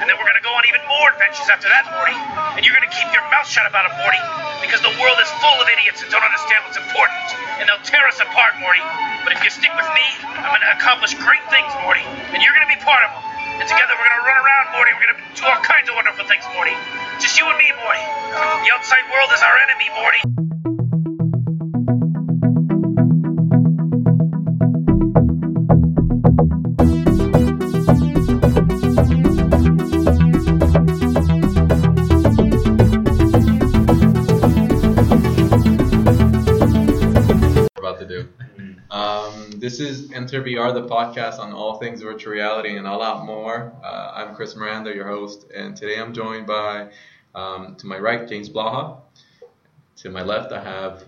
And then we're gonna go on even more adventures after that, Morty. And you're gonna keep your mouth shut about it, Morty, because the world is full of idiots that don't understand what's important. And they'll tear us apart, Morty. But if you stick with me, I'm gonna accomplish great things, Morty. And you're gonna be part of them. And together we're gonna run around, Morty. We're gonna do all kinds of wonderful things, Morty. Just you and me, Morty. The outside world is our enemy, Morty. This is Enter VR, the podcast on all things virtual reality and a lot more. Uh, I'm Chris Miranda, your host, and today I'm joined by, um, to my right, James Blaha. To my left, I have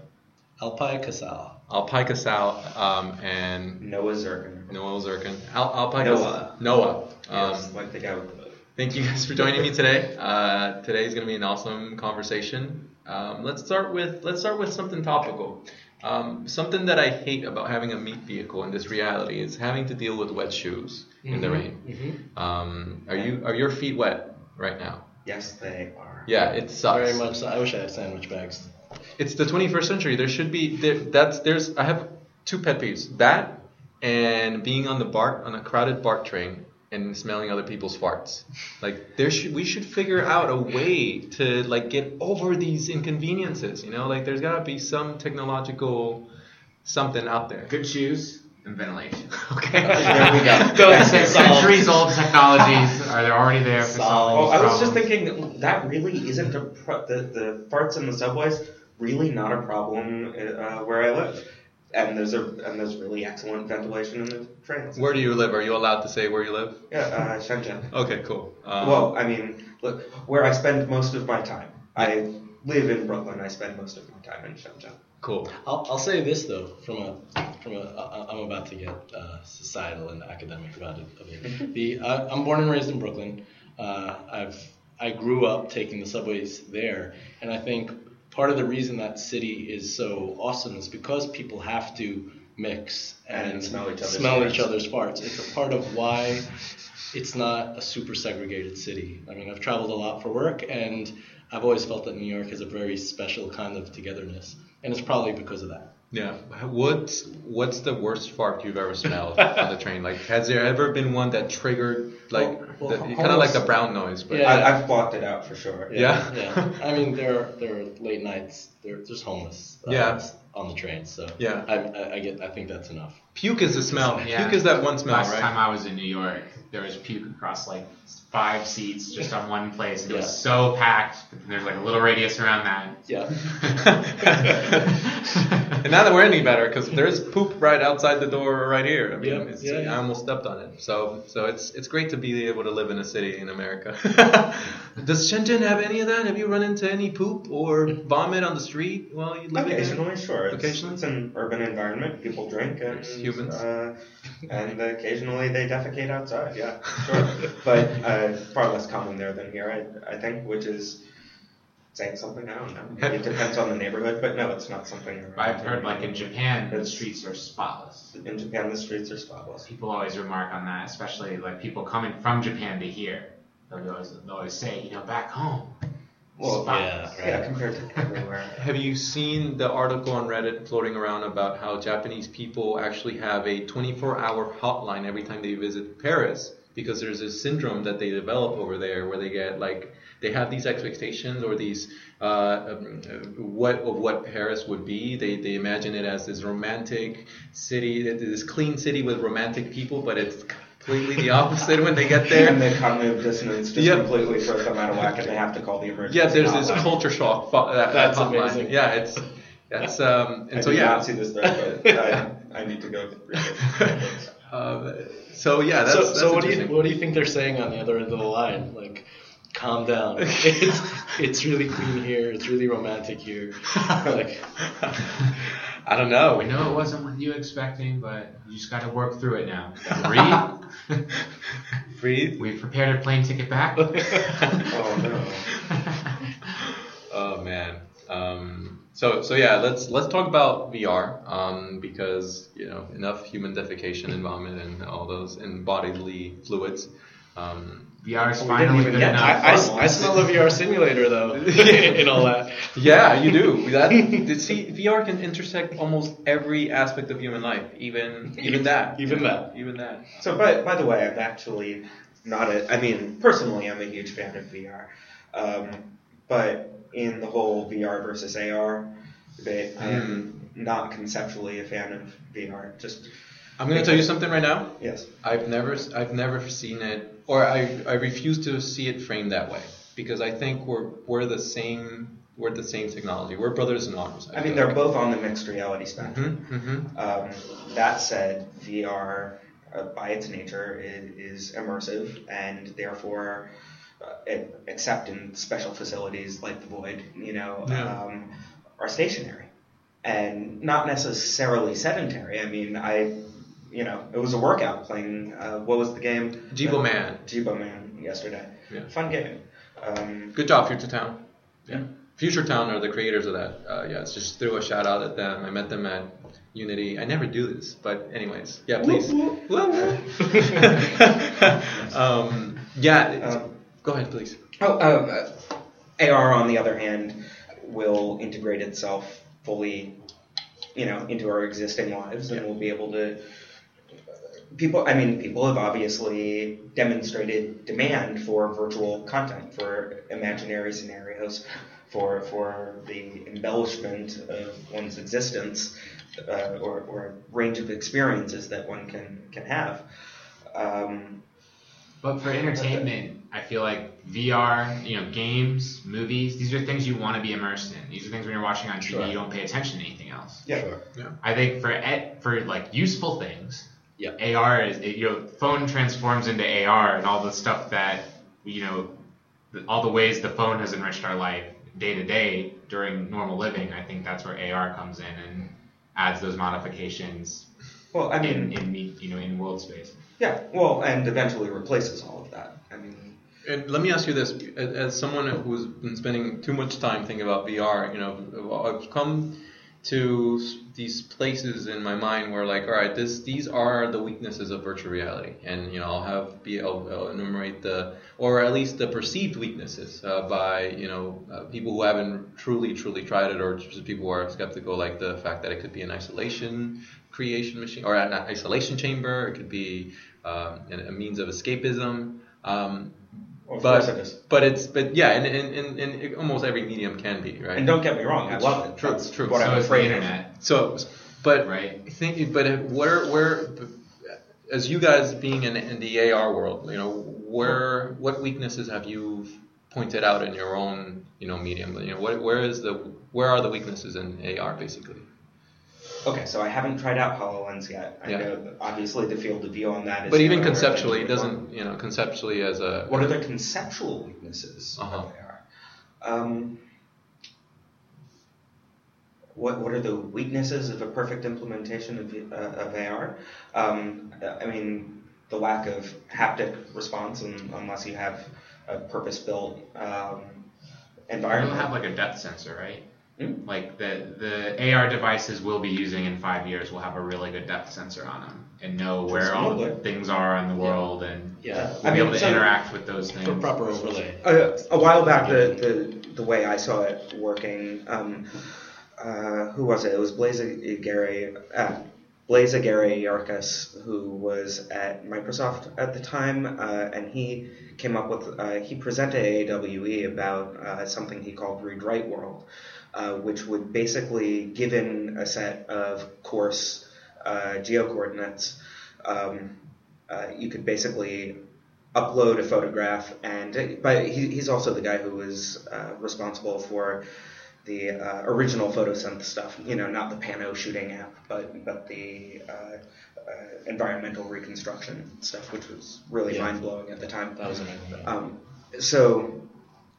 Alpay Kasal. Alpay Kasal um, and Noah Zerkin. Noah Zerkin. Al- Alpay Noah. Noah. Yes, Um, like the guy with the boat. Thank you guys for joining me today. Uh, today is going to be an awesome conversation. Um, let's start with let's start with something topical. Um, something that I hate about having a meat vehicle in this reality is having to deal with wet shoes in the rain. Mm-hmm. Um, are you are your feet wet right now? Yes, they are. Yeah, it sucks. Very much. So. I wish I had sandwich bags. It's the 21st century. There should be there, that's there's I have two pet peeves. That and being on the BART on a crowded BART train and smelling other people's farts. Like there should we should figure out a way to like get over these inconveniences, you know? Like there's got to be some technological something out there. Good shoes and ventilation. Okay. There we go. Go. Centuries old technologies are they're already there for solving Oh, I was just thinking that really isn't a pro- the the farts in the subways really not a problem uh, where I live, and there's a and there's really excellent ventilation in the trains. Where do you live? Are you allowed to say where you live? Yeah, uh, Shenzhen. Okay, cool. Um, well, I mean, look, where I spend most of my time. I live in Brooklyn. I spend most of my time in Shenzhen. cool. I'll, I'll say this though, from a from a I- I'm about to get uh, societal and academic about it. A bit. The I, I'm born and raised in Brooklyn. Uh, I've I grew up taking the subways there, and I think part of the reason that city is so awesome is because people have to mix and, And smell each other's smell each other's farts. It's a part of why it's not a super segregated city. I mean, I've traveled a lot for work, and I've always felt that New York has a very special kind of togetherness, and it's probably because of that. Yeah. What's what's the worst fart you've ever smelled on the train? Like, has there ever been one that triggered like Well, well, kind of like the brown noise? But Yeah. I, I've blocked it out for sure. Yeah. yeah. I mean, there are, there are late nights. There, there's homeless. uh, Yeah. On the train, so Yeah. I, I, I get. I think that's enough. puke is the smell. Yeah. Puke is that one smell, Last right? time I was in New York, there was puke across like five seats just on one place. It Yeah. was so packed. But then there's like a little radius around that. Yeah. and now that we're any better, because there's poop right outside the door right here. I mean, Yeah, it's, yeah, yeah. I almost stepped on it. So, so it's it's great to be able to live in a city in America. Does Shenzhen have any of that? Have you run into any poop or vomit on the street while you live there? Occasionally, sure. It's, Occasionally? it's an urban environment. People drink and It's humans. Uh, and occasionally they defecate outside. Yeah, sure. but uh, far less common there than here, I, I think, which is saying something. I don't know. It depends on the neighborhood, but no, it's not something. I've heard like in Japan, the streets are spotless. in Japan the streets are spotless. People always remark on that, especially like people coming from Japan to here. They'll always, they'll always say, you know, back home, Well, spotless. yeah, Yeah, compared to everywhere. Have you seen the article on Reddit floating around about how Japanese people actually have a 24-hour hotline every time they visit Paris because there's this syndrome that they develop over there where they get like they have these expectations or these uh, um, uh, what of what Paris would be. They they imagine it as this romantic city, this clean city with romantic people, but it's completely the opposite when they get there. And the cognitive dissonance just Yep. completely throws them out of whack, and they have to call the emergency. Yeah, there's this culture shock. fo- uh, that- That's hotline. amazing. Yeah, it's that's um and I so did yeah. not see this there, but I, I need to go read it. Uh, so yeah, that's, so, that's so what do you what do you think they're saying on the other end of the line? Like, calm down. It's it's really clean here. It's really romantic here. Like, I don't know. We know it wasn't what you were expecting, but you just got to work through it now. Breathe. Breathe. We've prepared a plane ticket back. Oh no. Oh man. Um, so so yeah, let's let's talk about VR um, because you know enough human defecation and vomit and all those and bodily fluids. Um, VR is finally even good get enough. I, I, I smell a VR simulator though in all that. yeah, you do. That see, VR can intersect almost every aspect of human life, even even that, Even that. even that. So, by, by the way, I'm actually not a. I mean, personally, I'm a huge fan of VR. Um, but in the whole VR versus AR debate, I'm not conceptually a fan of VR. Just I'm gonna tell you something right now. yes. I've never I've never seen it, or I I refuse to see it framed that way because I think we're we're the same we're the same technology. We're brothers in arms. I mean, they're both on the mixed reality spectrum. hmm hmm Um, that said, VR, uh, by its nature, is, is immersive and therefore, except in special facilities like the Void, you know, Yeah. um, are stationary and not necessarily sedentary. I mean, I, you know, it was a workout playing. Uh, what was the game? Jibo Man. Jibo Man yesterday. Yeah. Fun game. Um, Good job, Future Town. Yeah. Future Town are the creators of that. Uh, yeah, it's just threw a shout out at them. I met them at Unity. I never do this, but anyways, yeah, please. um, yeah, go ahead, please. Oh, uh, uh, AR on the other hand will integrate itself fully, you know, into our existing lives, and Yeah. we'll be able to. People, I mean, people have obviously demonstrated demand for virtual content, for imaginary scenarios, for for the embellishment of one's existence, uh, or, or range of experiences that one can can have. Um, But for entertainment, I feel like VR, you know, games, movies, these are things you want to be immersed in. These are things when you're watching on TV, Sure. you don't pay attention to anything else. yeah. Sure. I think for ed- for like useful things, Yeah. AR is it, you know phone transforms into AR and all the stuff that you know all the ways the phone has enriched our life day to day during normal living. I think that's where AR comes in and adds those modifications Well, I mean, in in you know in world space. Yeah, well, and eventually replaces all of that. I mean, And let me ask you this: as, someone who's been spending too much time thinking about VR, you know, I've come to these places in my mind where, like, all right, this these are the weaknesses of virtual reality, and you know, I'll have be I'll, I'll enumerate the or at least the perceived weaknesses uh, by you know uh, people who haven't truly truly tried it, or just people who are skeptical, like the fact that it could be an isolation creation machine or an isolation chamber. It could be um, a a means of escapism. Um, well, of but course it is. but it's but yeah, and, and, and, and almost every medium can be right. And don't get me wrong, I love it. True, That's true. What so I'm afraid of. internet, so, but right? think but where where as you guys being in, in the AR world, you know, where what weaknesses have you pointed out in your own you know medium? You know, what, where is the where are the weaknesses in AR basically? Okay, so I haven't tried out HoloLens yet. I Yeah. know obviously the field of view on that is. But even conceptually, it doesn't you know conceptually as a What are the conceptual weaknesses Uh-huh. of AR? Um, what What are the weaknesses of a perfect implementation of uh, of AR? Um, I mean, the lack of haptic response, un unless you have a purpose built um, You environment. don't have like a depth sensor, right? Hmm? Like the the AR devices we'll be using in five years will have a really good depth sensor on them and know where all the things are in the world and Yeah. we'll I be mean, able to so- interact with those things. For proper overlay. Uh, a while back, the, the, the way I saw it working, um, uh, who was it? It was Blaise Agüera, uh, Blaise Agüera y Arcas, who was at Microsoft at the time, uh, and he came up with, uh, he presented at AWE about uh, something he called Read Write World, uh, which would basically, given a set of coarse uh, geocoordinates, um, uh, you could basically upload a photograph and but he, he's also the guy who was uh, responsible for the uh, original photosynth stuff you know not the pano shooting app but but the uh, uh, environmental reconstruction stuff which was really Yeah. mind-blowing at the time That was amazing. um, so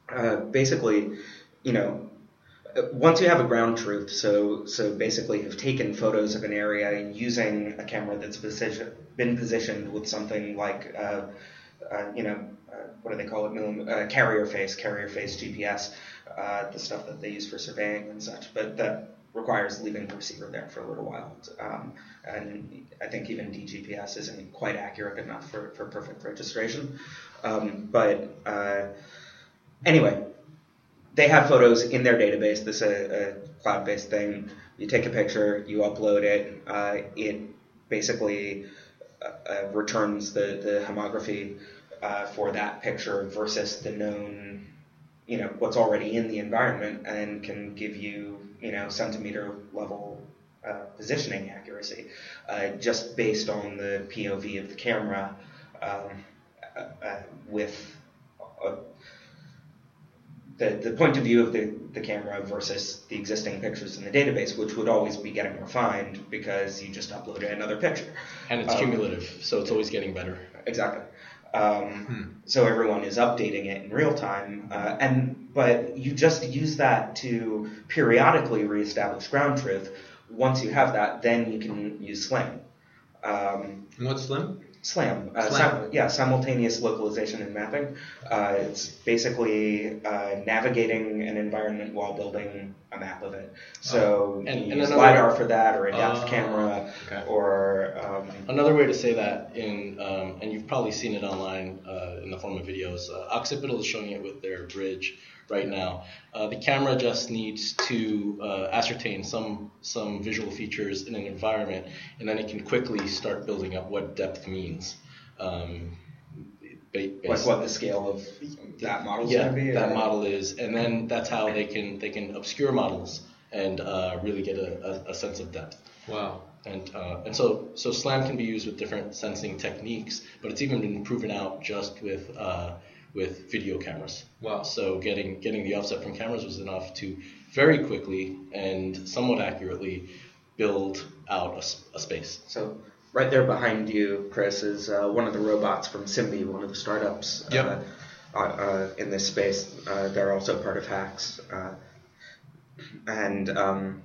uh, basically, you know, once you have a ground truth, so so basically you've taken photos of an area and using a camera that's position, been positioned with something like, uh, uh, you know, uh, what do they call it? Uh, carrier phase, carrier phase GPS, uh, the stuff that they use for surveying and such. But that requires leaving the receiver there for a little while. Um, and I think even DGPS isn't quite accurate enough for, for perfect registration. Um, but uh, anyway, they have photos in their database. This is a, a cloud-based thing. You take a picture, you upload it. Uh, it basically uh, uh returns the, the homography uh, for that picture versus the known, you know, what's already in the environment, and can give you, you know, centimeter level uh, positioning accuracy, uh, just based on the POV of the camera, um, uh, with the, the point of view of the, the camera versus the existing pictures in the database, which would always be getting refined because you just uploaded another picture. And it's Um, cumulative, so it's always getting better. Exactly. Um, So everyone is updating it in real time, uh, and but you just use that to periodically reestablish ground truth. Once you have that, then you can use SLAM. Um, And what's SLAM? SLAM, uh, SLAM. sim- yeah, simultaneous localization and mapping. Uh, it's basically uh, navigating an environment while building a map of it. So And- you and use lidar way- for that, or a depth Oh, camera, okay. or um, Another way to say that, in um, and you've probably seen it online uh, in the form of videos. Uh, Occipital is showing it with their bridge right now. Uh, the camera just needs to uh, ascertain some some visual features in an environment, and then it can quickly start building up what depth means. Um, like what the scale of that model is yeah, going to be. that or- model is, and then that's how they can they can obscure models and uh, really get a, a, a sense of depth. Wow. And, uh, and so, so SLAM can be used with different sensing techniques, but it's even been proven out just with, uh, with video cameras. Wow. So getting, getting the offset from cameras was enough to very quickly and somewhat accurately build out a space. So right there behind you, Chris, is uh, one of the robots from Simbe, one of the startups Yep. uh, uh, uh, in this space. Uh, they're also part of HAX, uh, and um,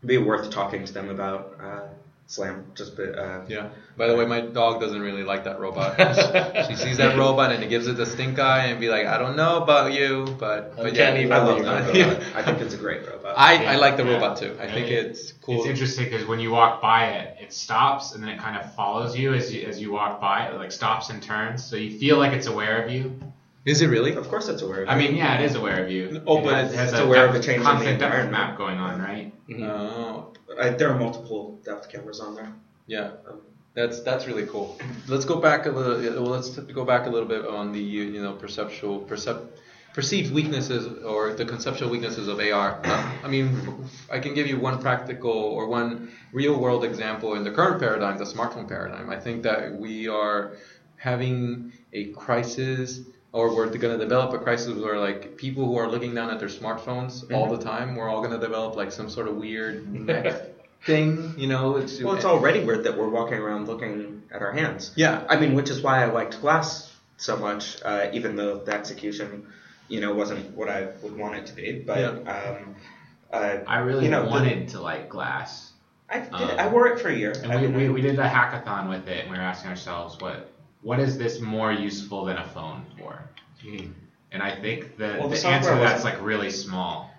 it'd be worth talking to them about uh, Slam. Just be- uh, Yeah. By the way, my dog doesn't really like that robot. she sees that robot and it gives it the stink eye and be like, I don't know about you, but but yeah, Uncanny I love valley that robot. robot. I think it's a great robot. I, I like the Yeah. robot too. I think Yeah. it's cool. It's interesting because when you walk by it, it stops and then it kind of follows you as you as you walk by. It like stops and turns, so you feel like it's aware of you. Is it really? of course, it's aware. Of you. I mean, yeah, it is aware of you. Oh, It but has- it's- has it's a aware of depth- the change in the constant environment. map going on, right? Oh, Uh, there are multiple depth cameras on there. yeah. That's that's really cool. Let's go back a little. Well, let's go back a little bit on the you know perceptual percep- perceived weaknesses or the conceptual weaknesses of AR. I mean, I can give you one practical or one real world example in the current paradigm, the smartphone paradigm. I think that we are having a crisis. Or we're going to develop a crisis where, like, people who are looking down at their smartphones all the time, we're all going to develop like some sort of weird neck thing. You know, it's Well, it's already weird that we're walking around looking at our hands. yeah. I mean, which is why I liked Glass so much, uh, even though the execution, you know, wasn't what I would want it to be. But um, uh, I really You know, the- wanted to like glass. I did. Um, I wore it for a year. And we, mean, we, we did a hackathon with it, and we were asking ourselves, what what is this more useful than a phone for? And I think the, Well, the the, answer to that's like really small.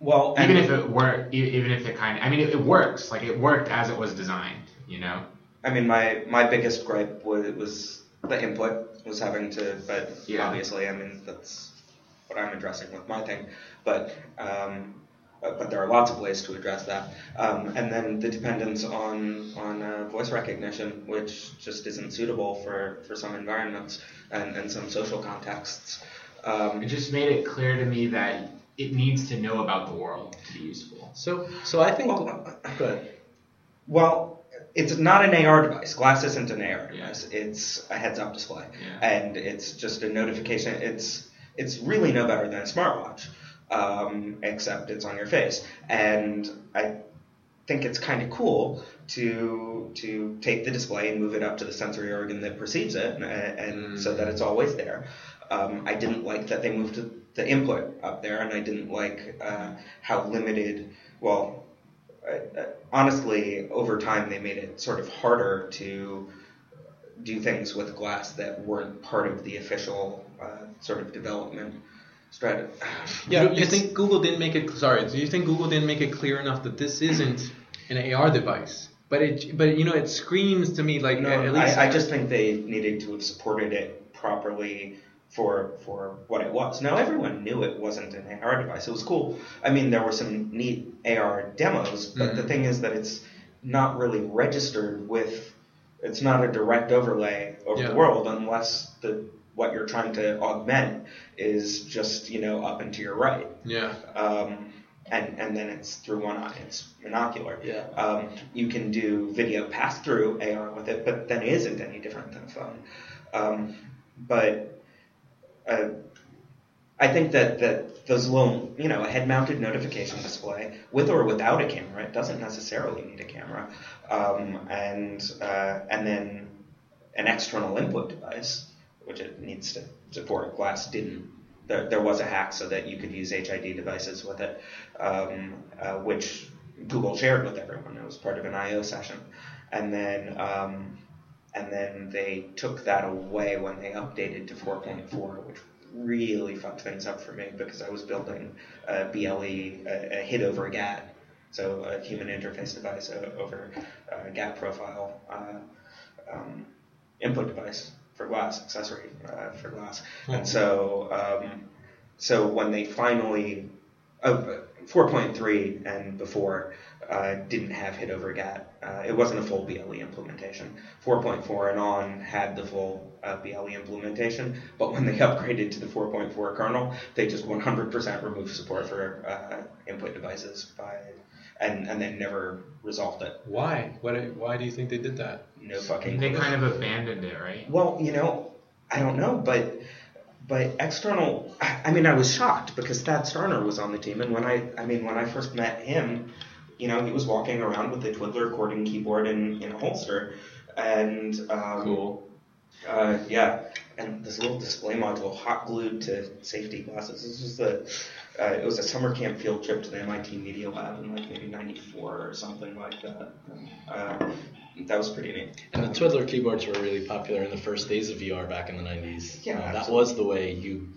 well, Even if it worked, even if it kind of, I mean, it, it works. Like it worked as it was designed, you know. I mean, my my biggest gripe was, was the input was having to, but Yeah. obviously, I mean, that's what I'm addressing with my thing. But um, but, but there are lots of ways to address that. Um, and then the dependence on on uh, voice recognition, which just isn't suitable for, for some environments and, and some social contexts. Um, It just made it clear to me that it needs to know about the world to be useful. So, so I think. Well, Go ahead. Well, it's not an AR device. Glass isn't an AR Yeah. device. It's a heads-up display, Yeah. and it's just a notification. It's it's really no better than a smartwatch, um, except it's on your face. And I think it's kind of cool to to take the display and move it up to the sensory organ that perceives it, and, and so that it's always there. Um, I didn't like that they moved the input up there, and I didn't like uh, how limited. Well, uh, uh, honestly, over time they made it sort of harder to do things with glass that weren't part of the official uh, sort of development Strat- Yeah, You- you think Google didn't make it? Sorry, do you think Google didn't make it clear enough that this isn't an AR device? But it, but you know, it screams to me like No, at least I, I just think they needed to have supported it properly for for what it was. Now everyone knew it wasn't an AR device. It was cool. I mean, there were some neat AR demos, but the Mhm. thing is that it's not really registered with. It's not a direct overlay over Yeah. the world unless the what you're trying to augment is just you know up and to your right. yeah, Um, and, and then it's through one eye. It's monocular. Yeah. Um, you can do video pass through AR with it, but then it isn't any different than a phone. Um, but uh, I think that, that those little, you know, a head mounted notification display with or without a camera, it doesn't necessarily need a camera, um, and, uh, and then an external input device, which it needs to support. Glass didn't. There, there was a hack so that you could use HID devices with it, um, uh, which Google shared with everyone. It was part of an I/O session, and then um, and then they took that away when they updated to 4.4, which really fucked things up for me because I was building a BLE, a, a HID over GATT, so a human interface device over a GATT profile uh, um, input device for glass accessory uh, for glass, and so um, so when they finally oh, 4.3 and before uh, didn't have HID over GATT. Uh, it wasn't a full BLE implementation. 4.4 and on had the full uh, BLE implementation, but when they upgraded to the 4.4 kernel, they just 100% removed support for uh, input devices by, and and then never resolved it. why? What? Why do you think they did that? No fucking. They clue. kind of abandoned it, right? Well, you know, I don't know, but but external. I I mean, I was shocked because Thad Starner was on the team, and when I, I mean, when I first met him, you know, he was walking around with a Twiddler chording keyboard in, in a holster, and um, Cool. uh, yeah, and this little display module hot glued to safety glasses. This was the, uh, it was a summer camp field trip to the MIT Media Lab in like maybe '94 or something like that. Uh, that was pretty neat. And the Twiddler keyboards were really popular in the first days of VR back in the 90s. Yeah, Uh, that was the way you,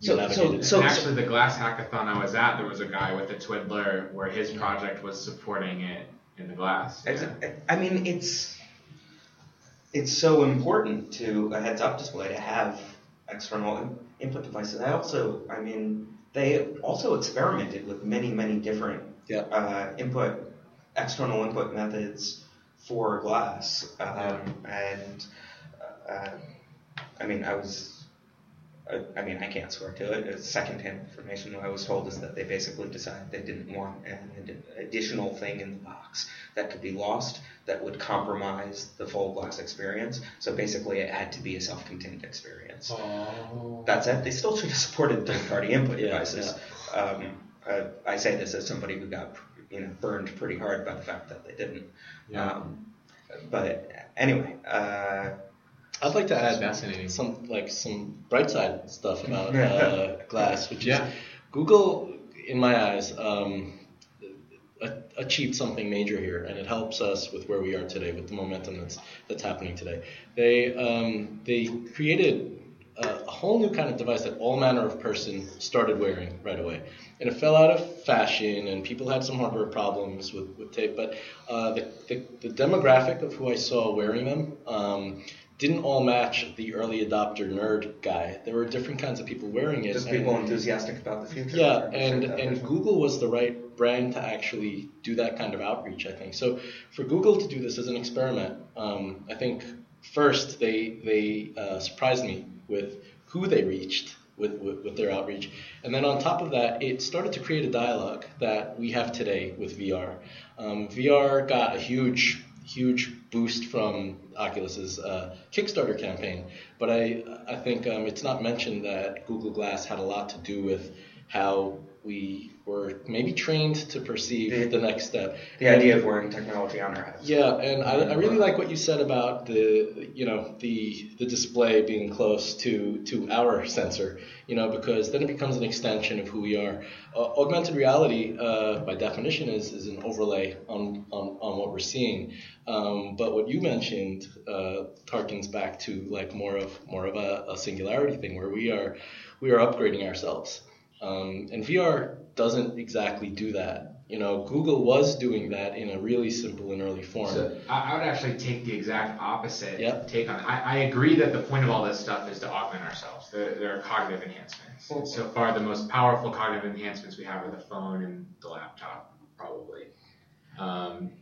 you So- navigated. so- and actually, the Glass Hackathon I was at, there was a guy with a Twiddler where his project was supporting it in the glass. Yeah. I mean, it's it's so important to a heads-up display to have external input devices. I also, I mean, they also experimented with many, many different Yeah. uh, input, external input methods for glass, um, and uh, I mean, I was. I- I mean, I can't swear to it. It's secondhand information. I was told is that they basically decided they didn't want an additional thing in the box that could be lost that would compromise the full glass experience. So basically, it had to be a self-contained experience. Oh. That said, they still should have supported third-party input Yeah, devices. Um, uh, I say this as somebody who got you know burned pretty hard by the fact that they didn't. Yeah. Um, but anyway, uh, I'd like to add Fascinating. some like some bright side stuff about uh, glass, which Yeah. is Google, in my eyes, um, a- achieved something major here, and it helps us with where we are today, with the momentum that's that's happening today. They um, they created a, a whole new kind of device that all manner of person started wearing right away, and it fell out of fashion, and people had some hardware problems with, with tape. But uh, the, the the demographic of who I saw wearing them. Um, didn't all match the early adopter nerd guy. There were different kinds of people wearing it. just and- people enthusiastic about the future. yeah, and and Google was the right brand to actually do that kind of outreach. I think so. For Google to do this as an experiment, um, I think first they they uh, surprised me with who they reached with, with with their outreach, and then on top of that, it started to create a dialogue that we have today with VR. Um, VR got a huge huge boost from Oculus's uh, Kickstarter campaign, but I I think um, it's not mentioned that Google Glass had a lot to do with how we were maybe trained to perceive The- the next step. the idea of wearing technology on our heads. Yeah, and I, I really like what you said about the you know the the display being close to to our sensor, you know, because then it becomes an extension of who we are. Uh, augmented reality, uh, by definition, is, is an overlay on, on, on what we're seeing. Um, but what you mentioned uh, harkens back to like more of more of a, a singularity thing where we are we are upgrading ourselves. Um, and VR doesn't exactly do that. You know, Google was doing that in a really simple and early form. So I, I would actually take the exact opposite Yep. take on it. I, I agree that the point of all this stuff is to augment ourselves. There, there are cognitive enhancements. And so far, the most powerful cognitive enhancements we have are the phone and the laptop, probably. Um,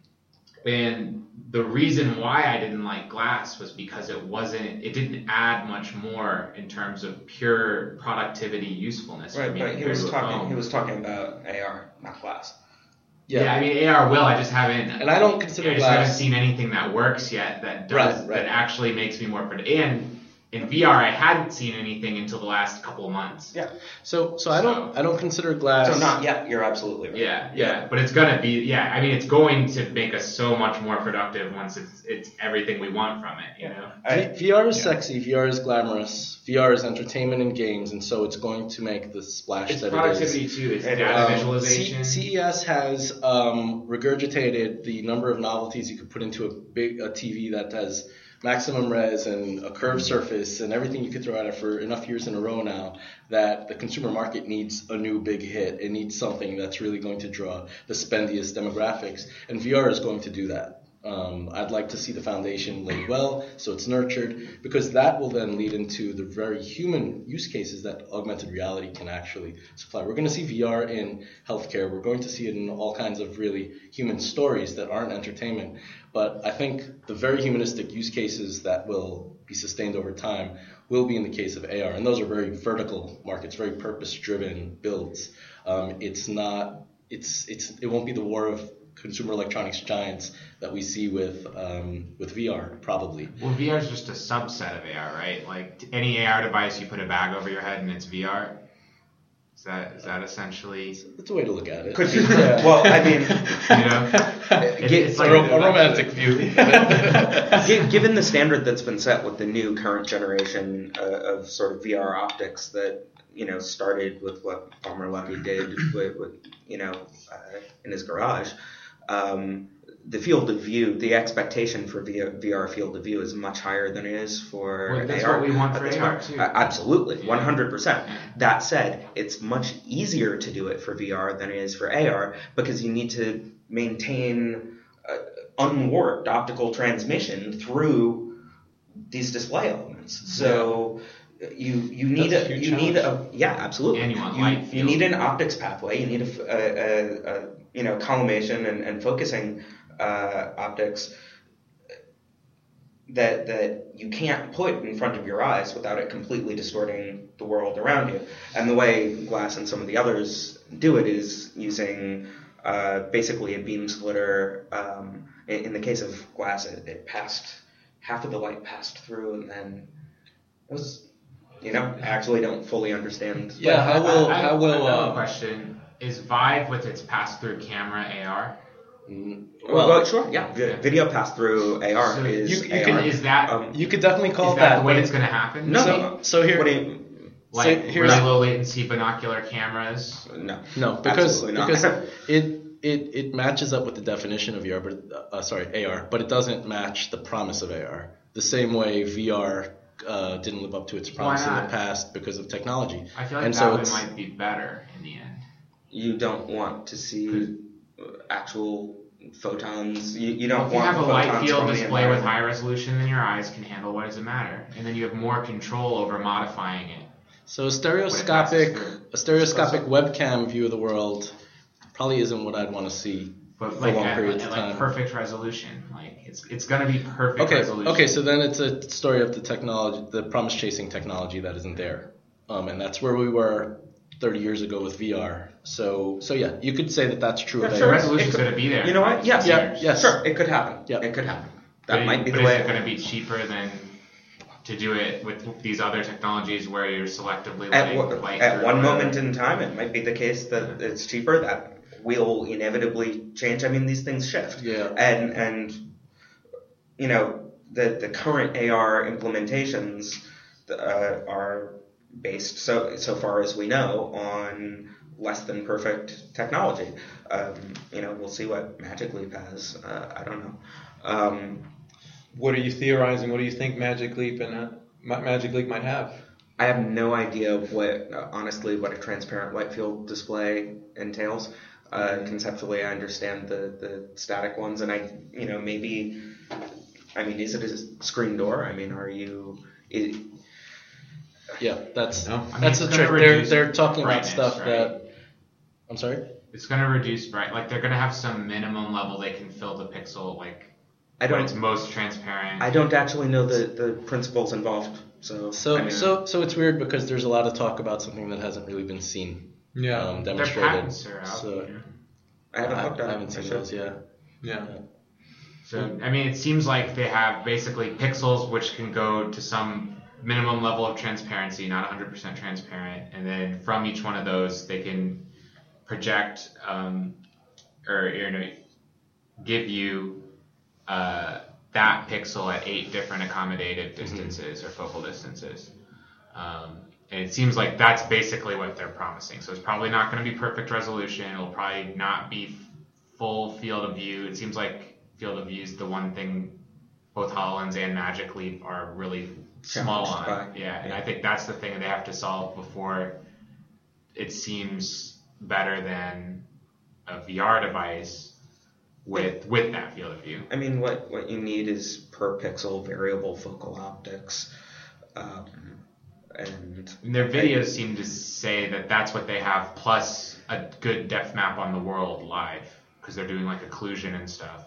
and the reason why I didn't like glass was because it wasn't, it didn't add much more in terms of pure productivity usefulness. for Right, me but he was talking. phone. He was talking about AR, not glass. Yeah. I mean AR will. I just haven't. And I don't consider I just haven't seen anything that works yet that does Right, right. that actually makes me more productive. And in VR, I hadn't seen anything until the last couple of months. Yeah. So, so I don't, I don't consider glass. So not yet. You're absolutely right. Yeah, yeah, but it's gonna be yeah. I mean, it's going to make us so much more productive once it's it's everything we want from it. You know. I- V- VR is sexy. VR is glamorous. VR is entertainment and games, and so it's going to make the splash It's that productivity it is. too. It's It data Um, visualization. C- CES has um, regurgitated the number of novelties you could put into a big a TV that has maximum res and a curved surface and everything you could throw at it for enough years in a row now that the consumer market needs a new big hit. It needs something that's really going to draw the spendiest demographics, and VR is going to do that. Um, I'd like to see the foundation laid well, so it's nurtured, because that will then lead into the very human use cases that augmented reality can actually supply. We're going to see VR in healthcare. We're going to see it in all kinds of really human stories that aren't entertainment. But I think the very humanistic use cases that will be sustained over time will be in the case of AR, and those are very vertical markets, very purpose-driven builds. Um, it's not. It's it's it won't be the war of consumer electronics giants that we see with um, with VR probably. well, VR is just a subset of AR, right? Like any AR device, you put a bag over your head and it's VR. Is that is that essentially That's a way to look at it. Could be. Well, I mean, you know? It- it's a, like ro- a romantic view. given the standard that's been set with the new current generation uh, of sort of VR optics that you know started with what Palmer Luckey did with, with you know uh, in his garage. Um, the field of view, the expectation for VR, VR field of view is much higher than it is for Well, that's AR what we want for AR too. Uh, absolutely, one hundred percent. That said, it's much easier to do it for VR than it is for AR because you need to maintain uh, unwarped optical transmission through these display elements. So you you need That's a you need a yeah absolutely And you you, you need an optics pathway. You need a- a- a, you know collimation and, and focusing uh, optics that that you can't put in front of your eyes without it completely distorting the world around you. And the way Glass and some of the others do it is using uh, basically a beam splitter. Um, in, in the case of Glass, it, it passed half of the light passed through, and then it was. You know, I actually don't fully understand. Yeah, how will I, I, how will I have a uh, question. Is Vive with its pass-through camera AR? mm, Well, well sure, yeah. Vi- Yeah. Video pass through AR So is you- you AR. can- Is that Um, you could definitely call is that, that, the way but it's going to happen? no, so- so here- What do you? Like So here's- really low latency binocular cameras. No. No, because not. because it it it matches up with the definition of VR, but uh, sorry AR, but it doesn't match the promise of AR. The same way VR uh, didn't live up to its promise in the past because of technology. I feel like And that so one might be better in the end. You don't want to see uh, actual photons. You, you don't If you want have a light field display with high resolution, then your eyes can handle what does it matter, and then you have more control over modifying it. So a stereoscopic a stereoscopic webcam view of the world probably isn't what I'd want to see. But For like long at, periods at of like time. perfect resolution, like it's it's gonna be perfect Okay, resolution. okay, so then it's a story of the technology, the promise chasing technology that isn't there, um, and that's where we were 30 years ago with VR. So so yeah, you could say that that's true Yeah, of the sure. AR. resolution's gonna be there. You know what? Yes. Yeah, yes. Sure, it could happen. Yep. It could happen. But That it- might be the way. Is it going to be cheaper than to do it with these other technologies where you're selectively at, letting wa- light at one or- moment in time, it might be the case that it's cheaper. That will inevitably change. I mean, these things shift. Yeah. And and you know the the current AR implementations uh, are based so so far as we know on less than perfect technology. Um, you know, we'll see what Magic Leap has. Uh, I don't know. Um, What are you theorizing? What do you think Magic Leap and uh, Magic Leap might have? I have no idea what, honestly, what a transparent light field display entails. Uh, conceptually, I understand the, the static ones, and I, you know, maybe, I mean, is it a screen door? I mean, are you, Yeah, that's No. I mean, that's the trick. They're they're talking about stuff right? that. I'm sorry. It's gonna reduce bright. Like they're gonna have some minimum level they can fill the pixel like I don't, it's most transparent. I don't actually know the, the principles involved. So, So I mean, so so it's weird because there's a lot of talk about something that hasn't really been seen, Yeah. um, Their demonstrated. patents are out. So you know. I haven't looked at I haven't seen should. those. Yeah. yeah. So I mean, it seems like they have basically pixels which can go to some minimum level of transparency, not 100% transparent, and then from each one of those they can project um, or you know give you uh, that pixel at eight different accommodative distances or focal distances. Um, and it seems like that's basically what they're promising. So it's probably not going to be perfect resolution. It'll probably not be f- full field of view. It seems like field of view is the one thing both HoloLens and Magic Leap are really small on. Yeah, and Yeah. I think that's the thing they have to solve before it seems better than a VR device with with that field of view. I mean, what, what you need is per pixel variable focal optics. Um, and And their videos seem to say that that's what they have, plus a good depth map on the world live, because they're doing like occlusion and stuff.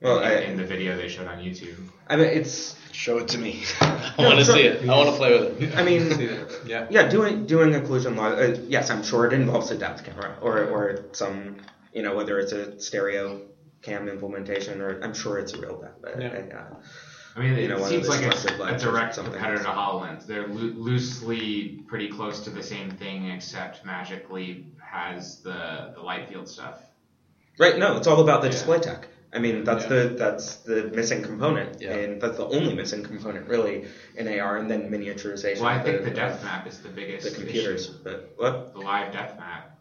well, in, I, in the video they showed on YouTube. I mean, it's Show it to me. I want to see it. I want to play with it. I mean- yeah. yeah, doing doing occlusion live. Uh, yes, I'm sure it involves a depth camera or or some you know whether it's a stereo cam implementation or I'm sure it's a real depth. Uh, Yeah. uh, I mean, You it know, one of seems like it's a direct something competitor to. HoloLens. They're loo- loosely pretty close to the same thing, except Magic Leap has the, the light field stuff. Right. No, it's all about the Yeah. display tech. I mean, that's Yeah. the that's the missing component, Yeah. and that's the only missing component really in AR, and then miniaturization. Well, I think the of depth map is the biggest the computers. issue. But what? The live death map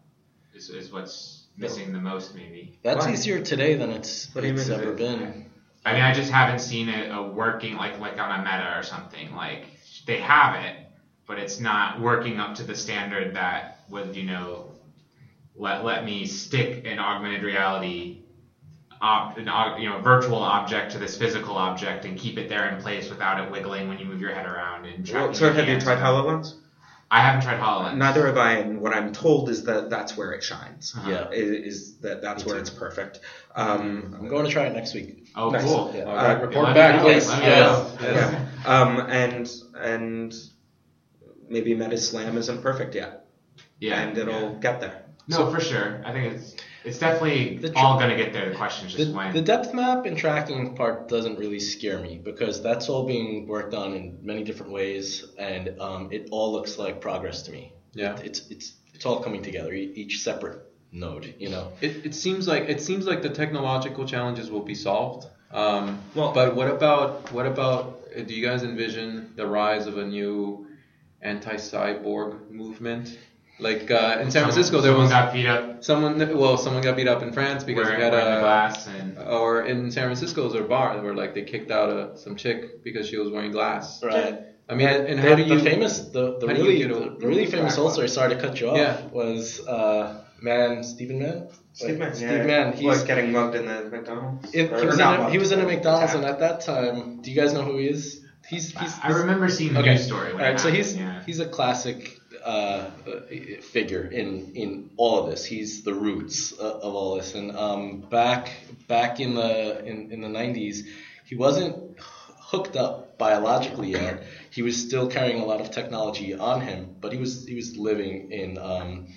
is, is what's missing the most, maybe. That's Why? easier today than it's, What it's mean? ever been. I mean, I just haven't seen it a working like like on a Meta or something. Like they have it, but it's not working up to the standard that would you know let let me stick an augmented reality. Ob, an, aug- you know, virtual object to this physical object and keep it there in place without it wiggling when you move your head around and Well, tracking so have you tried HoloLens? I haven't tried HoloLens. Neither have I, and what I'm told is that that's where it shines. Uh-huh. Yeah. Is, is that that's Me where too. it's perfect. Um, I'm going to try it next week. Oh, Nice. cool. Yeah. All right, Uh, report back, me please. Let Yes. Yes. yeah. Um, and and maybe Meta Slam isn't perfect yet, Yeah, and it'll yeah. get there. No, for sure. I think it's it's definitely The tr- all gonna get there. The question is The, just when. the depth map and tracking part doesn't really scare me because that's all being worked on in many different ways, and um, it all looks like progress to me. Yeah. It's it's it's all coming together, e- each separate node. You know. It, it seems like it seems like the technological challenges will be solved. Um, Well- but what about what about? uh, Do you guys envision the rise of a new anti-cyborg movement? Like uh, in San Francisco, there someone was got beat up someone. Well, someone got beat up in France because wearing, he had a. glass and Or in San Francisco, there was a bar where like they kicked out a, some chick because she was wearing glass. Right. I mean, and the, how do you? the famous the, the how you really get the, a- the really famous Right. ulcer sorry to cut you off Yeah. was uh, man Stephen Mann Steve Mann, Steve yeah, Mann was getting mugged in the McDonald's. it, Or he, was in not a, mugged, he was in a but McDonald's and at that time do you guys know who he is he's he's, I remember seeing the okay news story. all When it right so he's yeah. he's a classic uh, figure in in all of this he's the roots uh, of all this and um, back back in the in, in the 90s he wasn't hooked up biologically yet. He was still carrying a lot of technology on him, but he was he was living in um,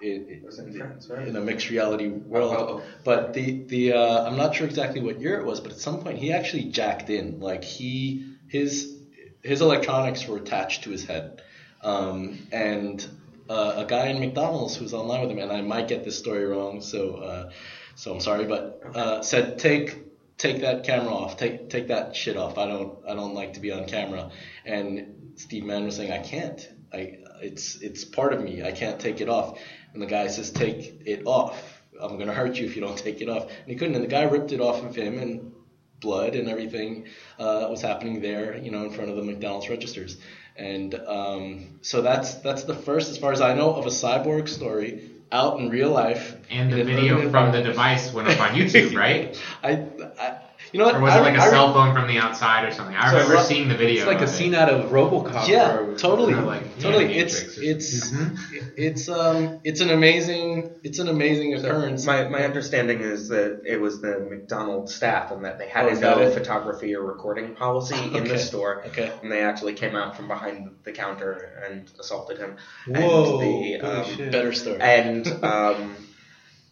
in, It in France, right? in a mixed reality world. Oh, oh, oh. But the the uh, I'm not sure exactly what year it was, but at some point he actually jacked in. Like he his his electronics were attached to his head, um, and uh, a guy in McDonald's who was online with him, and I might get this story wrong, so uh, so I'm sorry, but uh, said take take that camera off, take take that shit off. I don't I don't like to be on camera. And Steve Mann was saying I can't. I it's it's part of me. I can't take it off. And the guy says take it off. I'm gonna hurt you if you don't take it off. And he couldn't. And the guy ripped it off of him and blood and everything uh, was happening there, you know, in front of the McDonald's registers. And um, so that's that's the first, as far as I know, of a cyborg story out in real life. And the video from the device went up on YouTube, right? I, I you know what? Or was I, it like a I- cell phone from the outside or something? I So remember it's seeing the video. It's like a of it. scene out of RoboCop. Yeah, or- totally, Or like, totally. Matrix It's or it's Mhm. it's um it's an amazing it's an amazing occurrence. My, my understanding is that it was the McDonald's staff and that they had Oh, a no photography or recording policy in the store. Okay. And they actually came out from behind the counter and assaulted him. Whoa, And the, um, shit. Better story. and um,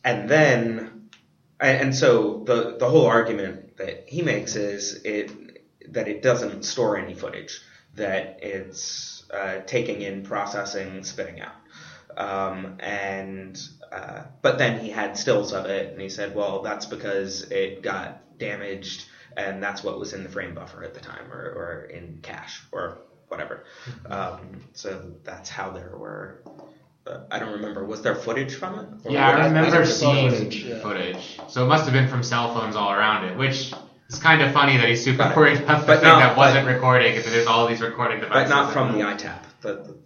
and then and, and so the the whole argument that he makes is it that it doesn't store any footage that it's uh, taking in processing spitting out. Um, and uh, but then he had stills of it and he said well that's because it got damaged and that's what was in the frame buffer at the time or, or in cache or whatever. Um, so that's how there were I don't remember. Was there footage from it? Or Yeah, I I remember it's seeing footage, yeah. footage. So it must have been from cell phones all around it, which is kind of funny that he's super But- worried about the but thing not- that wasn't but- recording. Because there's all these recording devices. But not from the EyeTap. The, the,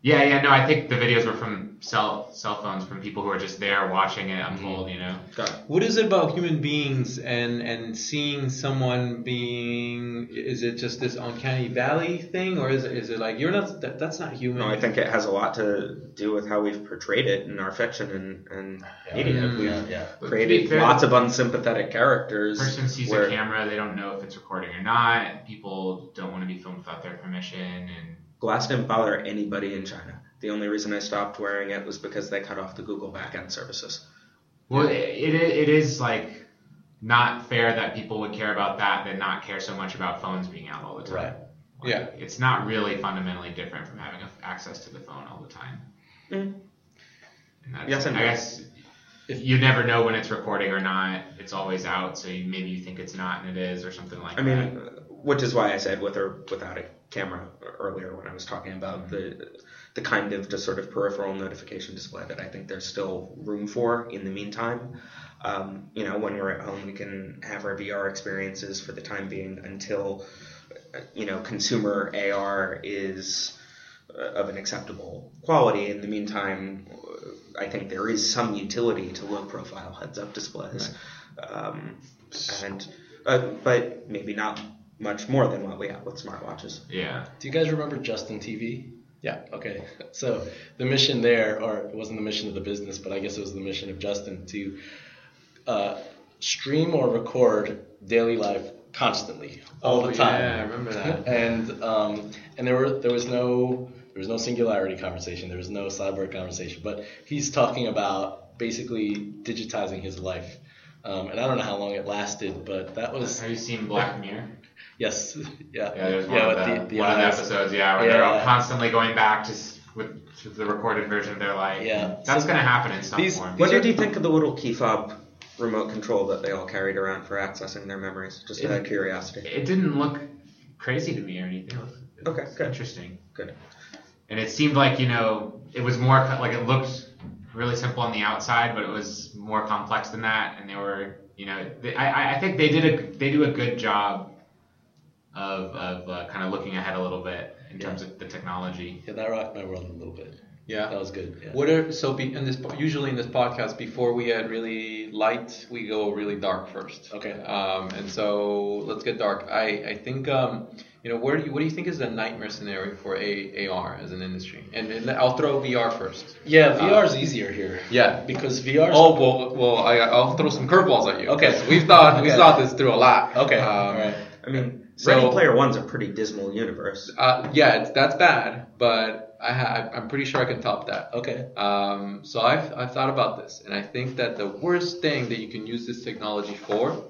Yeah, yeah, no, I think the videos were from cell cell phones from people who are just there watching it unfold. You know. got it. What is it about human beings and and seeing someone being? Is it just this uncanny valley thing, or is it is it like you're not? That, that's not human. No, I think it has a lot to do with how we've portrayed it in our fiction and, and media. Mm. We've yeah, yeah. Created fair, lots of unsympathetic characters. Person sees where, a camera, they don't know if it's recording or not. People don't want to be filmed without their permission, and Glass didn't bother anybody in China. The only reason I stopped wearing it was because they cut off the Google backend services. well, it, it it is like not fair that people would care about that than not care so much about phones being out all the time. Right. Like, Yeah. It's not really fundamentally different from having a- access to the phone all the time. Mm. And that's, Yes and I guess if you never know when it's recording or not, it's always out. So you, maybe you think it's not and it is, or something like I that. mean, which is why I said with or without a camera earlier when I was talking about the the kind of just sort of peripheral notification display that I think there's still room for in the meantime. Um, you know, when we're at home, we can have our VR experiences for the time being until you know consumer AR is uh, of an acceptable quality. In the meantime, I think there is some utility to low profile heads up displays. Um, and uh, but maybe not much more than what we have with smartwatches. yeah. Do you guys remember Justin TV? Yeah. Okay. So the mission there, or it wasn't the mission of the business, but I guess it was the mission of Justin to uh, stream or record daily life constantly, all Oh, the time. yeah, I remember that. and um, and there were there was no there was no singularity conversation. There was no cyborg conversation. But he's talking about basically digitizing his life. Um, and I don't know how long it lasted, but that was Have you seen Black Mirror? Yes, yeah, Yeah, there's one, yeah, of, the, the, the one of the episodes, yeah, where they're all Yeah. constantly going back to with to the recorded version of their life. Yeah. That's So gonna happen in some these- form. What did you think of the little key fob remote control that they all carried around for accessing their memories? Just out of curiosity. It didn't look crazy to me or anything. It was, it Okay, was good. interesting. Good. And it seemed like you know it was more like it looked really simple on the outside, but it was more complex than that. And they were, you know, they, I, I think they did a they do a good job of of uh, kind of looking ahead a little bit in terms of the technology. Yeah, that rocked my world a little bit. Yeah. That was good. Yeah. What are so be, in this usually in this podcast before we get really light we go really dark first. Okay. Um, and so let's get dark. I I think um, you know where do you what do you think is the nightmare scenario for a AR as an industry? And, and I'll throw VR first. Yeah, VR is easier here. Yeah. Because VR. Oh well, well I, I'll throw some curveballs at you. Okay, We've thought we've thought this through a lot. Okay. Um, all right. I mean, So- Ready Player One's a pretty dismal universe. Uh, yeah, it's, that's bad, but I ha- I'm pretty sure I can top that. Okay. Um, so I've, I've thought about this, and I think that the worst thing that you can use this technology for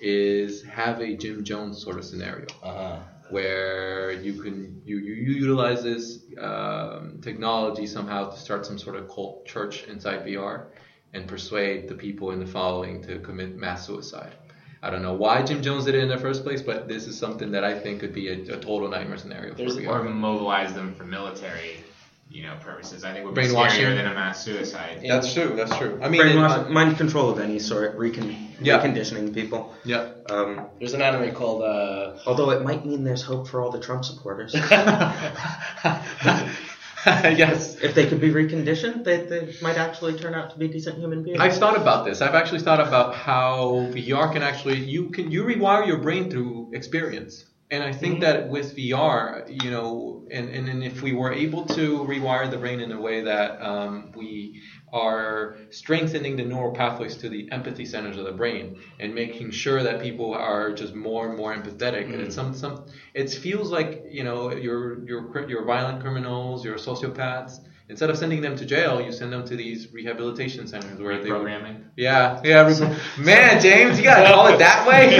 is have a Jim Jones sort of scenario Uh huh. where you can you, you, you utilize this um, technology somehow to start some sort of cult church inside VR and persuade the people in the following to commit mass suicide. I don't know why Jim Jones did it in the first place, but this is something that I think could be a, a total nightmare scenario There's- for Or VR. mobilize them for military you know purposes. I think would be Brainwashing. scarier than a mass suicide. That's true. That's true. I mean, Brainwash, uh, mind control of any sort, recon, Yeah. reconditioning people. yeah. Um, There's an anime called uh, although it might mean there's hope for all the Trump supporters. yes. if they could be reconditioned, they, they might actually turn out to be decent human beings. I've thought about this. I've actually thought about how VR can actually you can you rewire your brain through experience. And I think that with VR, you know, and, and, and if we were able to rewire the brain in a way that um, we are strengthening the neural pathways to the empathy centers of the brain and making sure that people are just more and more empathetic. And it's some some it feels like you know your your your violent criminals, your sociopaths. Instead of sending them to jail, you send them to these rehabilitation centers where they would Programming. yeah, yeah. re- Man, James, you gotta call it that way.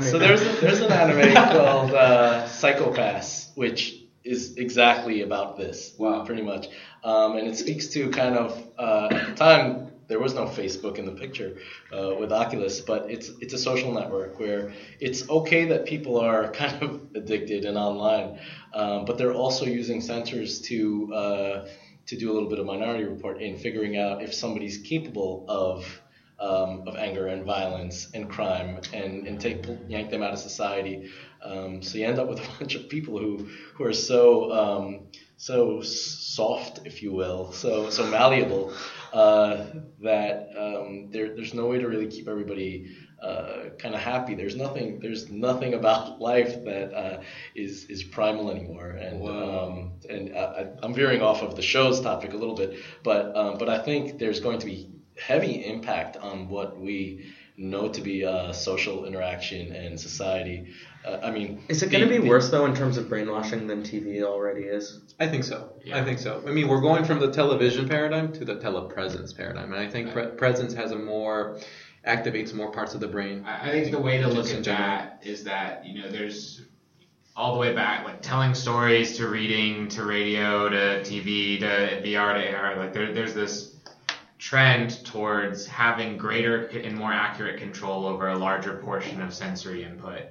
So there's a, there's an anime called uh, Psycho-Pass, which is exactly about this. Wow. Pretty much, um, and it speaks to kind of uh, at the time there was no Facebook in the picture uh, with Oculus, but it's it's a social network where it's okay that people are kind of addicted and online, um, but they're also using sensors to uh, to do a little bit of minority report in figuring out if somebody's capable of um, of anger and violence and crime and, and take yank them out of society. Um, so you end up with a bunch of people who who are so um, so soft, if you will, so so malleable uh, that um, there, there's no way to really keep everybody uh, kind of happy. There's nothing there's nothing about life that uh, is is primal anymore. And Wow. um, and I, I- I'm veering off of the show's topic a little bit, but um, but I think there's going to be heavy impact on what we know to be uh, social interaction and society. Uh, I mean, Is it going to be the- worse though in terms of brainwashing than TV already is? I think so. Yeah. I think so. I mean, we're going from the television paradigm to the telepresence paradigm, and I think pre- presence has a more activates more parts of the brain. I I think the way to look at that is that you know there's all the way back like telling stories to reading to radio to TV to VR to AR like there, there's this trend towards having greater and more accurate control over a larger portion of sensory input.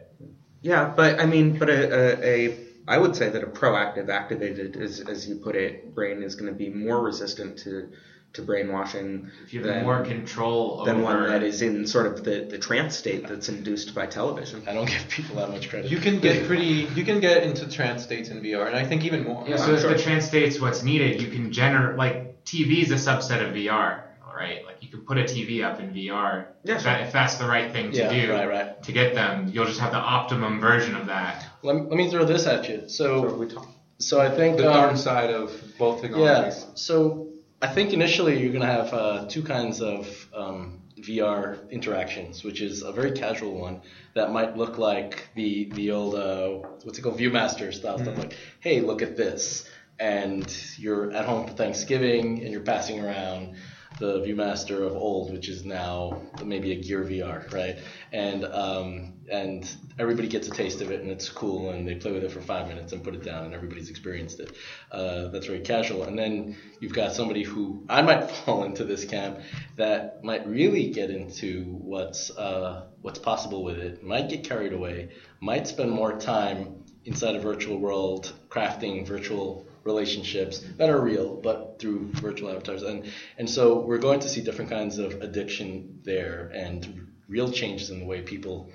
Yeah, but I mean, but a, a, a I would say that a proactive, activated, as, as you put it, brain is going to be more resistant to to brainwashing If you have than, more control over than one that is in sort of the, the trance state that's induced by television. I don't give people that much credit. You can get pretty. You can get into trance states in VR, and I think even more. Yeah, so if the trance state's what's needed, you can generate like TV is a subset of VR, right? Like you can put a TV up in VR. Yeah, if, that, if that's the right thing to Yeah, do right, right. to get them, you'll just have the optimum version of that. Let, me- let me throw this at you. So So we talk. so I think the um, dark side of both Yeah. So I think initially you're going to have uh, two kinds of um, VR interactions, which is a very casual one that might look like the the old uh, what's it called ViewMaster style stuff, like hey, look at this, and you're at home for Thanksgiving and you're passing around the ViewMaster of old, which is now maybe a Gear VR, right? And um, and everybody gets a taste of it, and it's cool, and they play with it for five minutes and put it down, and everybody's experienced it. Uh, that's very casual. And then you've got somebody who I might fall into this camp that might really get into what's uh, what's possible with it, might get carried away, might spend more time inside a virtual world crafting virtual relationships that are real but through virtual avatars. And and so we're going to see different kinds of addiction there and real changes in the way people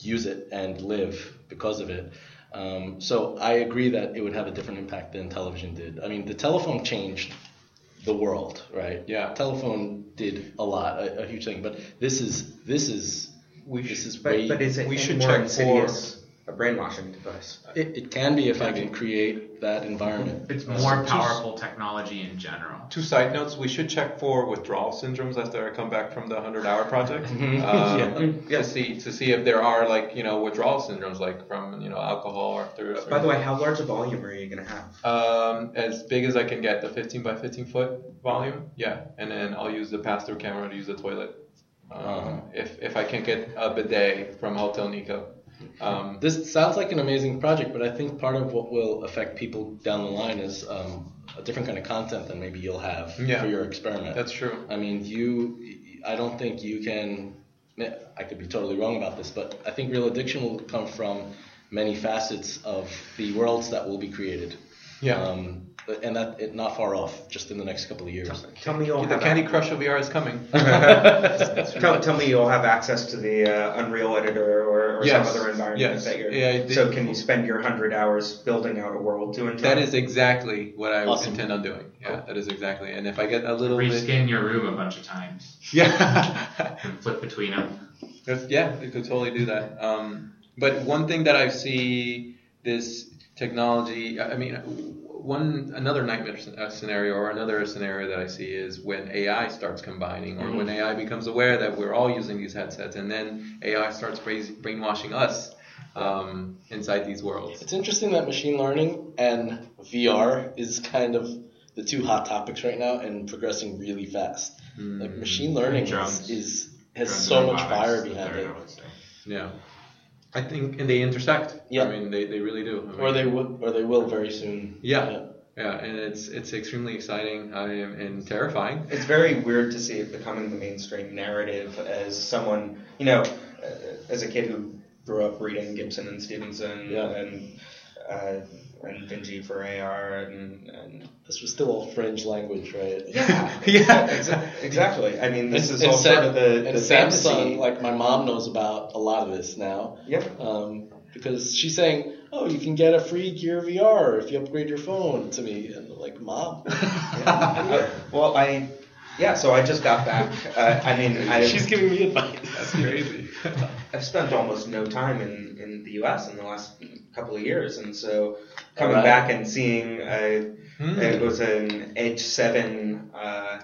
use it and live because of it. Um, so I agree that it would have a different impact than television did. I mean the telephone changed the world right? Yeah. telephone did a lot a, a huge thing but this is this is We this should- is way but is it we should more check insidious a brainwashing device? it, it can be if I can create that environment It's more just- powerful technology in general. Two side notes: we should check for withdrawal syndromes after I come back from the hundred hour project. Mhm. Um, Yeah. To see to see if there are like you know withdrawal syndromes like from you know alcohol or through. By the way, how large a volume are you going to have? Um, as big as I can get, the 15 by 15 foot volume, yeah, and then I'll use the pass-through camera to use the toilet. Um, Uh-huh. if if I can get a bidet from Hotel Nico. Um, This sounds like an amazing project, but I think part of what will affect people down the line is um, a different kind of content than maybe you'll have Yeah. for your experiment. that's true. I mean, you. I don't think you can. I could be totally wrong about this, but I think real addiction will come from many facets of the worlds that will be created. Yeah. Um, and that it not far off, just in the next couple of years. Tell me you'll The have Candy ac- Crush of VR is coming. tell, tell me you'll have access to the uh, Unreal Editor or, or Yes. some other environment Yes. that you're. Yeah, they- so can you spend your hundred hours building out a world to enjoy? That is exactly what I Awesome. intend on doing. Yeah, that is exactly. And if I get a little bit, Reskin your room a bunch of times yeah, and flip between them. That's, yeah, you could totally do that. Um, but one thing that I see this technology, I I mean, one another nightmare uh, scenario or another scenario that I see is when AI starts combining, or when AI becomes aware that we're all using these headsets, and then AI starts brainwashing us um, inside these worlds. It's interesting that machine learning and VR is kind of the two hot topics right now and progressing really fast. Like machine learning is, Drones. is has so much fire behind it. I would say. Yeah, I think, and they intersect. Yeah. I mean, they, they really do. I Or they will, or they will very soon. Yeah. Yeah, and it's it's extremely exciting I am, and terrifying. It's very weird to see it becoming the mainstream narrative as someone, you know, uh, as a kid who grew up reading Gibson and Stephenson Yeah. and uh, and Vinge for AR and, and This was still all fringe language, right? yeah, Yeah. exa- exactly. I mean, this And- is and all Sam- part of the, and the Samsung, fantasy. like my mom knows about a lot of this now. Yep. Um, because she's saying, "Oh, you can get a free Gear VR if you upgrade your phone." To me, and I'm like, "Mom, Uh, well, I yeah. So I just got back. Uh, I mean, I she's giving me advice." That's crazy. I've spent almost no time in, in the U.S. in the last couple of years, and so coming Alright. back and seeing uh, Hmm. it was an Edge Seven uh,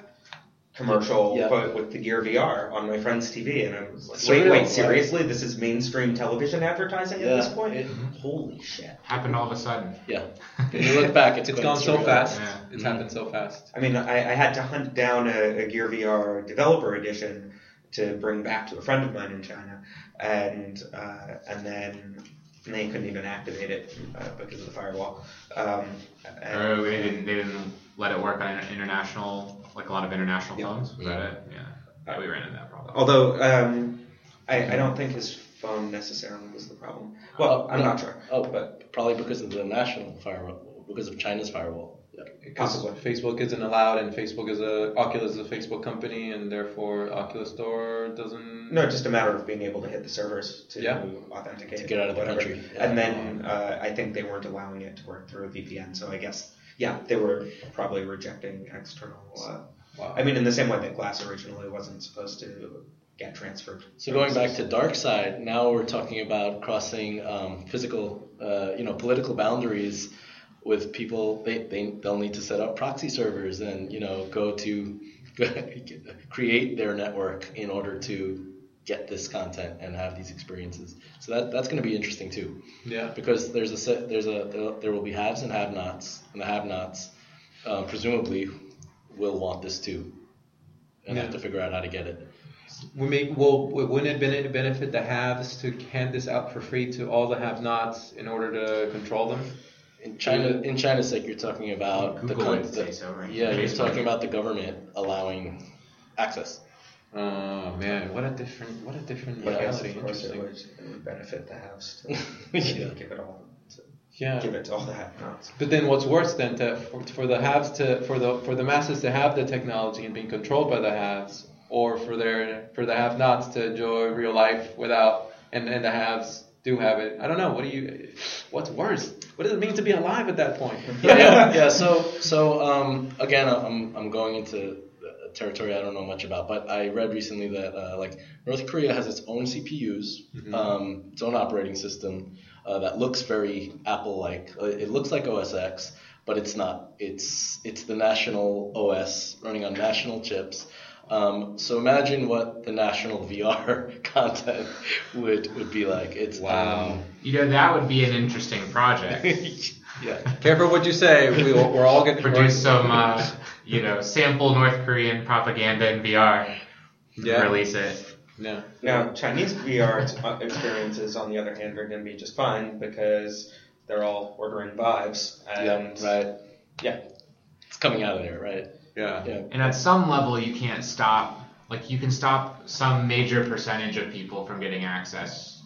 commercial Yeah. but with the Gear VR on my friend's TV, and I was like, Surreal, wait, wait, right? seriously, this is mainstream television advertising at this point? it- holy shit! Happened all of a sudden. Yeah, when you look back, it's, It's quite gone so surreal. fast. Yeah. It's Mhm. happened so fast. I mean, I, I had to hunt down a, a Gear VR developer edition to bring back to a friend of mine in China, and uh, and then they couldn't even activate it uh, because of the firewall. Um, and- Or they didn't they didn't let it work on international like a lot of international Yeah. phones. Was that it? Yeah. Yeah, we ran into that problem. although um, I, I don't think his phone necessarily was the problem. Well, Oh, I'm no. not sure. Oh, but probably because of the national firewall, because of China's firewall. Yeah. Because Possibly. Facebook isn't allowed, and Facebook is a Oculus is a Facebook company, and therefore Oculus Store doesn't. no, just a matter of being able to hit the servers to Yeah. authenticate To get out of the whatever. country. Yeah. And then uh, I think they weren't allowing it to work through a VPN. So I guess yeah, they were probably rejecting external. Uh, Wow. I mean, in the same way that Glass originally wasn't supposed to get transferred. So going back to dark side, now we're talking about crossing um, physical, uh, you know, political boundaries with people. They, they they'll need to set up proxy servers and you know go to create their network in order to get this content and have these experiences. So that that's going to be interesting too, yeah. because there's a set, there's a there will be haves and have-nots, and the have-nots um, presumably will want this too, and have to figure out how to get it. We make well. Wouldn't it bene- benefit the haves to hand this out for free to all the have-nots in order to control them? In China, in China's sake, you're talking about the, Google con- would say so, right? yeah, you're talking about the government allowing access. Oh man, what a different, what a different Yeah, Yes, reality. of course, it Interesting. would, it would benefit the haves to Yeah. give it all. To, Yeah. Give it to all the have-nots. But then what's worse than to for, for the haves to for the for the masses to have the technology and being controlled by the haves, or for their for the have-nots to enjoy real life without and and the haves do have it. I don't know. What do you? What's worse? What does it mean to be alive at that point? yeah, yeah. So, so um, again, I'm I'm going into territory I don't know much about, but I read recently that uh, like North Korea has its own CPUs, um, its own operating system uh, that looks very Apple-like. Uh, It looks like OS X, but it's not. It's it's the national OS running on national chips. Um, so imagine what the national VR content would would be like. It's um, You know, that would be an interesting project. yeah. Careful what you say. We, we're all going to Produce some, uh, you know, sample North Korean propaganda in VR. Yeah. Release it. No. Now, Chinese VR uh, experiences, on the other hand, are going to be just fine because they're all ordering vibes. And Yeah, right. yeah, It's coming out of there, right? Yeah. Yeah. And at some level, you can't stop. Like, you can stop some major percentage of people from getting access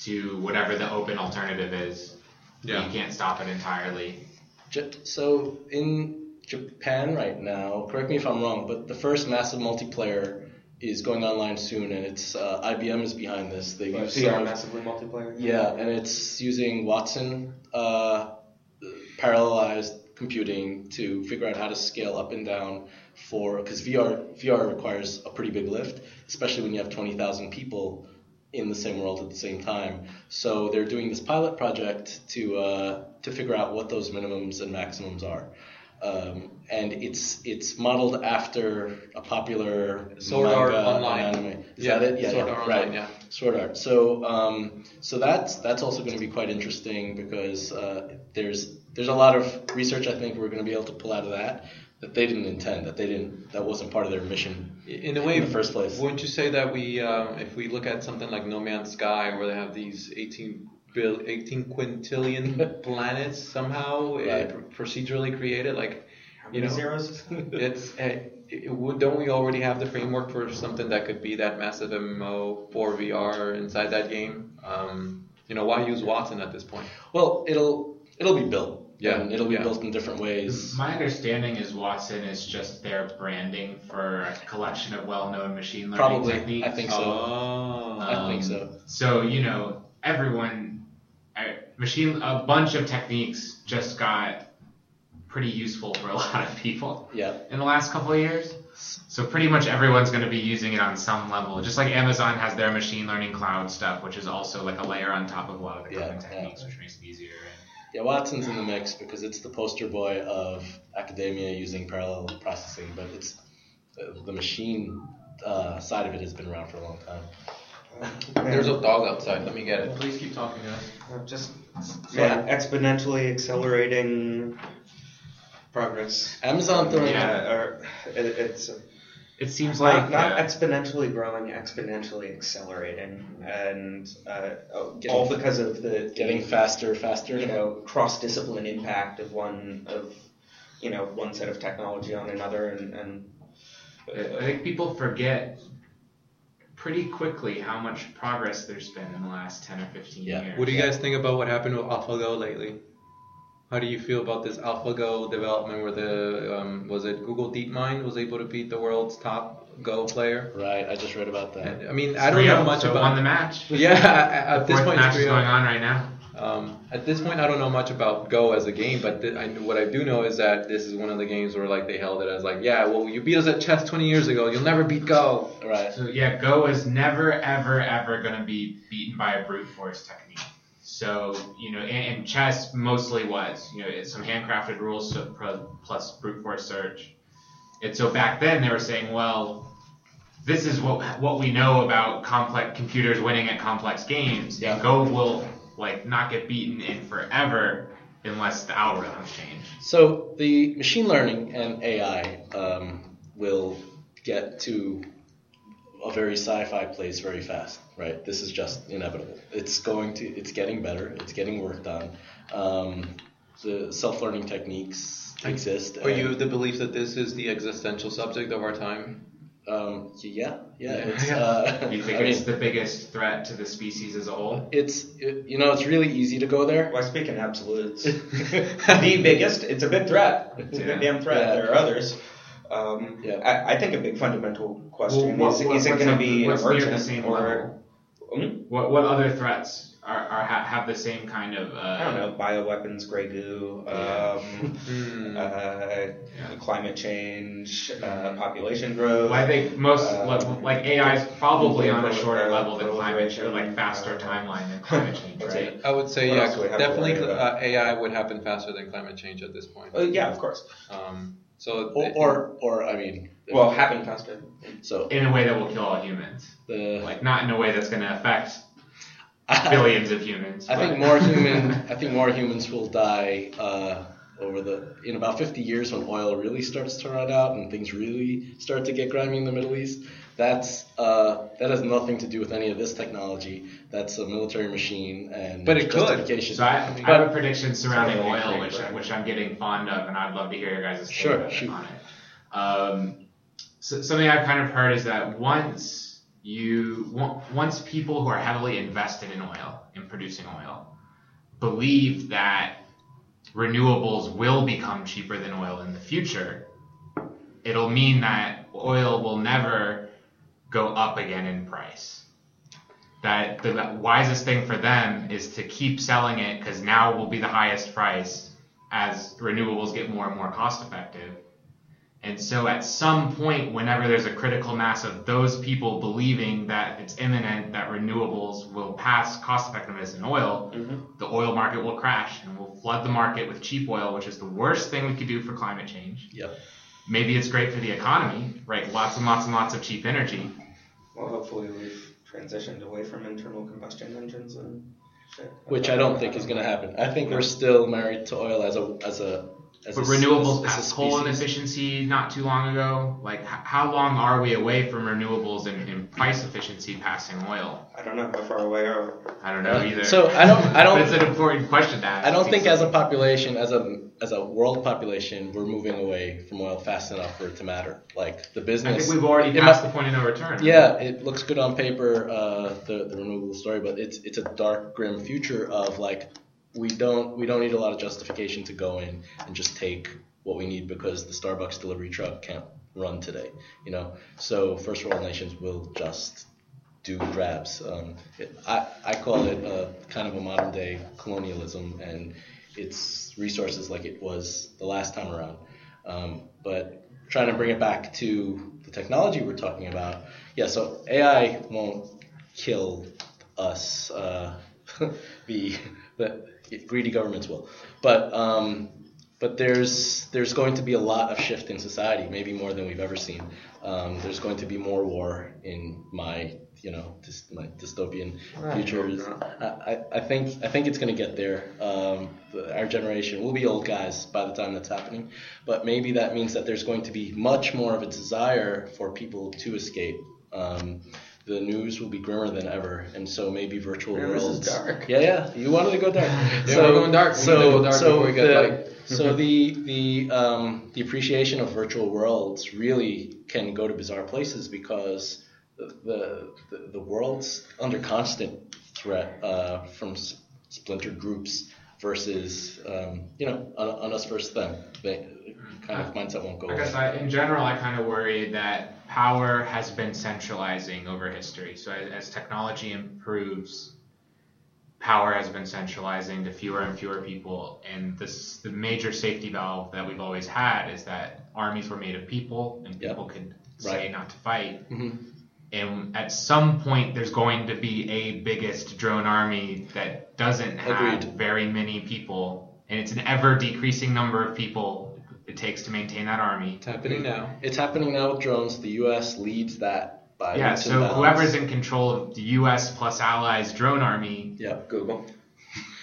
to whatever the open alternative is. Yeah. You can't stop it entirely. So in Japan right now, correct me if I'm wrong, but the first massive multiplayer is going online soon, and it's uh, IBM is behind this. They But use VR some- massively multiplayer. yeah, and it's using Watson uh, parallelized computing to figure out how to scale up and down for because VR VR requires a pretty big lift, especially when you have twenty thousand people in the same world at the same time. So they're doing this pilot project to uh, to figure out what those minimums and maximums are. Um, and it's it's modeled after a popular Sword manga Art Online. anime. Is that it? Yeah, Sword yeah, Art right. Online, yeah. Sword art. So um, so that's that's also going to be quite interesting because uh, there's there's a lot of research I think we're going to be able to pull out of that that they didn't intend that they didn't that wasn't part of their mission In a way, in the first place. Wouldn't you say that we, um, if we look at something like No Man's Sky, where they have these 18 bill, 18 quintillion planets somehow uh, Right. procedurally created, like How you many know, zeros? it's uh, it, would- don't we already have the framework for something that could be that massive MMO for VR inside that game? Um, you know, why use Watson at this point? Well, it'll it'll be built. Yeah, and it'll be yeah. built in different ways. My understanding is Watson is just their branding for a collection of well-known machine learning Probably, techniques. I think so. Oh. I think Um, so. So you know, everyone, uh, machine, a bunch of techniques just got pretty useful for a lot of people Yeah, in the last couple of years. So pretty much everyone's going to be using it on some level. Just like Amazon has their machine learning cloud stuff, which is also like a layer on top of a lot of the Yeah, coding yeah. techniques, which makes it easier. Yeah. Watson's in the mix because it's the poster boy of academia using parallel processing, but it's uh, the machine uh, side of it has been around for a long time. There's a dog outside. Let me get it. Please keep talking, guys. Uh, just Yeah. yeah. exponentially accelerating progress. Amazon throwing Yeah, or it, it's It seems not, like not uh, exponentially growing, exponentially accelerating, and uh, all Getting- because of the getting faster, faster. you know cross discipline impact of one of you know one set of technology on another, and, and I think people forget pretty quickly how much progress there's been in the last 10 or 15 Yeah. years. What do you guys think about what happened with AlphaGo lately? How do you feel about this AlphaGo development where the um, was it Google DeepMind was able to beat the world's top Go player? Right, I just read about that. And, I mean, I don't know much so about won the match. Yeah, at, at this point, match is going on right now. Um, at this point, I don't know much about Go as a game, but th- I, what I do know is that this is one of the games where like they held it as like, yeah, well, you beat us at chess 20 years ago, you'll never beat Go. Right. So yeah, Go is never, ever, ever going to be beaten by a brute force technique. So you know, and, and chess mostly was you know it's some handcrafted rules so pro, plus brute force search. And so back then they were saying, well, this is what what we know about complex computers winning at complex games. Yeah. And Go will like not get beaten in forever unless the algorithms change. So the machine learning and AI um, will get to a very sci-fi place very fast, right? This is just inevitable. It's going to, it's getting better. It's getting worked on. Um, the self-learning techniques exist. Are you of the belief that this is the existential subject of our time? Um, yeah, yeah. Yeah. It's, uh, You think I it's mean, the biggest threat to the species as a whole? it's it, you know it's really easy to go there. well, I speak in absolutes. the biggest, it's a big threat. It's a big damn threat. Yeah. There are others. Um, Yeah. I, I think a big fundamental question Well, is, what- is it going to be what's near the emergent same or level? What what other threats are, are ha- have the same kind of uh, I don't know, bioweapons, gray goo, um, Hmm. uh, climate change, uh, population growth. Well, I think most Uh, like- like AI is probably on a prolifer- shorter level than climate change, like faster uh, timeline than climate change, right? it. I would say, What yeah, else do we have to definitely uh, AI would happen faster than climate change at this point. Uh, yeah, of course. Um, so Or, or, or I mean, Well, happen faster. so In a way that will kill all humans, the like not in a way that's going to affect billions of humans. I think more human. I think more humans will die uh, over the in about 50 years when oil really starts to run out and things really start to get grimy in the Middle East. That's uh, that has nothing to do with any of this technology. That's a military machine and But it could. justification. So I, I have a prediction surrounding It's gonna be oil, great, which right? which I'm getting fond of, and I'd love to hear your guys' take Sure, on it- shoot. it. Um, so something I've kind of heard is that once you once people who are heavily invested in oil in producing oil believe that renewables will become cheaper than oil in the future, it'll mean that oil will never go up again in price. That the wisest thing for them is to keep selling it because now will be the highest price as renewables get more and more cost effective. And so at some point, whenever there's a critical mass of those people believing that it's imminent that renewables will pass cost effectiveness in oil, mm-hmm. the oil market will crash and we'll flood the market with cheap oil, which is the worst thing we could do for climate change. Yep. Maybe it's great for the economy, right? Lots and lots and lots of cheap energy. Well, hopefully we've transitioned away from internal combustion engines and shit. Which I don't think is going to happen. I think we're still married to oil as a as a as But a, renewables as a coal species. inefficiency not too long ago. Like, h- how long are we away from renewables and, and price efficiency passing oil? I don't know how far away are we? I don't know either. So I don't I don't it's an important question to ask. I don't think as a population as a as a world population we're moving away from oil fast enough for it to matter. Like the business. I think we've already passed might- the point of no return. Yeah, it looks good on paper, uh, the the renewable story, but it's it's a dark, grim future of like we don't we don't need a lot of justification to go in and just take what we need because the Starbucks delivery truck can't run today, you know. So first world nations will just do grabs. Um, it, I I call it a kind of a modern day colonialism, and it's resources like it was the last time around. Um, but trying to bring it back to the technology we're talking about, yeah. So AI won't kill us. Uh, the the greedy governments will, but um, but there's there's going to be a lot of shift in society, maybe more than we've ever seen. Um, there's going to be more war in my you know my dystopian I future. hope is- not. I, I- think I think it's going to get there. Um, the, our generation, we'll be old guys by the time that's happening, but maybe that means that there's going to be much more of a desire for people to escape. Um, the news will be grimmer than ever, and so maybe virtual Man, this is worlds. dark. Yeah, yeah. You wanted to go dark. Yeah, we're going dark. We So, need to go dark so before we get light. so the the um, the appreciation of virtual worlds really can go to bizarre places because the the, the world's under constant threat uh, from s- splintered groups versus um, you know on, on us versus them. They, kind of mindset won't go I guess I, in general, I kind of worry that power has been centralizing over history. So as, as technology improves, power has been centralizing to fewer and fewer people. And this the major safety valve that we've always had is that armies were made of people, and Yep. people could say Right. not to fight. Mhm. And at some point, there's going to be a biggest drone army that doesn't have Agreed. very many people, and it's an ever decreasing number of people it takes to maintain that army. It's happening now. It's happening now with drones. The U.S. leads that by Yeah, so whoever's in control of the U.S. plus allies drone army, yeah Google.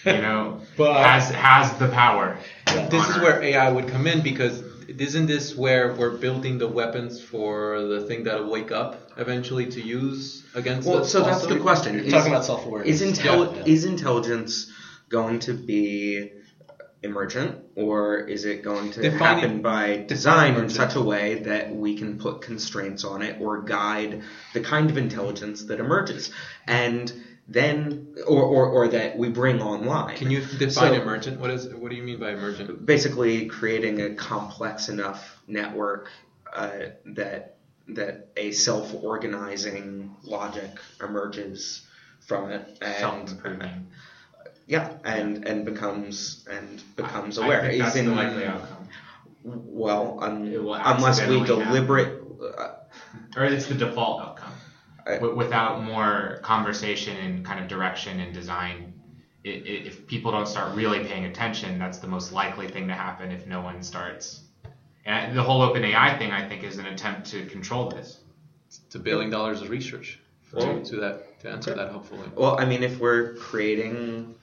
you know, But- has has the power. This is where AI would come in because isn't this where we're building the weapons for the thing that'll wake up eventually to use against Well, us? so that's also? the question. You're Is- talking about self-awareness. Is, intelli- Yeah. is intelligence going to be emergent, or is it going to Define it- happen by design in such a way that we can put constraints on it or guide the kind of intelligence that emerges? And then, or, or, or that we bring online. Can you define So- emergent? What is? What do you mean by emergent? basically creating a complex enough network uh, that that a self-organizing logic emerges from it and yeah and and becomes and becomes I- aware I think that's in- the likely outcome, well un, unless we deliberate uh, or it's the default outcome. I- Wi- without more conversation and kind of direction and design, i- i- if people don't start really paying attention, that's the most likely thing to happen if no one starts. And the whole open AI thing, I think, is an attempt to control this. It's a billion dollars of research for, Well- to that to answer that. Hopefully. well I mean if we're creating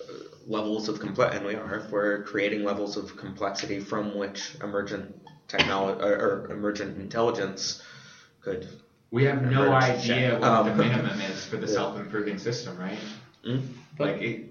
uh, levels of complex and we are if we're creating levels of complexity from which emergent technology or, or emergent intelligence could We have no idea what Um, the minimum is for the yeah. self-improving system, right? Mm. Like it,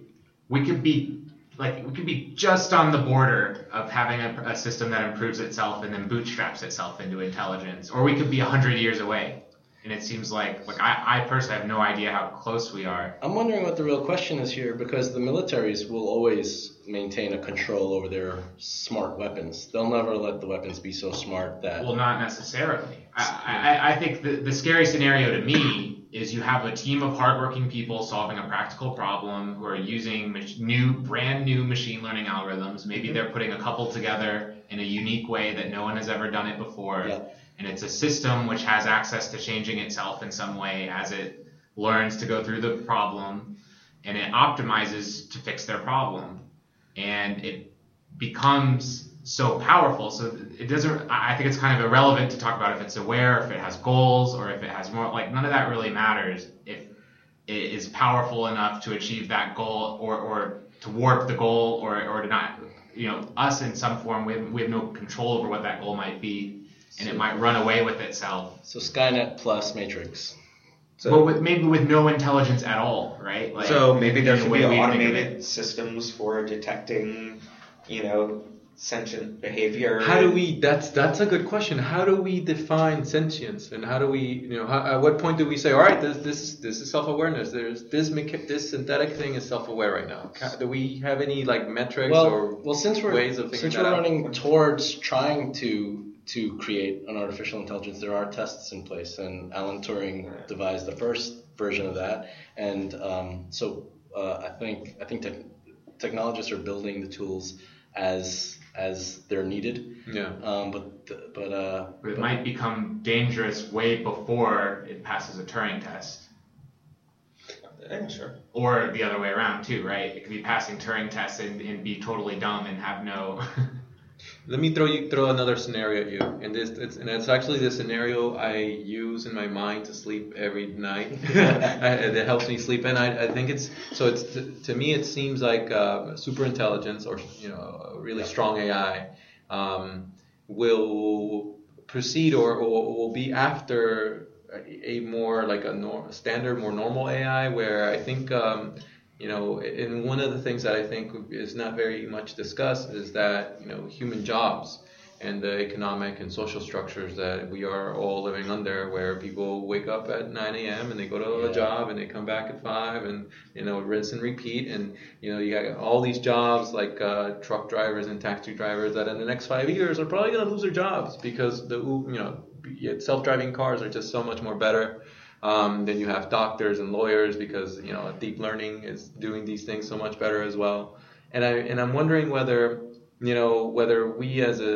we could be like we could be just on the border of having a, a system that improves itself and then bootstraps itself into intelligence, or we could be hundred years away. And it seems like like I, I personally have no idea how close we are. I'm wondering what the real question is here because the militaries will always maintain a control over their smart weapons. They'll never let the weapons be so smart that. Well, not necessarily. I, I, I think the, the scary scenario to me is you have a team of hardworking people solving a practical problem who are using mach- new, brand new machine learning algorithms. Maybe mm-hmm. they're putting a couple together in a unique way that no one has ever done it before. Yeah. And it's a system which has access to changing itself in some way as it learns to go through the problem and it optimizes to fix their problem. And it becomes so powerful. So it doesn't. I think it's kind of irrelevant to talk about if it's aware, if it has goals, or if it has more. Like none of that really matters if it is powerful enough to achieve that goal, or or to warp the goal, or or to not. You know, us in some form, we have, we have no control over what that goal might be, and it might run away with itself. So Skynet plus Matrix. So, but with, maybe with no intelligence at all, right? Like, so maybe there in the way be we think of automated systems for detecting, you know, sentient behavior. How do we? That's that's a good question. How do we define sentience, and how do we, you know, how, at what point do we say, all right, this this this is self-awareness. There's this mecha- this synthetic thing is self-aware right now. Do we have any like metrics Well, or well, since we're ways of since we're that out? running towards trying to to create an artificial intelligence, there are tests in place, and Alan Turing devised the first version of that, and um, so uh, I think I think tech technologists are building the tools as as they're needed, Yeah. um, but but uh, But it but- might become dangerous way before it passes a Turing test. Yeah, sure. Or the other way around too, right? It could be passing Turing tests and, and be totally dumb and have no. Let me throw you throw another scenario at you, and this it's, and it's actually the scenario I use in my mind to sleep every night. it helps me sleep, and I, I think it's so. It's to, to me it seems like um, super intelligence or you know really strong AI um, will proceed or, or will be after a, a more like a nor- standard, more normal AI, where I think. Um, you know, and one of the things that I think is not very much discussed is that, you know, human jobs and the economic and social structures that we are all living under, where people wake up at 9 a.m. and they go to Yeah. a job and they come back at 5 and, you know, rinse and repeat. And, you know, you got all these jobs like uh, truck drivers and taxi drivers that in the next five years are probably going to lose their jobs because the, you know, self-driving cars are just so much more better. Um, then you have doctors and lawyers because you know deep learning is doing these things so much better as well. And I and I'm wondering whether you know whether we as a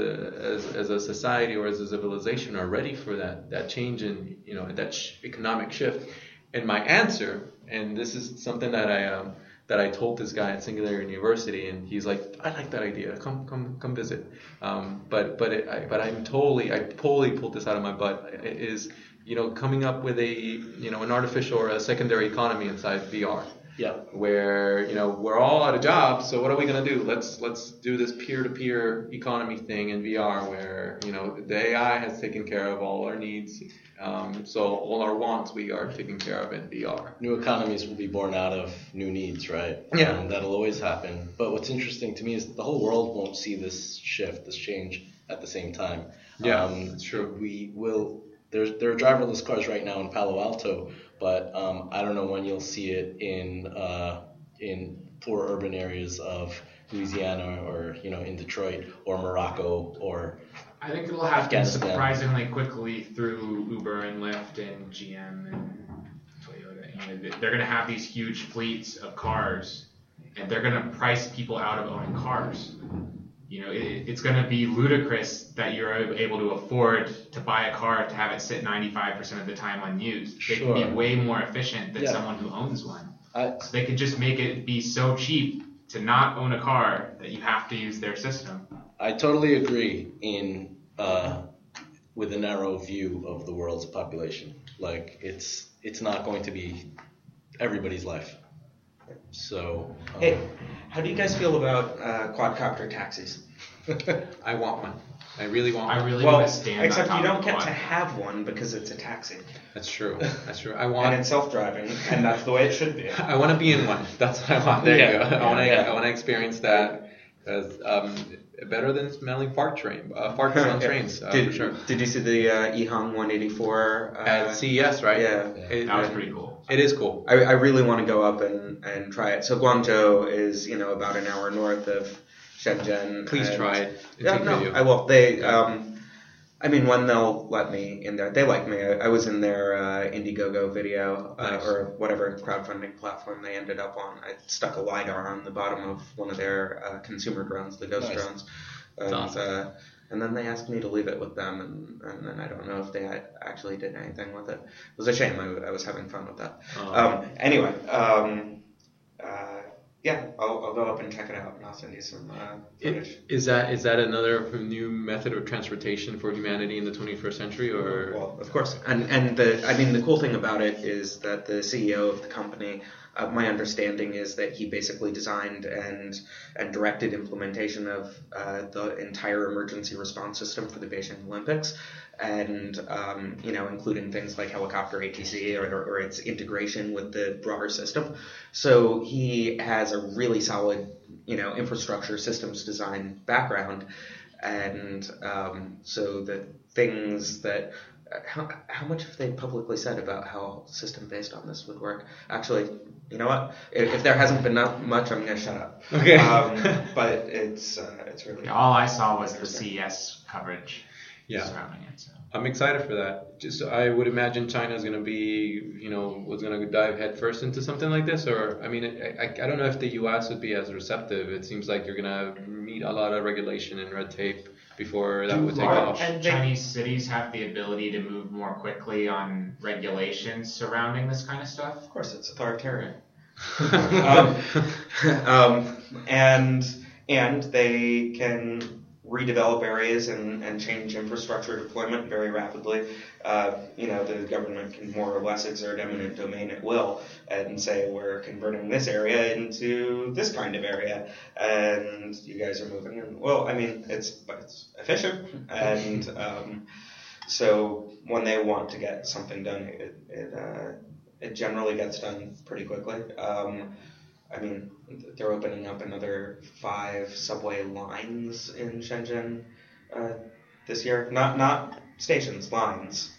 as, as a society or as a civilization are ready for that that change in you know that sh- economic shift. And my answer, and this is something that I um, that I told this guy at Singularity University, and he's like, I like that idea. Come come come visit. Um, but but it, I, but I'm totally I totally pulled this out of my butt. Is you know, coming up with a, you know, an artificial or a secondary economy inside VR, yeah. where you know we're all out of jobs. So what are we gonna do? Let's let's do this peer-to-peer economy thing in VR, where you know the AI has taken care of all our needs. Um, so all our wants we are taking care of in VR. new economies will be born out of new needs, right? Yeah. Um, that'll always happen. But what's interesting to me is the whole world won't see this shift, this change at the same time. Yeah, um, true. We will. There's there are driverless cars right now in Palo Alto, but um, I don't know when you'll see it in uh, in poor urban areas of Louisiana or you know in Detroit or Morocco or I think it'll happen surprisingly quickly through Uber and Lyft and GM and Toyota. You know, they're going to have these huge fleets of cars, and they're going to price people out of owning cars. You know, it, it's going to be ludicrous that you're able to afford to buy a car to have it sit 95% of the time unused. They can Sure. be way more efficient than Yeah. someone who owns one. I, So they could just make it be so cheap to not own a car that you have to use their system. I totally agree in uh, with a narrow view of the world's population. Like it's it's not going to be everybody's life. So um, Hey, how do you guys feel about uh, quadcopter taxis? I want one. I really want. I really well, want to stand except on you don't get quad. to have one because it's a taxi That's true. That's true. I want. and it's self-driving, and that's the way it should be. I want to be in one. That's what I want. There Yeah, you go. I want to. yeah. I want to experience that. Because um, better than smelling fart train, uh, farts on trains uh, did, for sure. did you see the uh, EHang 184? Uh, At CES, right? Yeah. It, That was pretty cool. It is cool. I, I really want to go up and, and try it. So Guangzhou is you know about an hour north of Shenzhen. Please and- try it. Yeah, no, video. I will. They, um, I mean, when they'll let me in there, they like me. I, I was in their uh, Indiegogo video uh, Nice. or whatever crowdfunding platform they ended up on. I stuck a lidar on the bottom of one of their uh, consumer drones, the Ghost Nice. drones, and awesome. And then they asked me to leave it with them, and, and then I don't know if they actually did anything with it. It was a shame. I, I was having fun with that. Um, Um, anyway, um, uh, yeah, I'll, I'll go up and check it out, and I'll send you some uh, footage. It- Is that is that another new method of transportation for humanity in the 21st century, or Well, of course, and and the I mean the cool thing about it is that the CEO of the company, uh, my understanding is that he basically designed and and directed implementation of uh, the entire emergency response system for the Beijing Olympics, and um, you know including things like helicopter ATC or, or its integration with the broader system. So he has a really solid you know infrastructure systems design background, and um, so the things that how, how much have they publicly said about how system based on this would work? Actually, you know what? If, if there hasn't been not much, I'm gonna shut up. Okay. Um, but it's uh, it's really All I saw was the Interesting. CES coverage Yeah. surrounding it. So. I'm excited for that. Just I would imagine China is going to be, you know, was going to dive headfirst into something like this, or I mean, I, I, I don't know if the U.S. would be as receptive. It seems like you're going to meet a lot of regulation and red tape before that would take Large off. And Chinese cities have the ability to move more quickly on regulations surrounding this kind of stuff. Of course, it's authoritarian. um, um, and and they can redevelop areas and, and change infrastructure deployment very rapidly. Uh, you know, the government can more or less exert eminent domain at will and say we're converting this area into this kind of area, and you guys are moving. in. well, I mean, it's but it's efficient, and um, so when they want to get something done, it it, uh, it generally gets done pretty quickly. Um, I mean, they're opening up another five subway lines in Shenzhen uh, this year. Not not stations, lines.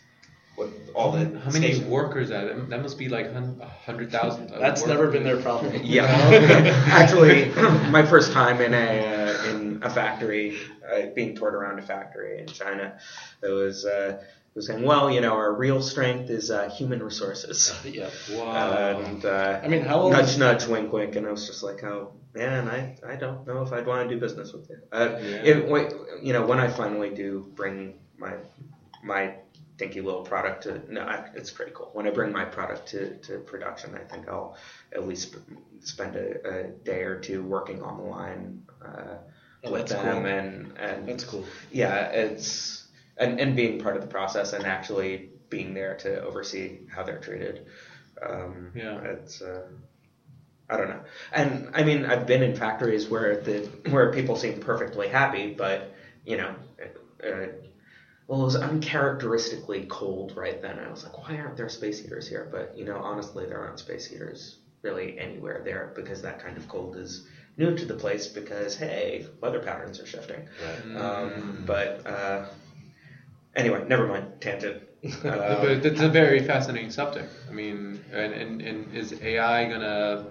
With all the How many stations. workers are there? That must be like hundred thousand. That's never been their problem. Yeah, actually, my first time in a uh, in a factory, uh, being toured around a factory in China, it was uh, it was saying, well, you know, our real strength is uh, human resources. yeah. Wow. And uh, I mean, how old? nudge, nudge, wink, wink, and I was just like, oh man, I, I don't know if I'd want to do business with you. Uh, Yeah. it, you know, when I finally do bring my my dinky little product to no, I, it's pretty cool. When I bring my product to, to production, I think I'll at least spend a, a day or two working on the line uh, Oh, with that's them, cool. and and That's cool. yeah, it's and, and being part of the process and actually being there to oversee how they're treated. Um, Yeah. it's uh, I don't know, and I mean I've been in factories where the where people seem perfectly happy, but you know, uh, well it was uncharacteristically cold right then. I was like, why aren't there space heaters here? But you know, honestly, there aren't space heaters really anywhere there because that kind of cold is new to the place because hey, weather patterns are shifting. Right. Um, but uh, anyway, never mind. Tangent. Uh, but it's a very fascinating subject. I mean, and, and, and is AI gonna?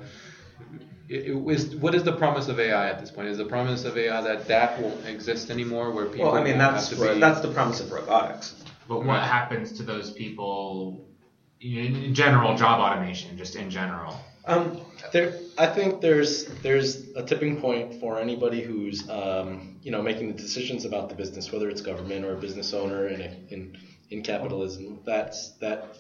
It, it is, what is the promise of AI at this point? Is the promise of AI that that won't exist anymore, where people well, I mean that's have to what, be, that's the promise of robotics. But what happens to those people in in general, job automation, just in general? Um, There, I think there's there's a tipping point for anybody who's um, you know making the decisions about the business, whether it's government or a business owner in in in capitalism. That's that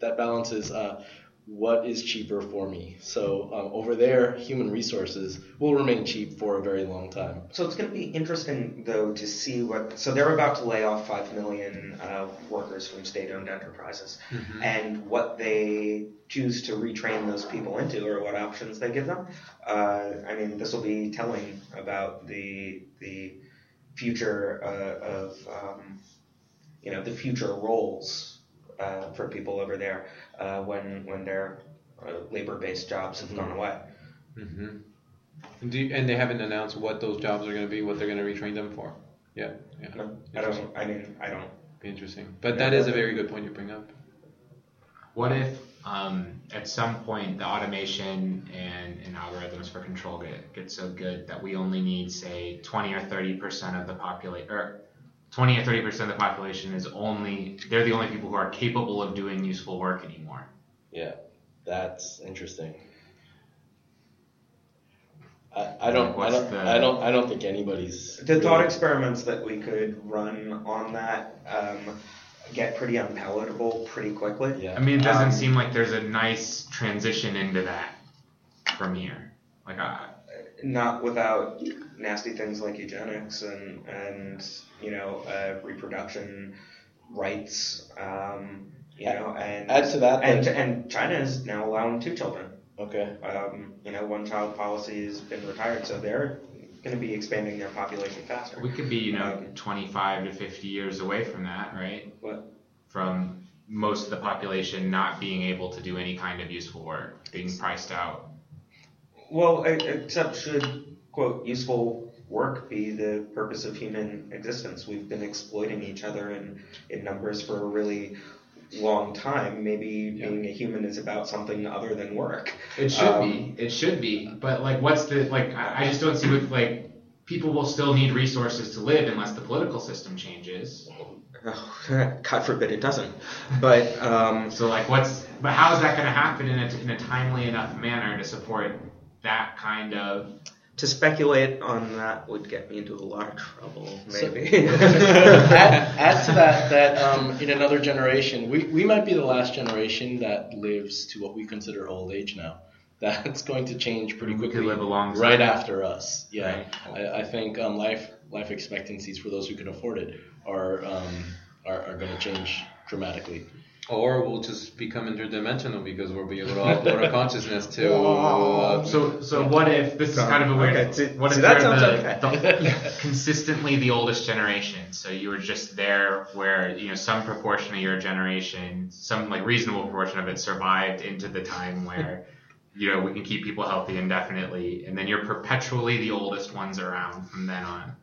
that balance is uh, what is cheaper for me. So um, over there, human resources will remain cheap for a very long time. so it's going to be interesting though to see what. So they're about to lay off five million uh, workers from state-owned enterprises, Mhm. and what they choose to retrain those people into, or what options they give them. Uh, I mean, this will be telling about the the future uh, of um, you know the future roles uh, for people over there uh, when when their uh, labor-based jobs have gone away. hmm And, do you, and they haven't announced what those jobs are going to be, what they're going to retrain them for. Yeah, yeah. No, I don't. I mean, I don't. Be interesting. But that is a very good point you bring up. What if um, at some point the automation and, and algorithms for control get, get so good that we only need say 20 or 30 percent of the population or 20 or 30 percent of the population is only they're the only people who are capable of doing useful work anymore. Yeah, that's interesting. I, I don't I don't the- I don't I don't think anybody's The thought experiments that we could run on that um, get pretty unpalatable pretty quickly. Yeah. I mean, it doesn't Um, seem like there's a nice transition into that from here. Like, I, Not without nasty things like eugenics and and you know uh, reproduction rights. Um, you know, and Add to that, and then- and China is now allowing two children. Okay. Um, you know, one child policy has been retired, so they're going to be expanding their population faster. we could be, you know, 25 to 50 years away from that, right? What? From most of the population not being able to do any kind of useful work, being priced out. Well, except should quote useful work be the purpose of human existence? We've been exploiting each other in in numbers for a really long time. Maybe Yeah. being a human is about something other than work. It should Um, be. It should be. But like, what's the like? I, I just don't see what like. People will still need resources to live unless the political system changes. God forbid it doesn't. But um, So like, what's? But how is that going to happen in a, in a timely enough manner to support that kind of? To speculate on that would get me into a lot of trouble, So- maybe. add, add to that that um, in another generation, we, we might be the last generation that lives to what we consider old age now. That's going to change pretty We could quickly live alongside. right after us. Yeah, Right. I, I think um, life life expectancies for those who can afford it are um, are, are going to change dramatically. Or we'll just become interdimensional because we'll be able to upload our consciousness to. Uh, So so what if this is kind of a weird? Okay, see- what if see, that sounds the, okay. the consistently the oldest generation? So you were just there where you know some proportion of your generation, some like reasonable proportion of it, survived into the time where. You know, we can keep people healthy indefinitely, and then you're perpetually the oldest ones around from then on.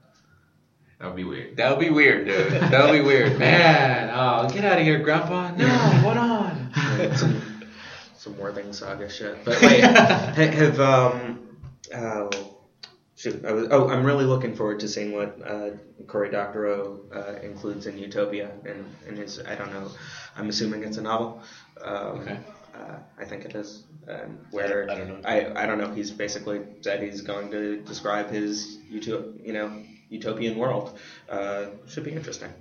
That would be weird. that would be weird, dude. That would be weird. Man, oh, get out of here, Grandpa. No, what on? some, some Worthing Saga shit. But wait, have um, oh, shoot, I was, oh, I'm really looking forward to seeing what uh, Cory Doctorow uh, includes in Utopia in, in his. I don't know. I'm assuming it's a novel. Um, Okay. Uh, I think it is. Um, where I don't know. I, I don't know. He's basically said he's going to describe his uto- you know utopian world. Uh, should be interesting.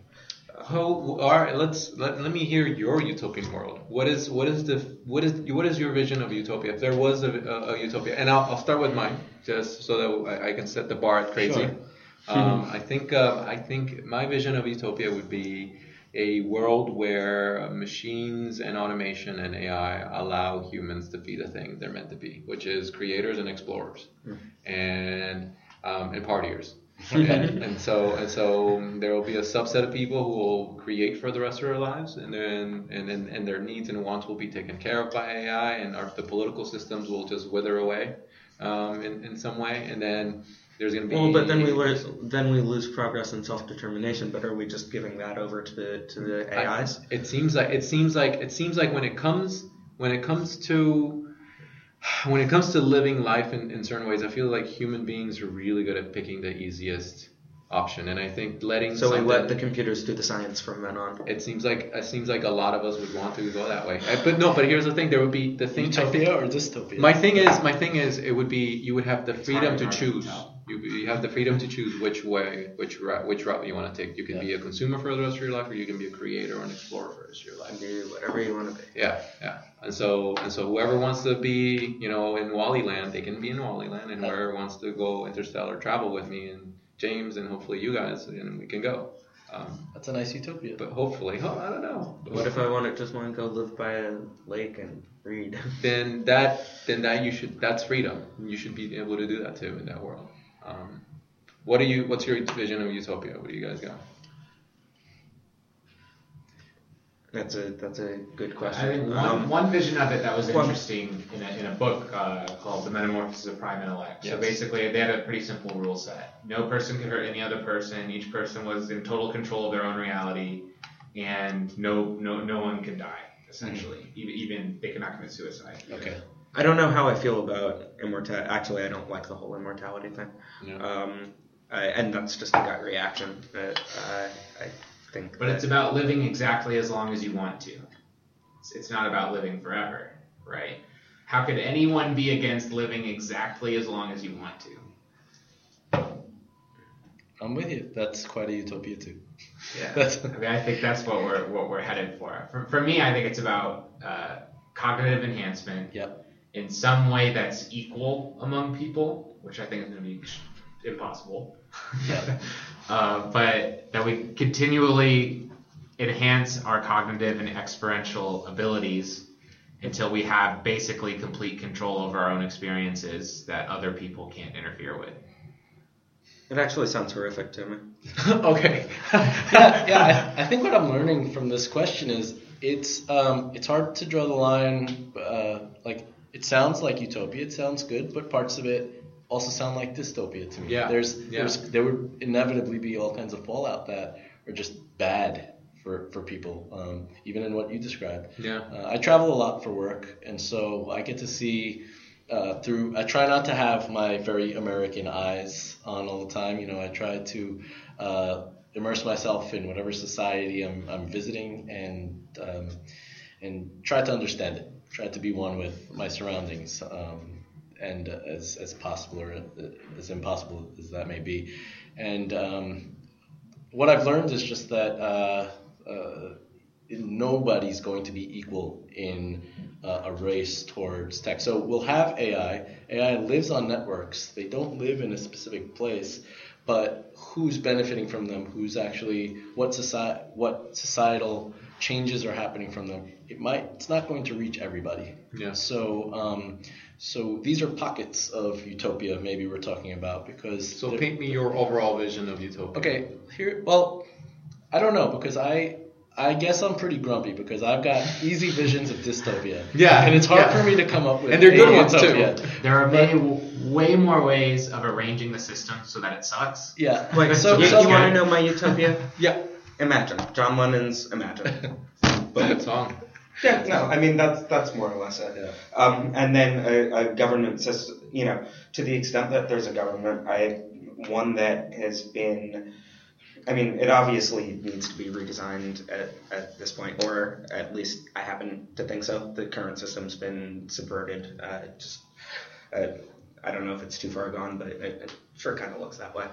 All right. Let's let, let me hear your utopian world. What is what is the what is what is your vision of utopia? If there was a, a, a utopia, and I'll, I'll start with mine, just so that I, I can set the bar at crazy. Sure. Um, I think uh, I think my vision of utopia would be a world where machines and automation and AI allow humans to be the thing they're meant to be, which is creators and explorers, and um, and partiers. And, and so and so there will be a subset of people who will create for the rest of their lives, and then and, and, and their needs and wants will be taken care of by AI, and our, the political systems will just wither away um, in, in some way, and then there's going to be Well, but then we lose then we lose progress and self determination. But are we just giving that over to the to the I- AIs? it seems like it seems like it seems like when it comes when it comes to when it comes to living life in, in certain ways, I feel like human beings are really good at picking the easiest option, and I think letting So we let the computers do the science from then on. it seems like it seems like a lot of us would want to go that way. I- but no, but here's the thing: there would be the thing. I think- Utopia or dystopia? my thing is, my thing is, it would be you would have the freedom to hard to choose. Tell. You, you have the freedom to choose which way, which route, which route you want to take. You can be a consumer for the rest of your life, or you can be a creator or an explorer for the rest of your life. Do whatever you want to be. Yeah, yeah. And so, and so, whoever wants to be, you know, in Wally Land, they can be in Wally Land, and whoever wants to go interstellar travel with me and James and hopefully you guys, and we can go. Um, That's a nice utopia. but hopefully, oh, I don't know. What if I want to just want to go live by a lake and read? then that then that you should that's freedom. You should be able to do that too in that world. Um, what are you? What's your vision of utopia? What do you guys got? That's a that's a good question. I question. think one, Um, one vision of it that was well- interesting in a, in a book uh, called The Metamorphosis of Prime Intellect. So Yes. basically, they had a pretty simple rule set. No person could hurt any other person. Each person was in total control of their own reality, and no no no one can die. Essentially, even, even they cannot commit suicide. Okay. I don't know how I feel about immortality. Actually, I don't like the whole immortality thing. Yeah. Um, I, and that's just a gut reaction. But, uh, I think. But that- it's about living exactly as long as you want to. It's, it's not about living forever, right? How could anyone be against living exactly as long as you want to? I'm with you. That's quite a utopia too. Yeah. I mean, I think that's what we're what we're headed for. For, for me, I think it's about uh, cognitive enhancement Yep. In some way that's equal among people, which I think is going to be impossible. Yeah. uh, but that we continually enhance our cognitive and experiential abilities until we have basically complete control over our own experiences that other people can't interfere with. It actually sounds horrific to me. okay. yeah, yeah. I, I think what I'm learning from this question is it's um, it's hard to draw the line. Uh, like it sounds like utopia. It sounds good, but parts of it also sound like dystopia to me. Yeah, There's yeah. there's there would inevitably be all kinds of fallout that are just bad for for people, um, even in what you described. Yeah. Uh, I travel a lot for work, and so I get to see uh, through. I try not to have my very American eyes on all the time. You know, I try to uh, immerse myself in whatever society I'm, I'm visiting, and um, and try to understand it. Try to be one with my surroundings, um, and as as possible or uh, as impossible as that may be, and. Um, what I've learned is just that uh, uh, nobody's going to be equal in uh, a race towards tech. So we'll have AI. AI lives on networks. They don't live in a specific place, but who's benefiting from them? Who's actually what society? What societal changes are happening from them? It might. It's not going to reach everybody. Yeah. So. Um, so these are pockets of utopia maybe we're talking about because So paint me your overall vision of utopia. Okay, here. Well, I don't know because I I guess I'm pretty grumpy because I've got easy visions of dystopia. Yeah, and it's hard yeah. for me to come up with. And they're good a ones, too. utopia. There are many, way more ways of arranging the system so that it sucks. Yeah. Like, so, you, so you want to know my utopia? Yeah. Imagine John Lennon's Imagine. Good song. Yeah, no, I mean that's that's more or less it. Yeah. Um, and then a, a government system, you know, to the extent that there's a government, I one that has been, I mean, it obviously needs to be redesigned at, at this point, or at least I happen to think so. The current system's been subverted. Uh, just, uh, I don't know if it's too far gone, but it, it sure kind of looks that way.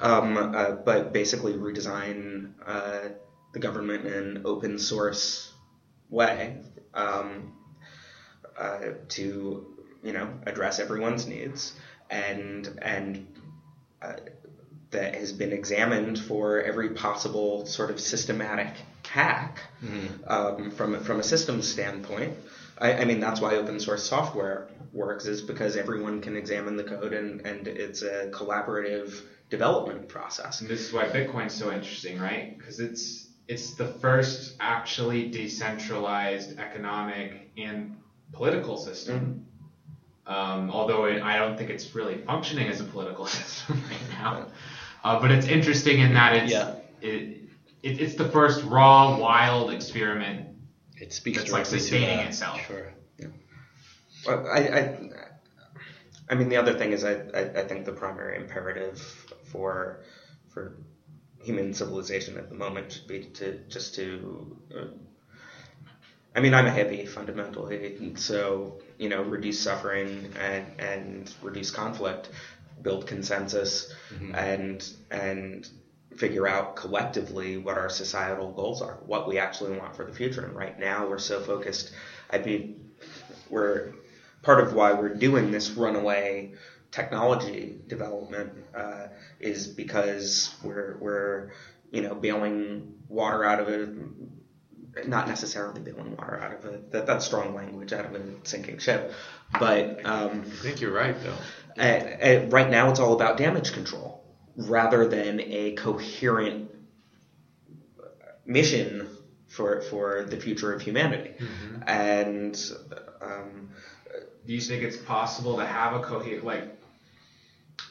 Um, uh, but basically, redesign uh, the government in an open source way um, uh, to, you know, address everyone's needs and and uh, that has been examined for every possible sort of systematic hack um, from from a systems standpoint. I, I mean that's why open source software works is because everyone can examine the code and, and it's a collaborative development process. And this is why Bitcoin's so interesting, right? Because it's it's the first actually decentralized economic and political system. Um, although it, I don't think it's really functioning as a political system right now. Uh, but it's interesting in that it's Yeah. it, it, it's the first raw, wild experiment. It speaks It's like directly to sustaining that. itself. Sure. Well, I, I, I mean, the other thing is, I, I, I think the primary imperative for for human civilization at the moment should be to just to. Uh, I mean, I'm a hippie fundamentally, and so you know, reduce suffering and and reduce conflict, build consensus, and and figure out collectively what our societal goals are, what we actually want for the future. And right now, we're so focused. I'd be we're part of why we're doing this runaway technology development uh, is because we're we're you know bailing water out of a not necessarily bailing water out of a that, that's strong language out of a sinking ship, but um, I think you're right though. uh, uh, right now it's all about damage control rather than a coherent mission for for the future of humanity. And um, Do you think it's possible to have a coherent, like,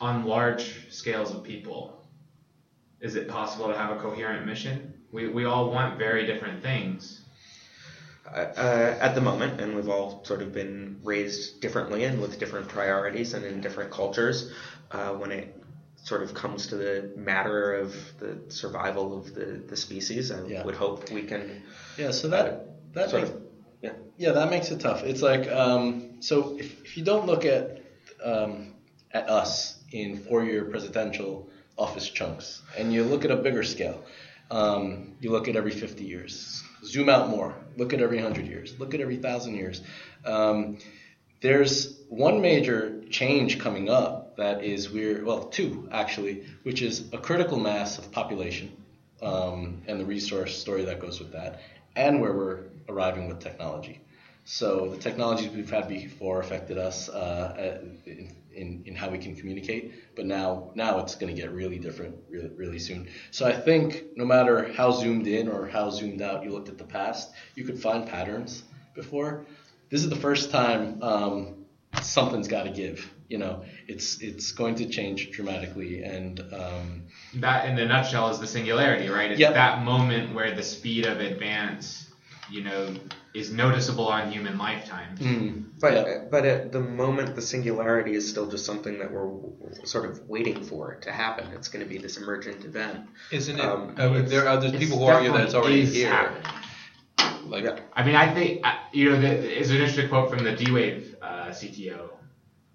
on large scales of people? Is it possible to have a coherent mission? We, we all want very different things. uh, at the moment, and we've all sort of been raised differently and with different priorities and in different cultures. Uh, when it sort of comes to the matter of the survival of the, the species, I Yeah. would hope we can Yeah, so that that sort makes, of yeah. yeah that makes it tough. It's like um, so if, if you don't look at um, at us in four-year presidential office chunks, and you look at a bigger scale, um, you look at every 50 years. Zoom out more. Look at every 100 years. Look at every thousand years. Um, there's one major change coming up that is we're well two actually, which is a critical mass of population um, and the resource story that goes with that, and where we're arriving with technology. So the technologies we've had before affected us uh, in, in, in how we can communicate, but now now it's going to get really different really, really soon. So I think no matter how zoomed in or how zoomed out you looked at the past, you could find patterns before. This is the first time um, something's got to give. You know, it's it's going to change dramatically, and um, That, in a nutshell, is the singularity, right? It's Yep. that moment where the speed of advance, you know, is noticeable on human lifetimes. mm, But yeah. but at the moment, the singularity is still just something that we're sort of waiting for to happen. It's going to be this emergent event. Isn't it? Um, uh, there are other people who argue that it's already is here. happening. Like, Yeah. I mean, I think uh, you know, the, is an interesting quote from the D-Wave uh, CTO.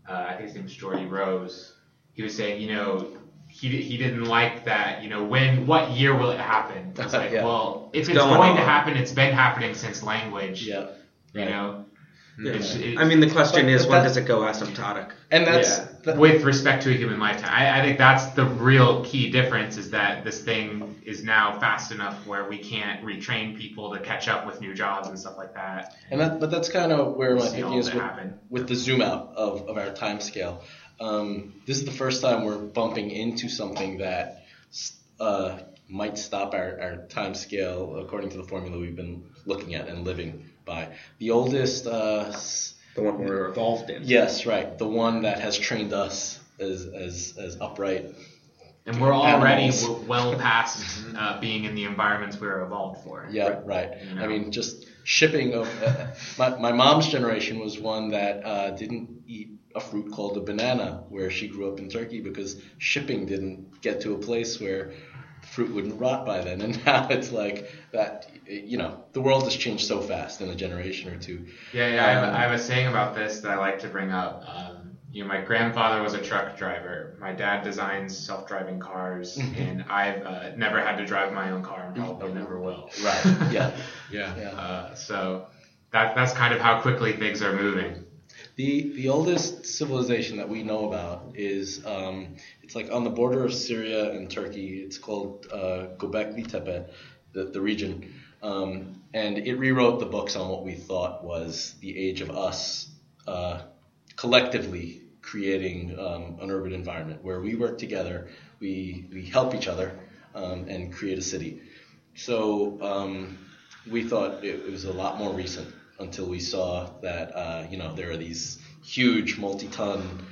Uh, I think his name's Geordie Rose. He was saying, you know, he, he didn't like that. You know, when what year will it happen? It's like, Yeah. well, if It's it's, going going, to happen, it's been happening since language. yeah. You right. know, Yeah. It's- it- I mean, the question But- is, but when does it go asymptotic? And that's yeah. That- with respect to a human lifetime. I, I think that's the real key difference is that this thing is now fast enough where we can't retrain people to catch up with new jobs and stuff like that. And that, but that's kind of where my thinking is with, with the zoom out of, of our time scale. Um, this is the first time we're bumping into something that uh, might stop our, our time scale according to the formula we've been looking at and living by. The oldest, uh, The one we're evolved in. yes, right, the one that has trained us as, as, as upright. And we're already Animals. w- well past uh, being in the environments we were evolved for. Yeah, right. You know? I mean, just shipping of uh, my, my mom's generation was one that uh, didn't eat a fruit called a banana where she grew up in Turkey because shipping didn't get to a place where fruit wouldn't rot by then. And now it's like that, you know, the world has changed so fast in a generation or two. Yeah, yeah. I, have, Um, I have a saying about this that I like to bring up. Um, you know, my grandfather was a truck driver. My dad designs self-driving cars, and I've uh, never had to drive my own car, and probably never will. Right. Yeah. yeah. Yeah. Uh, so that that's kind of how quickly things are moving. The the oldest civilization that we know about is um, it's like on the border of Syria and Turkey. It's called uh, Göbekli Tepe, the the region, um, and it rewrote the books on what we thought was the age of us uh, collectively creating um, an urban environment where we work together, we we help each other, um, and create a city. So um, we thought it was a lot more recent until we saw that uh, you know there are these huge multi-ton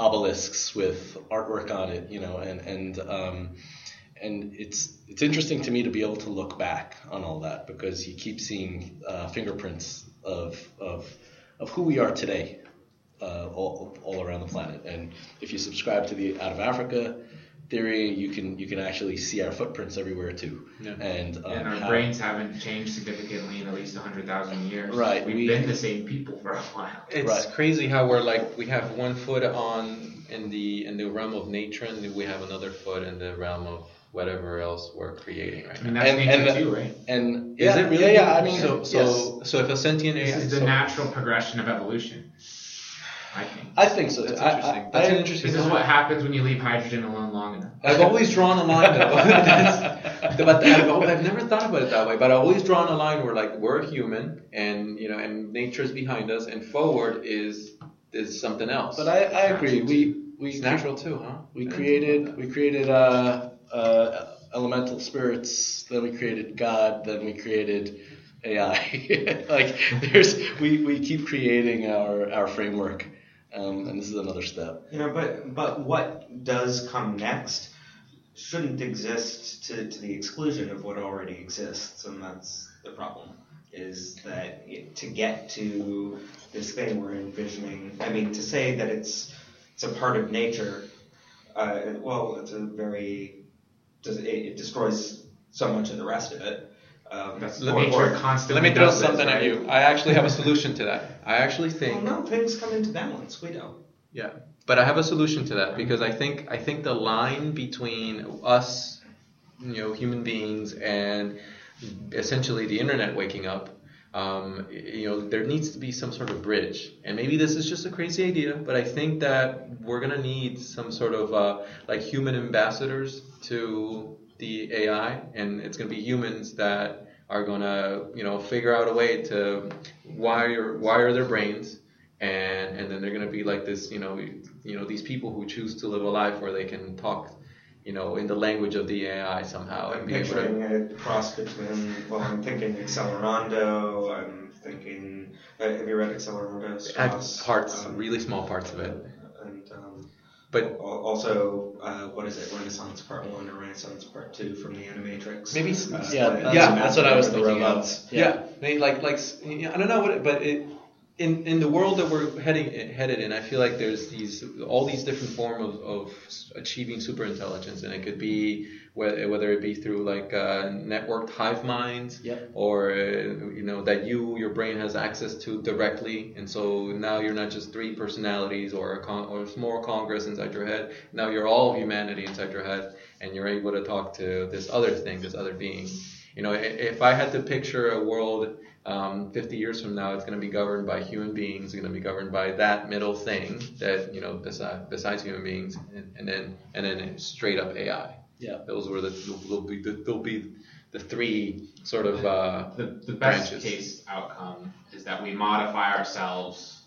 obelisks with artwork on it, you know, and and um, and it's it's interesting to me to be able to look back on all that because you keep seeing uh, fingerprints of of of who we are today. Uh, all, all around the planet, and if you subscribe to the Out of Africa theory, you can you can actually see our footprints everywhere too. Yeah. And, um, and our how- brains haven't changed significantly in at least 100,000 years. Right, We've we- been the same people for a while. It's Right. crazy how we're like we have one foot on in the in the realm of nature and we have another foot in the realm of whatever else we're creating right I mean, now. that's And- nature and the- too, right? And Is it really? Yeah, yeah. I mean, so so so if a sentient AI, This is the so- natural progression of evolution. I think. I think so. That's too. I- interesting. I- That's an interesting. This is what happens when you leave hydrogen alone long enough. I've always drawn a line though. But I've, I've never thought about it that way. But I've always drawn a line where like we're human, and you know, and nature's behind us, and forward is is something else. But I, I agree. We we it's natural too, huh? we created we created uh, uh, elemental spirits, then we created God, then we created AI. like there's we, we keep creating our our framework, um, and this is another step. You know, but but what does come next shouldn't exist to, to the exclusion of what already exists, and that's the problem. Is that it, to get to this thing we're envisioning? I mean, to say that it's it's a part of nature, uh, well, it's a very does it, it destroys so much of the rest of it. Um, That's Let the me- Let me throw does this, something at you. I actually have a solution to that. I actually well, think no, things come into balance. We don't. Yeah, but I have a solution to that because I think I think the line between us, you know, human beings and essentially the internet waking up, um, you know, there needs to be some sort of bridge. And maybe this is just a crazy idea, but I think that we're gonna need some sort of uh, like human ambassadors to the AI, and it's gonna be humans that are gonna, you know, figure out a way to wire wire their brains and and then they're gonna be like this, you know, you know these people who choose to live a life where they can talk, you know, in the language of the AI somehow I'm and be able to. picturing a cross between, well, I'm thinking Accelerando, I'm thinking, uh, have you read Accelerando? Add Stross? parts, Um, really small parts of it, And um, but also, uh, what is it, Renaissance Part 1 or Renaissance Part 2 from the Animatrix? Maybe- Uh, Yeah, the- that's, Yeah. that's what I was thinking robots. of. yeah, they like like I don't know what, it, but it. In, in the world that we're heading headed in, I feel like there's these all these different forms of, of achieving super intelligence, and it could be whether, whether it be through like uh, networked hive minds, Yep. or uh, you know that you your brain has access to directly, and so now you're not just three personalities or a con- or small congress inside your head. Now you're all humanity inside your head, and you're able to talk to this other thing, this other being. You know, if I had to picture a world um, 50 years from now, it's going to be governed by human beings. It's going to be governed by that middle thing that you know besides, besides human beings, and, and then and then straight up AI. Yeah. Those were the they'll be the, they'll be the three sort of uh, The, the best branches. case outcome is that we modify ourselves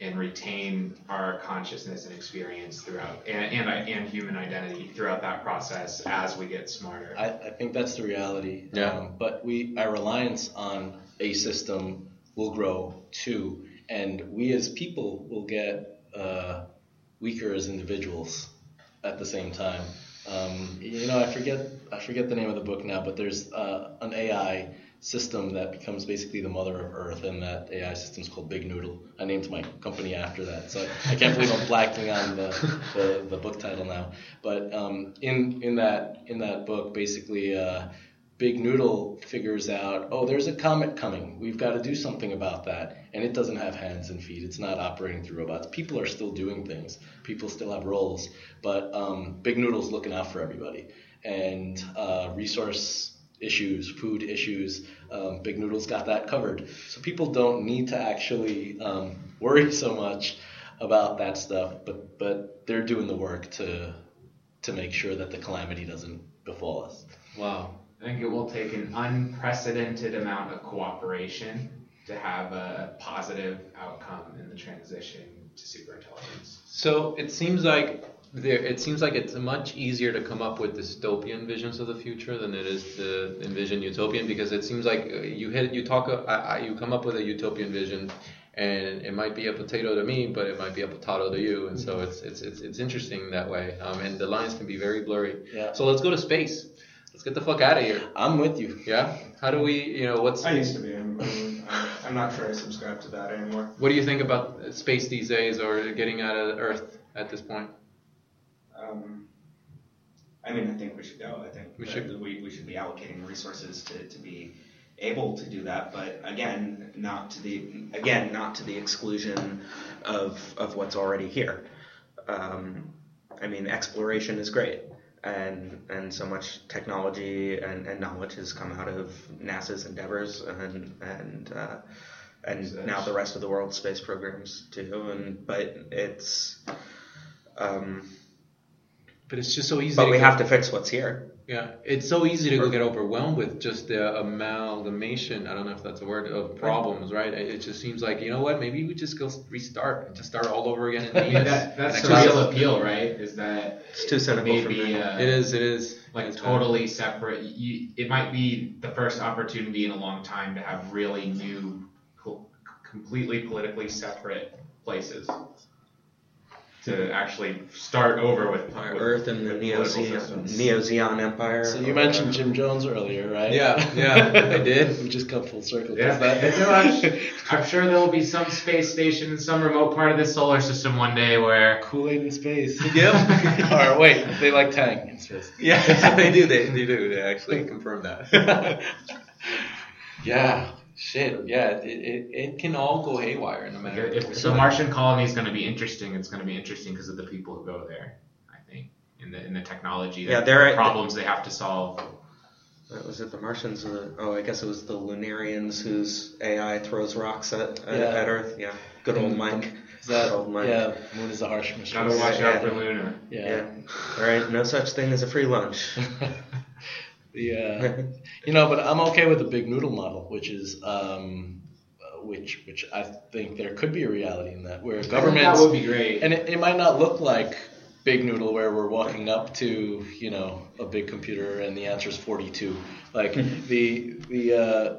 and retain our consciousness and experience throughout, and, and, and human identity throughout that process as we get smarter. I, I think that's the reality. Yeah. Um, but we our reliance on a system will grow too, and we as people will get uh, weaker as individuals at the same time. Um, you know, I forget I forget the name of the book now, but there's uh, an AI system that becomes basically the mother of Earth, and that AI system is called Big Noodle. I named my company after that, so I can't believe I'm blacking on the, the, the book title now. But um, in in that in that book, basically, uh, Big Noodle figures out, oh, there's a comet coming. We've got to do something about that. And it doesn't have hands and feet. It's not operating through robots. People are still doing things. People still have roles. But um, Big Noodle's looking out for everybody. And uh, resource issues, food issues, um, Big Noodle's got that covered. So people don't need to actually um, worry so much about that stuff. But but they're doing the work to to make sure that the calamity doesn't befall us. wow. I think it will take an unprecedented amount of cooperation to have a positive outcome in the transition to superintelligence. So it seems like there. It seems like it's much easier to come up with dystopian visions of the future than it is to envision utopian because it seems like uh, you hit you talk uh, I, I, you come up with a utopian vision and it might be a potato to me but it might be a potato to you and so it's it's it's, it's interesting that way um, and the lines can be very blurry. Yeah. So let's go to space. Let's get the fuck out of here. I'm with you. Yeah. How do we? You know what's I used to be. I'm, I'm, I'm not sure I subscribe to that anymore. what do you think about space these days or getting out of Earth at this point? Um, I mean, I think we should go. I think We should- We, we should be allocating resources to, to be able to do that, but again, not to the again not to the exclusion of of what's already here. Um, I mean, exploration is great, and and so much technology and, and knowledge has come out of NASA's endeavors, and and uh, and now the rest of the world's space programs too. And but it's um, But it's just so easy. but we go- have to fix what's here. Yeah, it's so easy to go get overwhelmed with just the amalgamation. I don't know if that's a word of problems, right? It it just seems like you know what? Maybe we just go restart and just start all over again. in I that, that's the real appeal, right? Is that It's too cynical for maybe me. uh, It is. It is. like It's bad. totally separate. You, it might be the first opportunity in a long time to have really new, co- completely politically separate places to actually start over with, Our with Earth and the Neo-Zeon, Empire. So you mentioned Jim Jones earlier, right? Yeah, yeah, I did. we just come full circle. Yeah, that- and I'm, I'm sure there will be some space station in some remote part of the solar system one day where Kool-Aid in space. Yep. or wait, they like Tang in space. Yeah, they do. They, they do. They actually confirm that. yeah. Shit. Yeah. It, it, it can all go haywire no matter. if which the. Martian colony is going to be interesting, it's going to be interesting because of the people who go there. I think in the in the technology, Yeah, the they're- problems they have to solve. What was it the Martians? Or the, oh, I guess it was the Lunarians whose AI throws rocks at at, Yeah. at Earth. Yeah, good old mm-hmm. Mike. Is that, Good old Mike. yeah, Moon is a harsh mistress. Gotta mistress. watch Yeah. out for Luna. Yeah. Yeah. All right. No such thing as a free lunch. uh, you know, but I'm okay with the big noodle model, which is um, uh, which which I think there could be a reality in that where that governments would be great. and it, it might not look like big noodle where we're walking up to you know a big computer and the answer is 42 like the the, uh,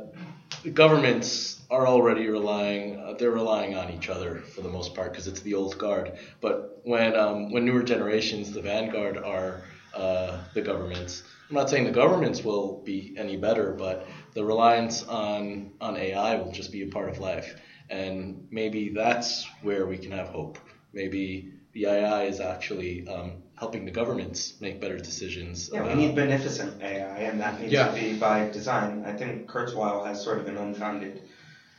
the governments are already relying uh, they're relying on each other for the most part because it's the old guard. But when um, when newer generations the vanguard are uh, the governments I'm not saying the governments will be any better but the reliance on on AI will just be a part of life and maybe that's where we can have hope maybe the AI is actually um, helping the governments make better decisions. Yeah, we need beneficent AI, and that needs Yeah. to be by design. I think Kurzweil has sort of an unfounded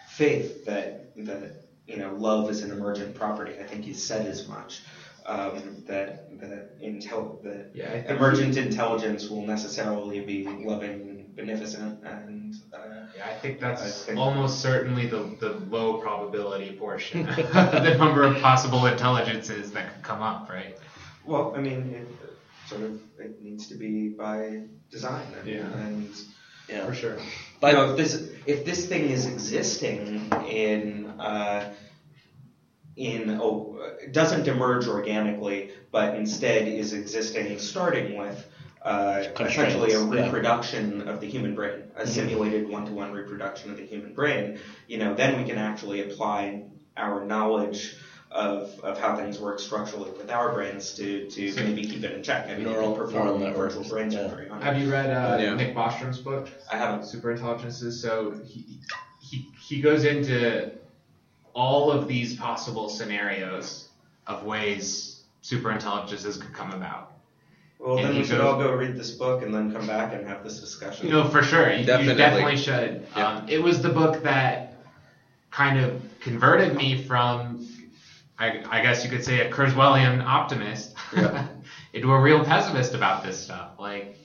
faith that that you know love is an emergent property. I think he said as much. Um, that that intel that yeah, I think emergent intelligence will necessarily be loving, beneficent, and uh, Yeah, I think that's I think- almost certainly the, the low probability portion. the number of possible intelligences that could come up, right? well, I mean, it, sort of it needs to be by design. And, Yeah. and yeah. For sure. But you know, if this if this thing is existing in uh, in doesn't emerge organically, but instead is existing starting with uh, essentially a Constraints, yeah. reproduction of the human brain, a simulated one-to-one reproduction of the human brain. You know, then we can actually apply our knowledge. Of, of how things work structurally with our brains to, to So- maybe keep it in check. I mean, Neural- you perform neural virtual brain yeah. surgery on it. Have you read uh, Yeah. Nick Bostrom's book, I haven't. Superintelligences? So he, he, he goes into all of these possible scenarios of ways superintelligences could come about. Well, And then he we should goes- all go read this book and then come back and have this discussion. No, for sure. You Definitely. you definitely should. Yeah. Um, it was the book that kind of converted me from, I, I guess you could say, a Kurzweilian optimist Yeah. into a real pessimist about this stuff. Like,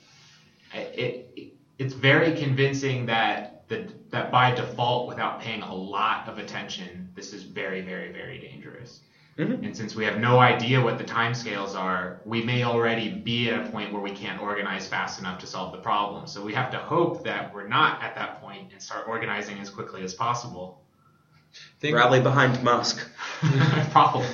it, it it's very convincing that the, that by default, without paying a lot of attention, this is very, very, very dangerous. Mhm. And since we have no idea what the timescales are, we may already be at a point where we can't organize fast enough to solve the problem. So we have to hope that we're not at that point and start organizing as quickly as possible. Think- Rally behind Musk. Probably.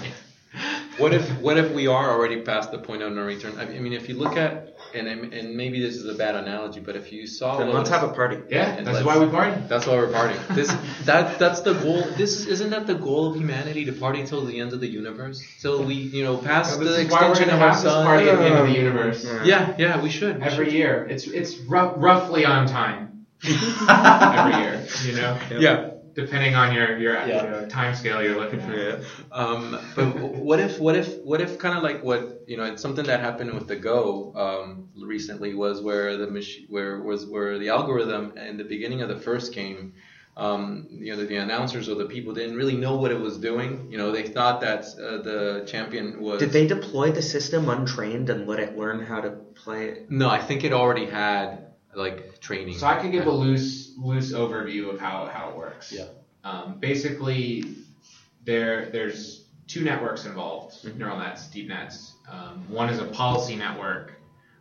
What if what if we are already past the point of no return? I mean, if you look at and and maybe this is a bad analogy, but if you saw Then let's have a party. Yeah, And that's why we party. That's why we're partying. This that that's the goal. This isn't that the goal of humanity to party till the end of the universe, till we you know past this the is why we're gonna of our sun. party at the end of the universe. Yeah. Yeah, yeah, we should. We Every should. year. It's it's roughly on time. Every year, you know, Yeah. Depending on your your Yeah. you know, time scale you're looking for. Yeah. Um, but what if, what if, what if, kind of like what you know, it's something that happened with the Go um, recently was where the machine, where was where the algorithm in the beginning of the first game, um, you know, the, the announcers or the people didn't really know what it was doing. You know, they thought that uh, the champion was. Did they deploy the system untrained and let it learn how to play it? No, I think it already had like training. So I can give a loose loose overview of how, how it works. Yeah. Um, basically, there there's two networks involved, Mm-hmm. neural nets, deep nets. Um, one is a policy network,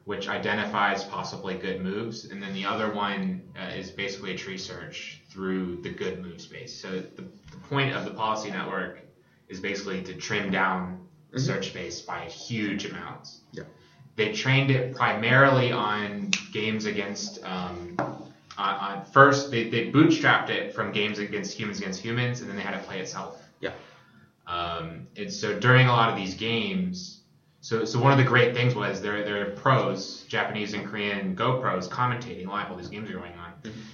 which identifies possibly good moves, and then the other one uh, is basically a tree search through the good move space. So the, the point of the policy network is basically to trim down the search space by huge amounts. Yeah. They trained it primarily on games against. Um, on, on first, they, they bootstrapped it from games against humans against humans, and then they had it play itself. Yeah. Um, and so during a lot of these games, so so one of the great things was there there are pros, Japanese and Korean Go pros commentating live while these games are going on.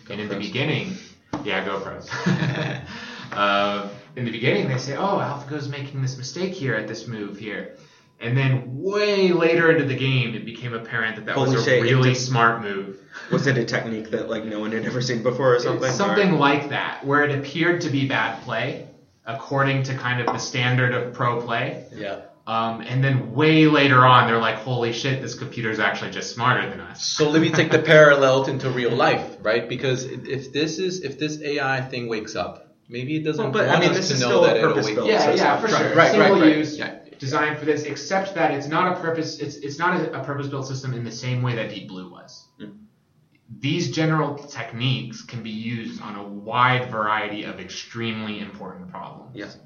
and in the beginning, yeah, GoPros. uh, in the beginning, they say, "Oh, AlphaGo's making this mistake here at this move here," and then way later into the game, it became apparent that that Holy was a shit, really just- smart move. Was it a technique that like no one had ever seen before or something? It's something like that, where it appeared to be bad play, according to kind of the standard of pro play. Yeah. Um, and then way later on, they're like, "Holy shit, this computer is actually just smarter than us." So let me take the parallel into real life, right? Because if if this is if this AI thing wakes up, maybe it doesn't Well, but, I want mean, us this to is know still a that it'll purpose-built wake Yeah, up. yeah, for Right, sure. right, Single right, right. use, Yeah. Designed for this, except that it's not a purpose. It's it's not a, a purpose-built system in the same way that Deep Blue was. Mm. These general techniques can be used on a wide variety of extremely important problems. Yes.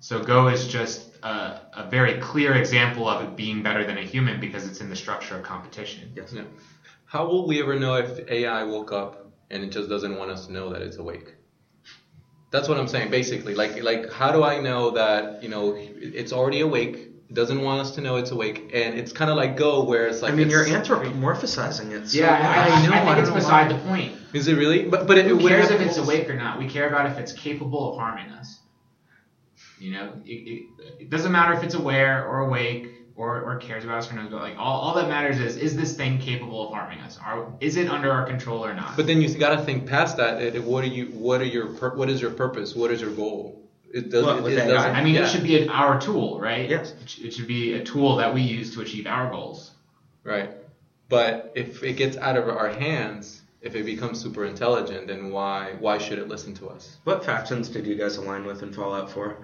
So Go is just a, a very clear example of it being better than a human because it's in the structure of competition. Yes. Yeah. How will we ever know if AI woke up and it just doesn't want us to know that it's awake? That's what I'm saying, basically. Like, like, how do I know that you know it's already awake? It doesn't want us to know it's awake, and it's kind of like Go, where it's like I mean, you're anthropomorphizing it. So Yeah, I, I know. I think don't it's know beside why. the point. Is it really? But but it, Who it cares if it's awake or not? We care about if it's capable of harming us. You know, it, it, it doesn't matter if it's aware or awake or, or cares about us or knows about. Like all, all that matters is is this thing capable of harming us? Are is it under our control or not? But then you got to think past that. It, it- what are you? What are your? What is your purpose? What is your goal? It doesn't. What, it, it doesn't. I mean, yeah, it should be an, our tool, right? Yes. It, it should be a tool that we use to achieve our goals. right. But if it gets out of our hands, if it becomes super intelligent, then why? Why should it listen to us? What factions did you guys align with in Fallout 4?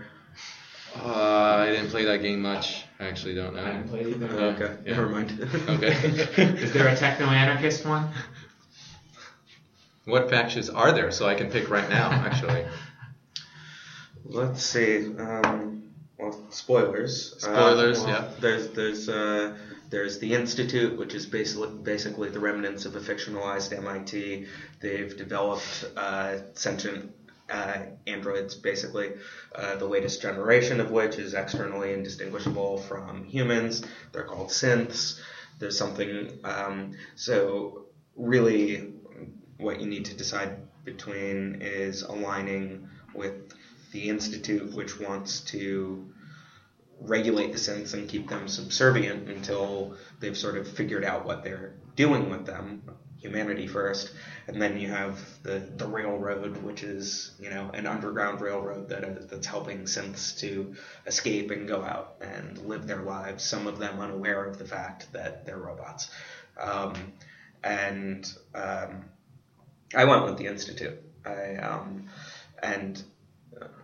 Uh, I didn't play that game much. I actually don't know. I haven't played either. Yeah, okay, yeah. never mind. Okay. Is there a techno anarchist one? what factions are there? So I can pick right now. Actually. Let's see. Um, well, spoilers. Uh, Spoilers, well, yeah. There's there's uh, there's the Institute, which is basically basically the remnants of a fictionalized MIT. They've developed uh, sentient uh, androids, basically uh, the latest generation of which is externally indistinguishable from humans. They're called synths. There's something. Um, so really, what you need to decide between is aligning with the institute, which wants to regulate the synths and keep them subservient until they've sort of figured out what they're doing with them, humanity first, and then you have the, the railroad, which is you know an underground railroad that uh, that's helping synths to escape and go out and live their lives. Some of them unaware of the fact that they're robots, um, and um, I went with the institute. I um, and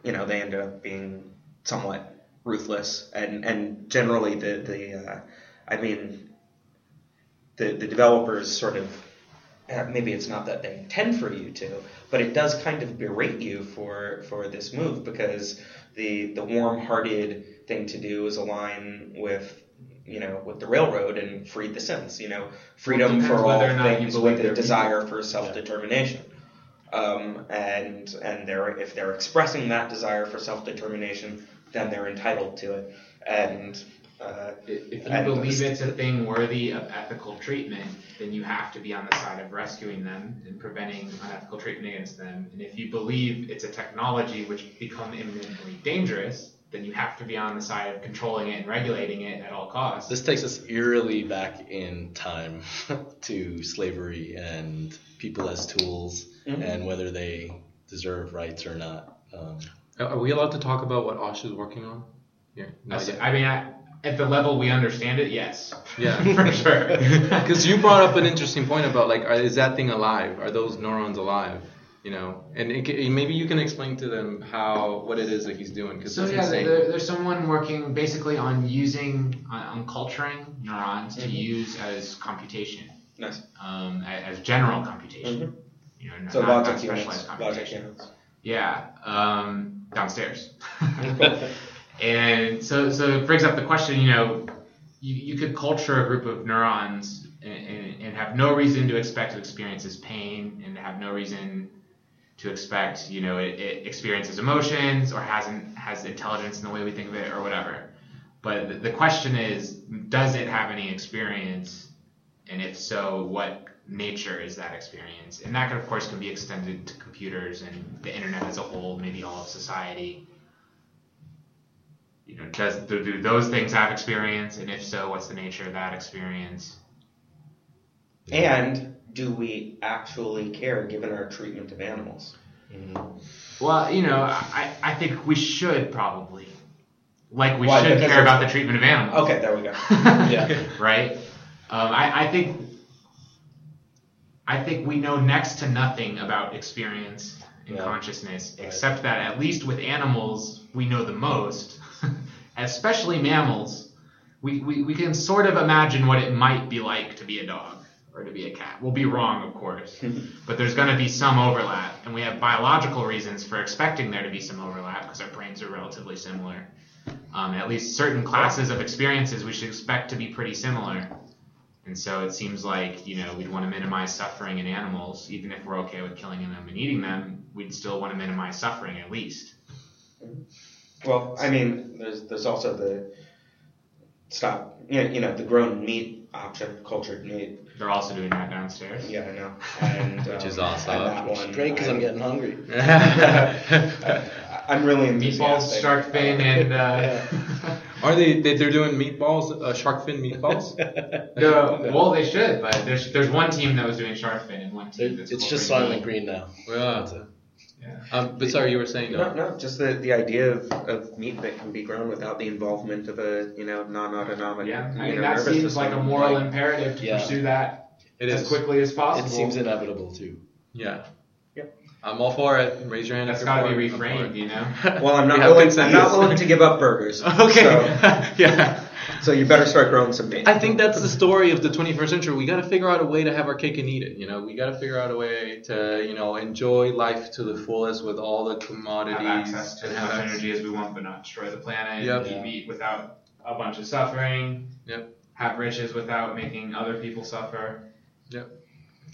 you know they ended up being somewhat ruthless and and generally the the uh, I mean the the developers sort of maybe it's not that they intend for you to, but it does kind of berate you for for this move because the the warm-hearted thing to do is align with you know with the railroad and free the synths. You know, freedom for all whether or not you things with a they're desire for self-determination. Um, and and they're if they're expressing that desire for self-determination, then they're entitled to it. And uh, If if you And believe the- it's a thing worthy of ethical treatment, then you have to be on the side of rescuing them and preventing unethical treatment against them. And if you believe it's a technology which become imminently dangerous, then you have to be on the side of controlling it and regulating it at all costs. This takes us eerily back in time to slavery and people as tools Mhm. and whether they deserve rights or not. Um, Are we allowed to talk about what Osh is working on? Yeah. I s- I mean, I, at the level we understand it, yes. Yeah. for sure. Because you brought up an interesting point about like, are, is that thing alive? Are those neurons alive? You know, and it, maybe you can explain to them how what it is that he's doing because So yeah, there, there's someone working basically on using on, on culturing neurons to Mhm. use as computation, Nice. um, a- as general computation. Mhm. You know, So not, not logic specialized units. Logic computation. units. Yeah, um, downstairs. and so, so it brings up the question. You know, you, you could culture a group of neurons and, and, and have no reason to expect to experience as pain, and have no reason to expect, you know, it, it experiences emotions or hasn't has intelligence in the way we think of it or whatever. But the, the question is, does it have any experience? And if so, what nature is that experience? And that, of course, can be extended to computers and the internet as a whole, maybe all of society. You know, does do, do those things have experience? And if so, what's the nature of that experience? And do we actually care given our treatment of animals? Mhm. Well, you know, I, I think we should probably. Like we Why? should care about the treatment of animals. Okay, there we go. Yeah. right? Um, I, I think I think we know next to nothing about experience and Yeah. consciousness, Right. except that at least with animals we know the most, especially mammals. We, we, we can sort of imagine what it might be like to be a dog or to be a cat. We'll be wrong, of course, but there's going to be some overlap, and we have biological reasons for expecting there to be some overlap because our brains are relatively similar. Um, at least certain classes of experiences we should expect to be pretty similar. And so it seems like, you know, we'd want to minimize suffering in animals, even if we're okay with killing them and eating them, we'd still want to minimize suffering at least. Well, I mean, there's there's also the stop. You know, you know the grown meat option, cultured meat. They're also doing that downstairs. Yeah, I know. And Which um, is awesome. And that Which one, is great because I'm getting hungry. I- I'm really Meatballs, shark fin, and uh, Are they, they they're doing meatballs, uh, shark fin meatballs? no, well, they should, but there's there's one team that was doing shark fin and one team that's It's just incorporating Soylent Green now. Yeah. That's it. Um, but sorry, you were saying No, no, just the, the idea of, of meat that can be grown without the involvement of a you know non-autonomic Yeah, I mean know, that nervous seems like a moral Like, imperative to Yeah. pursue that It as is. quickly as possible. It seems inevitable too. Yeah. Yep. I'm all for it. Raise your hand. That's if got to you're be for it. I'm for reframed, you know. well, I'm not We willing. I'm not willing to give up burgers. Okay. So, yeah. So you better start growing some meat. I think that's the story of the 21st century. We got to figure out a way to have our cake and eat it. You know, we got to figure out a way to, you know, enjoy life to the fullest with all the commodities have access to and as have much energy as we want, but not destroy the planet. Yep. Eat Yeah. meat without a bunch of suffering. Yep. Have riches without making other people suffer.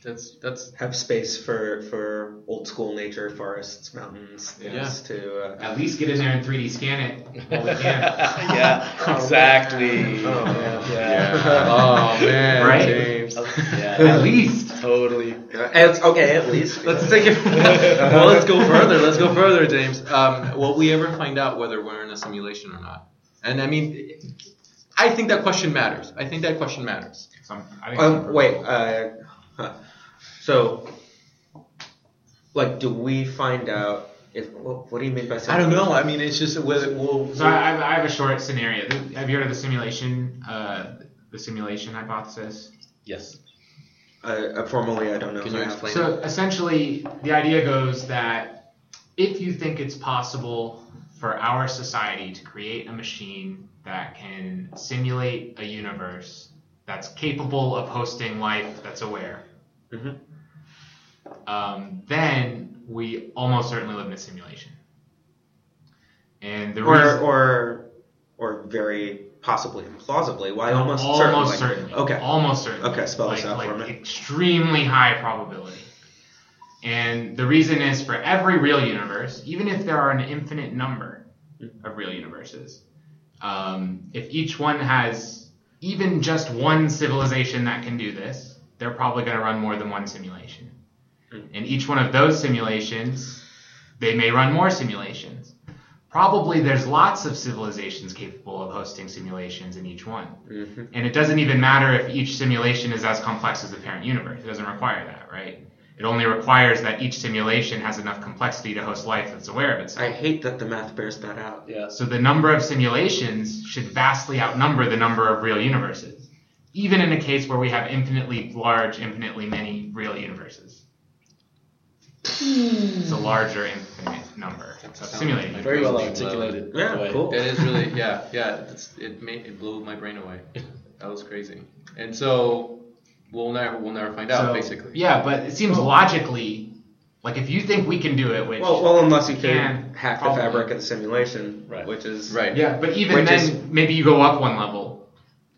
That's that's have space for for old school nature, forests, mountains, things Yeah. to. Uh, At least get in there and 3D scan it while we can. yeah, exactly. Oh, man. Yeah. oh man, Right? James. Yeah. At least. Totally. it's, okay, at least. Let's take it. well, let's go further. Let's go further, James. Um, will we ever find out whether we're in a simulation or not? And I mean, I think that question matters. I think that question matters. Some, I think Um, wait. Uh, huh. So, like, do we find out if? What, what do you mean by? I don't know. I mean, it's just whether we'll. So I, I have- a short scenario. Have you heard of the simulation, uh, the simulation hypothesis? Yes. Uh, uh, formally, I don't know. Can you explain? So essentially, the idea goes that if you think it's possible for our society to create a machine that can simulate a universe that's capable of hosting life that's aware, Mhm. um, then we almost certainly live in a simulation. And the or reason, or or very possibly implausibly. Why almost, almost certainly? certainly. Okay. Almost certainly. Okay, spell this out like for me. Extremely high probability. And the reason is for every real universe, even if there are an infinite number of real universes, um, if each one has even just one civilization that can do this, they're probably going to run more than one simulation. Hmm. And each one of those simulations, they may run more simulations. Probably there's lots of civilizations capable of hosting simulations in each one. hmm And it doesn't even matter if each simulation is as complex as the parent universe. It doesn't require that, right? It only requires that each simulation has enough complexity to host life that's aware of itself. I hate that the math bears that out. Yeah. So the number of simulations should vastly outnumber the number of real universes, even in a case where we have infinitely large, infinitely many real universes. Hmm. It's a larger infinite number of simulated universes. Very well articulated. Yeah, way. cool. It is really, yeah, yeah. It's, it made it blew my brain away. That was crazy. And so we'll never we'll never find out So, basically. Yeah, but it seems logically, like if you think we can do it, which Well, well, unless you can can hack the fabric of the simulation, Right. which is Right. yeah, but even then, is- maybe you go up one level,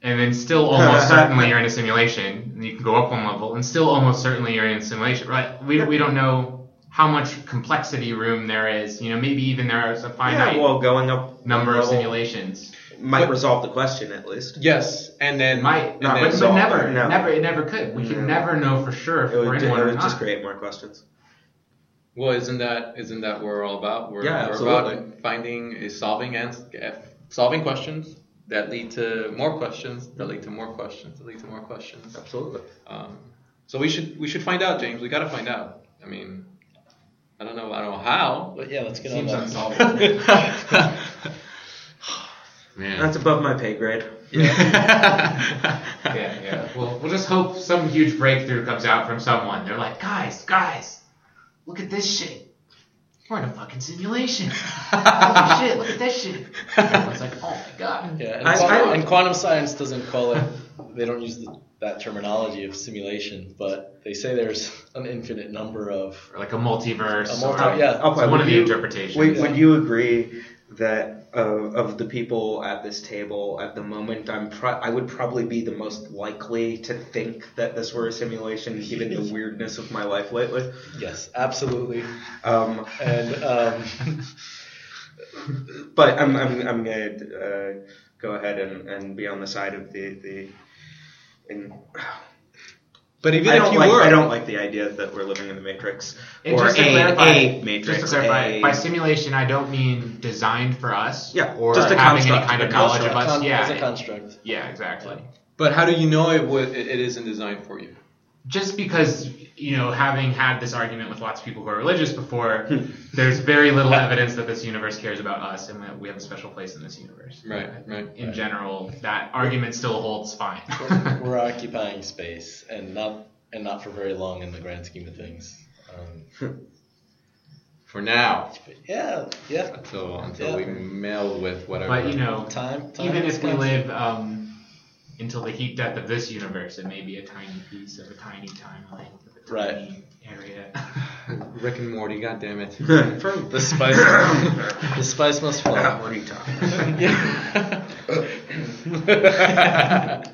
and then still almost certainly you're in a simulation. And you can go up one level, and still almost certainly you're in a simulation. Right? We we don't know how much complexity room there is. You know, maybe even there is a finite yeah. Well, going up number of simulations. might But- resolve the question at least. Yes, and then It might, and not then but, but never, no. never, it never could. We could No. never know for sure if It we're in ju- one it or would not. just create more questions. Well, isn't that isn't that what we're all about? We're, Yeah, we're absolutely. about finding is solving and solving questions that lead to more questions that lead to more questions that lead to more questions. Absolutely. Um, so we should we should find out, James. We got to find out. I mean, I don't know. I don't know how. But yeah, let's get Seems on that. unsolvable. Man. That's above my pay grade. yeah, yeah. Well, we'll just hope some huge breakthrough comes out from someone. They're like, guys, guys, look at this shit. We're in a fucking simulation. Holy shit, look at this shit. Everyone's like, oh my god. Yeah, and, I- quantum, I- and quantum science doesn't call it. They don't use the, that terminology of simulation, but they say there's an infinite number of. Or like a multiverse. A multi- or, yeah. It's one of the you- interpretations. Would, would you agree that uh, of the people at this table at the moment, I'm pro- I would probably be the most likely to think that this were a simulation, given the weirdness of my life lately. Yes, absolutely. Um, And um, but I'm I'm I'm gonna uh, go ahead and, and be on the side of the the. In, But even I if you like were, I don't like the idea that we're living in the matrix And or just to a, clarify, a matrix. Just to clarify, a- by simulation, I don't mean designed for us. Yeah, Or just a having any kind of knowledge of us. con- yeah. as a construct. yeah, exactly. but how do you know it would it, it isn't designed for you? just because you know having had this argument with lots of people who are religious before there's very little evidence that this universe cares about us and that we have a special place in this universe Right, right. in general that argument still holds fine We're, we're occupying space, and not and not for very long in the grand scheme of things. Um, For now, yeah, yeah. until until Yeah. we meld with whatever. but you know Time, time even if we live um, until the heat death of this universe it may be a tiny piece of a tiny timeline of a Right. tiny area Rick and Morty, God damn it. the spice, the spice must flow. what are you talking?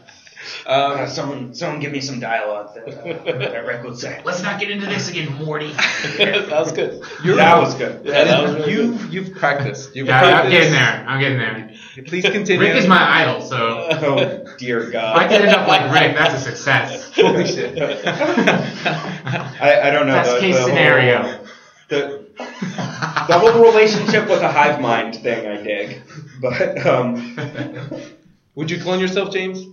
Uh, someone, someone, give me some dialogue that, uh, that Rick would say. let's not get into this again morty that was good. that was good. Yeah, that was really you good. you've practiced. You've yeah practiced. i'm getting there i'm getting there Please continue. rick is my idol so Oh dear if i God. can end up like rick that's a success Holy shit. I, I don't know. Best the, case the whole- scenario. the the whole relationship with a hive mind thing I dig, but um, Would you clone yourself, James?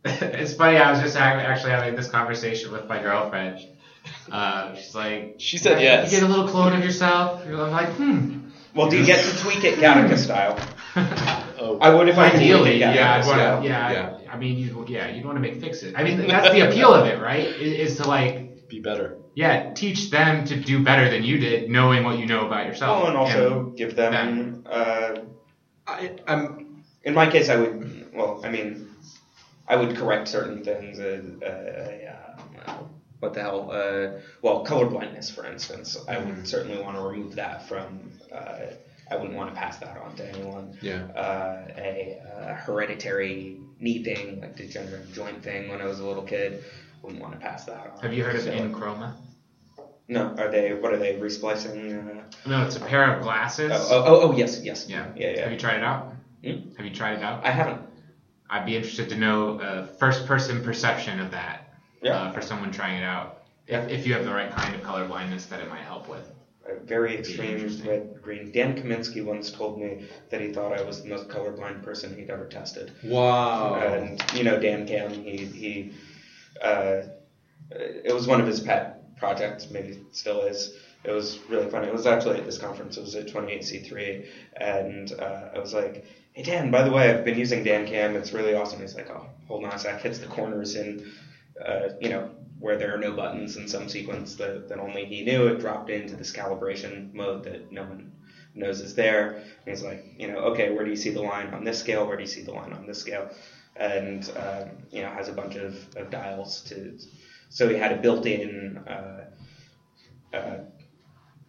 it's funny. I was just ac- actually having this conversation with my girlfriend. Uh, she's like, She said yes. You get a little clone of yourself. I'm like, hmm. well, do you get to tweak it Gattaca style? Oh, I would if I could Ideally, it Gattaca yeah, wanna, yeah, Yeah. I mean, you, yeah, you'd want to make fixes. I mean, that's the appeal of it, right? Is, is to like, be better. yeah, teach them to do better than you did, knowing what you know about yourself. Well, and also give them. Uh, I, I'm. in my case, I would. Well, I mean, I would correct certain things. Uh, uh, uh, what the hell? Uh, well, color blindness, for instance. I would certainly want to remove that from. Uh, I wouldn't want to pass that on to anyone. Yeah. Uh, a uh, hereditary knee thing, like degenerative joint thing, when I was a little kid. Wouldn't want to pass that on. Have you heard of So- EnChroma? No, are they? What are they resplicing? Uh, No, it's a pair of glasses. oh, oh, oh, oh, yes, yes. Yeah. yeah, yeah. Have you tried it out? Hmm? Have you tried it out? I haven't. I'd be interested to know uh, first-person perception of that Yeah. uh, for someone trying it out. If, if you have the right kind of color blindness that it might help with. A very extreme red green. Dan Kaminsky once told me that he thought I was the most colorblind person he'd ever tested. Wow. And you know DanKam, he he, uh, it was one of his pet projects. Maybe still is. It was really funny. It was actually at this conference. It was at 28C3, and uh, I was like, "Hey Dan, by the way, I've been using DanKam. It's really awesome." He's like, "Oh, hold on a sec. Hits the corners in uh, you know, where there are no buttons in some sequence that, that only he knew. It dropped into this calibration mode that no one knows is there. And he's like, you know, okay, where do you see the line on this scale? Where do you see the line on this scale? And um, you know, has a bunch of, of dials to. So he had a built-in uh, uh,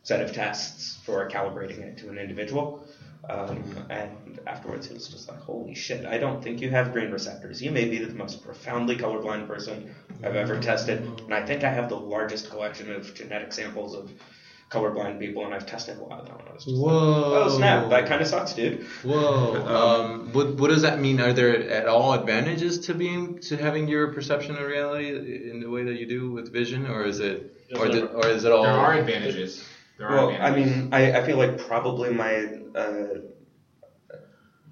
set of tests for calibrating it to an individual. Um, and afterwards, he was just like, "Holy shit! I don't think you have green receptors. You may be the most profoundly colorblind person I've ever tested, and I think I have the largest collection of genetic samples of colorblind people, and I've tested a lot of them." And I was just like, Whoa. "Oh snap! That kind of sucks, dude." Whoa. Um, what, what does that mean? Are there at all advantages to being to having your perception of reality in the way that you do with vision, or is it, or, the, or is it all? There are advantages. There are Well, I mean, I, I feel like probably my uh,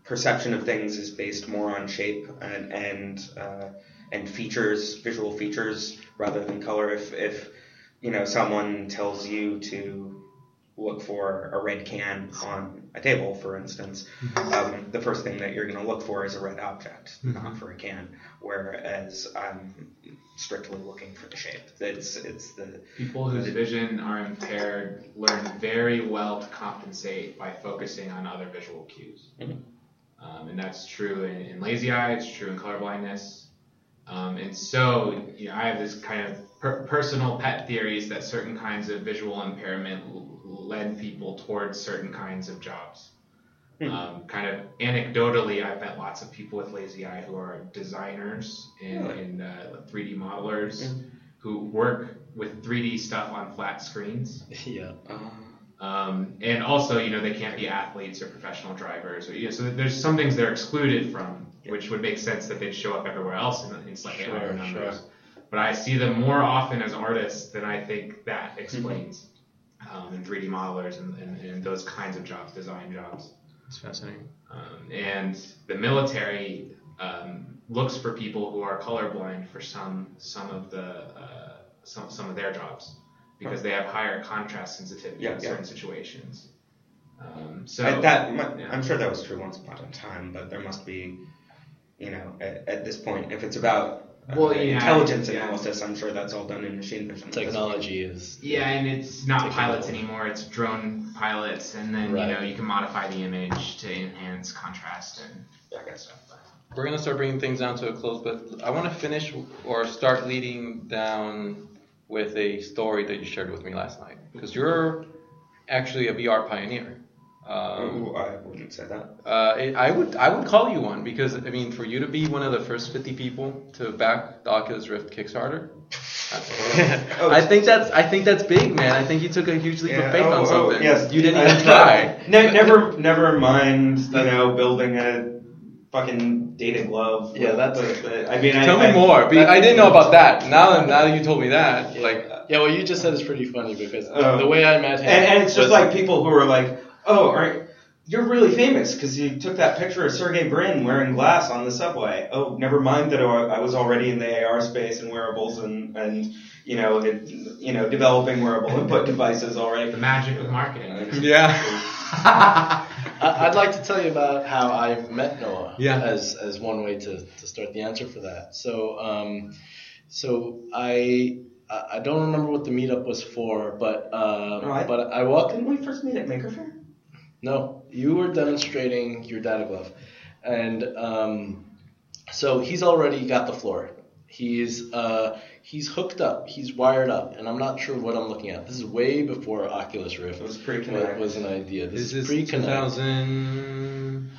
perception of things is based more on shape and and uh, and features, visual features, rather than color. If if you know someone tells you to look for a red can on a table, for instance, um, the first thing that you're going to look for is a red object, not for a can. Whereas I'm strictly looking for the shape. It's it's the People whose vision are impaired learn very well to compensate by focusing on other visual cues. Mhm. Um, and that's true in, in lazy eye, it's true in colorblindness. Um, and so you know, I have this kind of per- personal pet theories that certain kinds of visual impairment led people towards certain kinds of jobs. Hmm. Um, kind of anecdotally, I've met lots of people with lazy eye who are designers and, Really? and uh, 3D modelers Mhm. who work with 3D stuff on flat screens. yeah. uh, Um, and also, you know, they can't be athletes or professional drivers. Or, you know, so there's some things they're excluded from, which would make sense that they'd show up everywhere else in, in slightly higher numbers. sure. But I see them more often as artists than I think that explains. Um, and 3D modelers and, and, and those kinds of jobs, design jobs. It's fascinating. Um, and the military um, looks for people who are colorblind for some some of the uh, some some of their jobs because they have higher contrast sensitivity Yeah, in yeah. certain situations. Um, so I, that mu- yeah. I'm sure that was true once upon a time, but there must be, you know, at, at this point, if it's about uh, Well, yeah, intelligence yeah. analysis, I'm sure that's all done in machine vision. Technology is. yeah, and it's not Taking pilots anymore; it's drone pilots, and then Right. you know you can modify the image to enhance contrast and Yeah, kind of stuff. But We're gonna start bringing things down to a close, but I want to finish or start leading down with a story that you shared with me last night because you're actually a VR pioneer. Um, Ooh, I wouldn't say that. Uh, it, I would I would call you one because I mean for you to be one of the first 50 people to back the Oculus Rift Kickstarter, Oh, I think that's I think that's big, man. I think you took a huge leap Yeah, of faith oh, on oh, something. yes. You didn't even try. Ne- never, never mind. You know, building a fucking data glove. Yeah, that's- the- the- I mean, I, Tell me I- more. be- that- I didn't know about that. Now that now that you told me that, Yeah. like Yeah, what you just said is pretty funny because Oh. the way I met him. And, and it's just was- like people who are like, oh, aren't you're really famous because you took that picture of Sergey Brin wearing glass on the subway. Oh, never mind that I I was already in the AR space and wearables and and you know it, you know developing wearable input devices already. the magic of marketing. yeah. I- I'd like to tell you about how I met Noah. Yeah. As as one way to, to start the answer for that. So um, so I I I don't remember what the meetup was for, but uh, No, I- but I walked Didn't we first meet at Maker Faire? No, you were demonstrating your data glove, and um, so he's already got the floor. He's uh, he's hooked up. He's wired up, and I'm not sure what I'm looking at. This is way before Oculus Rift It was pre was, Kinect. was an idea. This This is is pre 2000.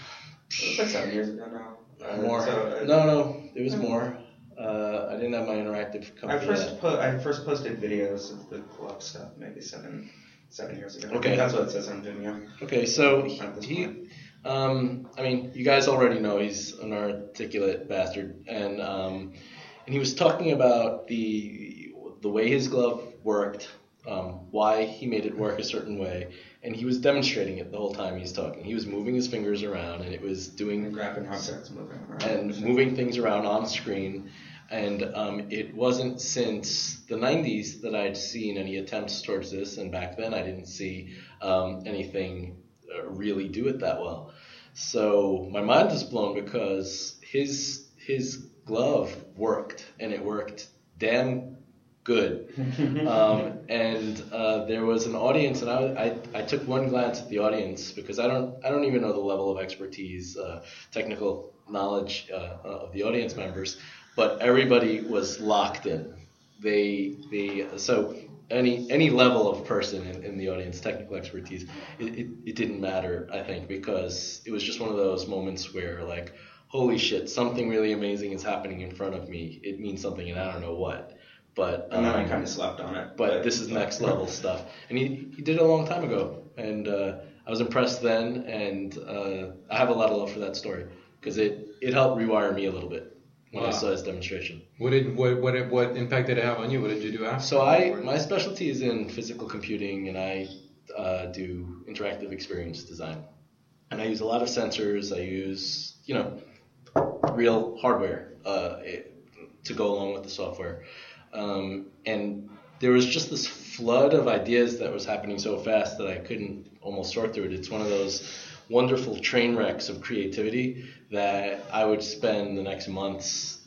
It was like seven years ago now. Uh, More. so, uh, no, no, it was more. Uh, I didn't have my interactive I first yet. po- I first posted videos of the glove stuff maybe seven seven years ago. Okay. that's what it says on Vimeo. Okay, so he, At this he point. um, I mean, you guys already know he's an articulate bastard, and um, and he was talking about the the way his glove worked, um, why he made it work a certain way, and he was demonstrating it the whole time he's talking. He was moving his fingers around, and it was doing And grabbing objects moving around. and moving things around on screen. And um, it wasn't since the 90s that I'd seen any attempts towards this, and back then I didn't see um, anything uh, really do it that well. So my mind was blown because his his glove worked, and it worked damn good. Um, and uh, there was an audience, and I, I, I took one glance at the audience because I don't I don't even know the level of expertise, uh, technical knowledge uh, of the audience members, but everybody was locked in. They they so any any level of person in, in the audience, technical expertise, it, it, it didn't matter, I think, because it was just one of those moments where like, holy shit, something really amazing is happening in front of me. It means something, and I don't know what. But And then I um, kind of slept on it. but this is next level stuff. And he, he did it a long time ago, and uh, I was impressed then, and uh, I have a lot of love for that story because it, it helped rewire me a little bit when I saw his demonstration. What did what what what impact did it have on you? What did you do after? So I my specialty is in physical computing, and I uh, do interactive experience design, and I use a lot of sensors. I use you know real hardware uh, it, to go along with the software, um, and there was just this flood of ideas that was happening so fast that I couldn't almost sort through it. It's one of those wonderful train wrecks of creativity that I would spend the next months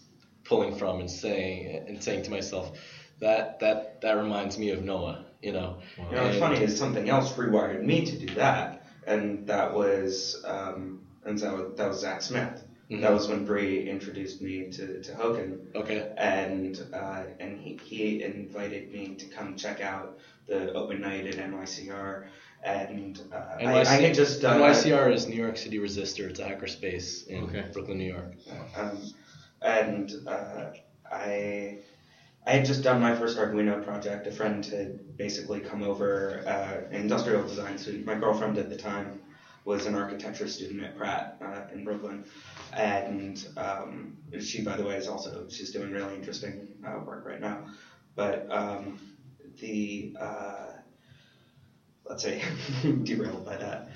pulling from and saying and saying to myself that that that reminds me of Noah, you know. You know, what's And- funny is something else rewired me to do that, and that was um, and so that was Zach Smith. Mhm. That was when Bre introduced me to to Hoeken, Okay. and uh, and he, he invited me to come check out the open night at NYCR, and uh, I, I had just done NYCR is New York City Resistor. It's a hackerspace in Okay. Brooklyn, New York. Um, and uh, I I had just done my first Arduino project. A friend had basically come over, uh, an industrial design student. My girlfriend at the time was an architecture student at Pratt uh, in Brooklyn, and um, she, by the way, is also she's doing really interesting uh, work right now. But um, the uh, let's say derailed by that.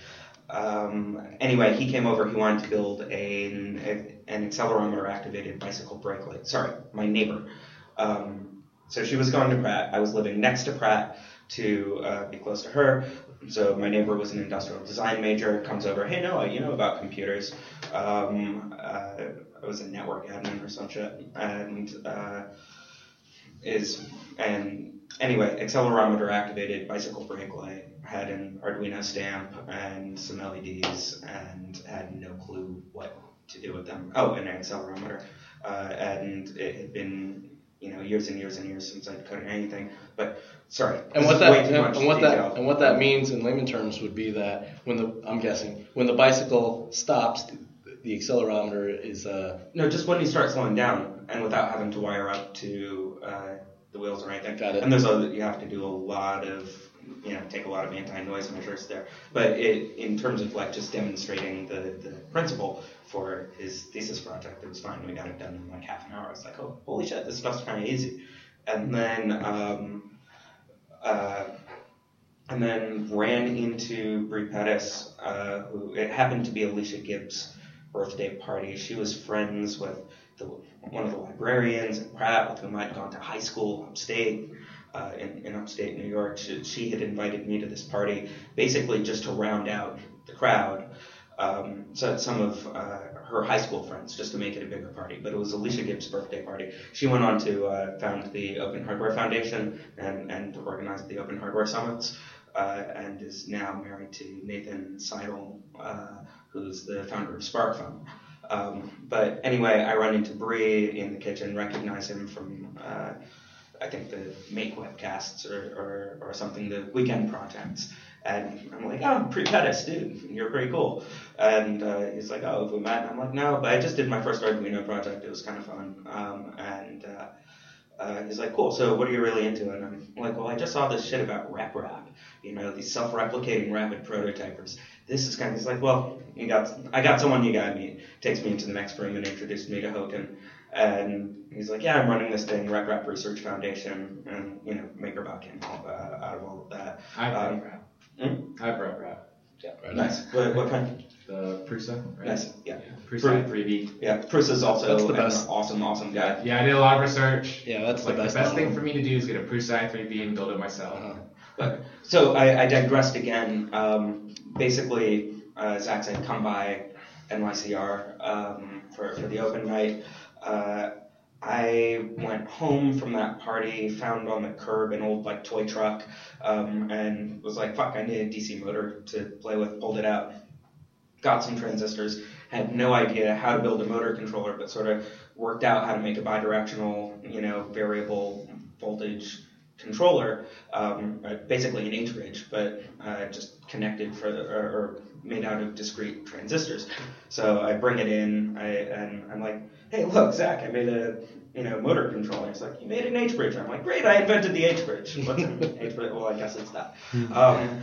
Um, anyway, he came over. He wanted to build an, an accelerometer activated bicycle brake light. Sorry, my neighbor. Um, so she was going to Pratt. I was living next to Pratt to uh, be close to her. So my neighbor was an industrial design major. Comes over. Hey Noah, you know about computers? Um, uh, I was a network admin or some shit, and uh, is and anyway, accelerometer activated bicycle brake light had an Arduino stamp and some LEDs and had no clue what to do with them. Oh, and an accelerometer. Uh, and it had been, you know, years and years and years since I'd coded anything. But sorry, And what that and, what detail. that and what that means in layman terms would be that when the I'm guessing when the bicycle stops, the, the accelerometer is uh No, just when you start slowing down and without having to wire up to uh, the wheels or anything. Got it. And there's a you have to do a lot of you know take a lot of anti-noise measures there. But it in terms of like just demonstrating the, the principle for his thesis project, it was fine. We got it done in like half an hour. I was like, oh holy shit, this stuff's kind of easy. And then um, uh, and then ran into Bre Pettis, uh, who it happened to be Alicia Gibb's birthday party. She was friends with the, one of the librarians at Pratt, with whom I'd gone to high school upstate. Uh, in, in upstate New York, she, she had invited me to this party, basically just to round out the crowd. Um, so some of uh, her high school friends, just to make it a bigger party. But it was Alicia Gibb's birthday party. She went on to uh, found the Open Hardware Foundation and, and organized the Open Hardware Summits uh, and is now married to Nathan Seidle, uh, who's the founder of SparkFun. Um, but anyway, I run into Bre in the kitchen, recognize him from, I think, the Make webcasts or, or, or something, the weekend projects. And I'm like, oh, Bre Pettis, dude. You're pretty cool. And uh, he's like, oh, have we met? And I'm like, no, but I just did my first Arduino project. It was kind of fun. Um, and uh, uh, he's like, cool. So what are you really into? And I'm like, well, I just saw this shit about RepRap. You know, these self-replicating rapid prototypers. This is kind of. He's like, well, you got. I got someone you got to meet. Takes me into the next room and introduced me to Hoeken. And he's like, yeah, I'm running this thing, RepRap Research Foundation, and you know, MakerBot came uh, out of all of that. I've Um, read rap. hmm? I've read rap. right Nice. What, what kind? The Prusa, right? Nice. Yeah. Prusa 3D. Yeah. Prusa is also That's the an best. awesome, awesome guy. Yeah, I did a lot of research. Yeah, that's like the best. the best thing for me to do is get a Prusa 3D and build it myself. Uh-huh. But so I, I digressed again. Um, basically, uh, Zach said, "Come by NYCR um, for for the open night." Uh, I went home from that party, found on the curb an old like toy truck, um, and was like, "Fuck, I need a DC motor to play with." Pulled it out, got some transistors. Had no idea how to build a motor controller, but sort of worked out how to make a bidirectional, you know, variable voltage controller, um, uh, basically an H bridge, but uh, just connected for or, or made out of discrete transistors. So I bring it in, I, and I'm like, hey, look, Zach, I made a you know motor controller. He's like, you made an H bridge. I'm like, great, I invented the H bridge. What's an H bridge? Well, I guess it's that. Um,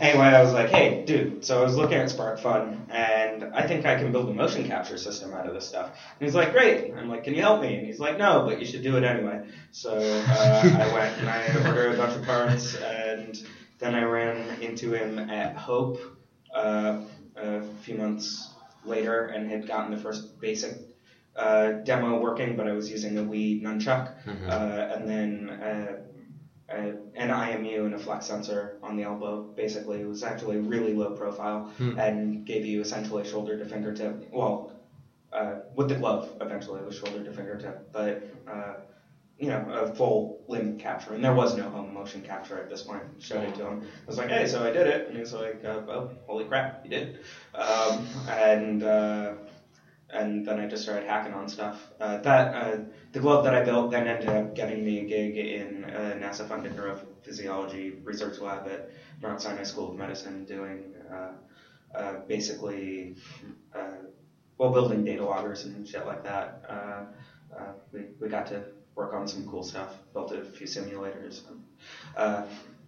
anyway, I was like, hey, dude. So I was looking at SparkFun, and I think I can build a motion capture system out of this stuff. And he's like, great. I'm like, can you help me? And he's like, no, but you should do it anyway. So uh, I went and I ordered a bunch of parts, and then I ran into him at Hope uh, a few months later and had gotten the first basic uh, demo working, but I was using a Wii nunchuck, Mhm. uh, and then uh, uh, an IMU and a flex sensor on the elbow. Basically, it was actually really low profile Hmm. and gave you essentially shoulder to fingertip. Well, uh, with the glove, eventually it was shoulder to fingertip, but uh, you know, a full limb capture. And there was no home motion capture at this point. Showed it to him. I was like, hey, so I did it. And he's like, oh, holy crap, you did. Um, and uh, and then I just started hacking on stuff. Uh, that uh, the glove that I built then ended up getting me a gig in a NASA-funded neurophysiology research lab at Mount Sinai School of Medicine, doing uh, uh, basically uh, well building data loggers and shit like that. Uh, uh, we we got to work on some cool stuff. Built a few simulators. Uh,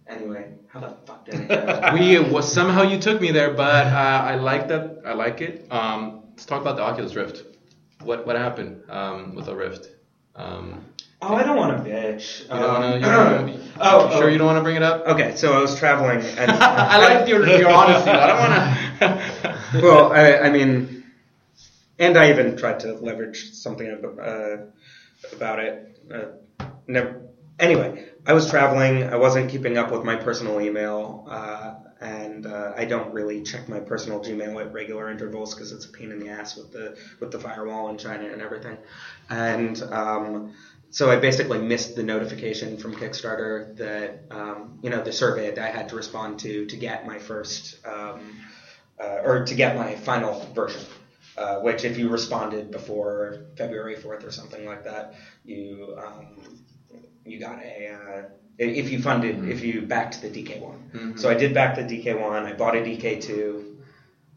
anyway, how the fuck did I we was somehow you took me there, but uh, I like that. I like it. Um, let's talk about the Oculus Rift. What what happened um, with the Rift? Um, Oh, I don't want to bitch. you don't want to. Um, don't oh, sure oh. you don't want to bring it up? Okay, so I was traveling and I like your, your honesty. I don't want to. well, I, I mean, and I even tried to leverage something uh, about it. Uh, never. Anyway, I was traveling. I wasn't keeping up with my personal email, uh, and uh, I don't really check my personal Gmail at regular intervals because it's a pain in the ass with the with the firewall in China and everything. And um, so I basically missed the notification from Kickstarter that um, you know the survey that I had to respond to to get my first um, uh, or to get my final version. Uh, which, if you responded before February 4th or something like that, you um, you got a uh, if you funded if you backed the DK1. So I did back the DK1. I bought a DK2.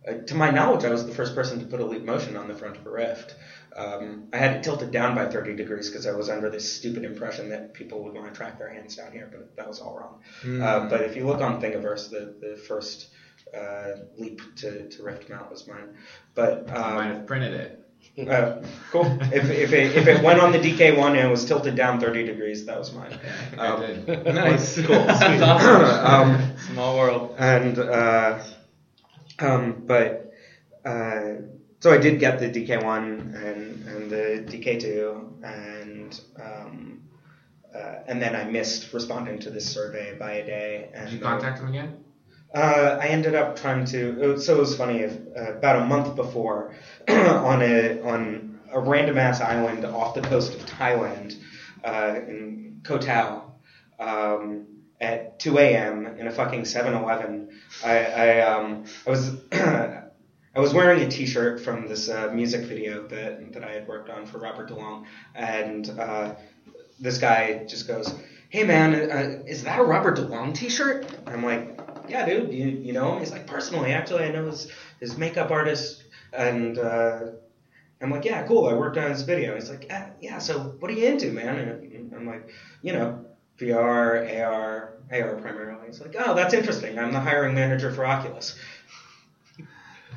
Uh, to my knowledge, I was the first person to put a leap motion on the front of a Rift. Um, I had it tilted down by 30 degrees because I was under this stupid impression that people would want to track their hands down here, but that was all wrong. Uh, but if you look on Thingiverse, the, the first uh, leap to, to Rift mount was mine. But I might um, have printed it. Uh, cool. If, if, it, if it went on the DK1 and it was tilted down 30 degrees, that was mine. Um, I did. nice. Cool. That's awesome. um, Small world. and uh, um, but uh, so I did get the DK1 and, and the DK2 and um, uh, and then I missed responding to this survey by a day. And Did you contact him again? Uh, I ended up trying to. So it was funny. If, uh, about a month before, on a on a random ass island off the coast of Thailand, uh, in Koh Tao, um, at 2 a.m. in a fucking 7-Eleven, I I, um, I was. I was wearing a T-shirt from this uh, music video that that I had worked on for Robert DeLong, and uh, this guy just goes, "Hey man, uh, is that a Robert DeLong T-shirt?" I'm like, "Yeah, dude, you you know him?" He's like, "Personally, actually, I know his his makeup artist," and uh, I'm like, "Yeah, cool. I worked on his video." He's like, "Yeah, yeah. So what are you into, man?" And I'm like, "You know, VR, AR, AR primarily." He's like, "Oh, that's interesting. I'm the hiring manager for Oculus."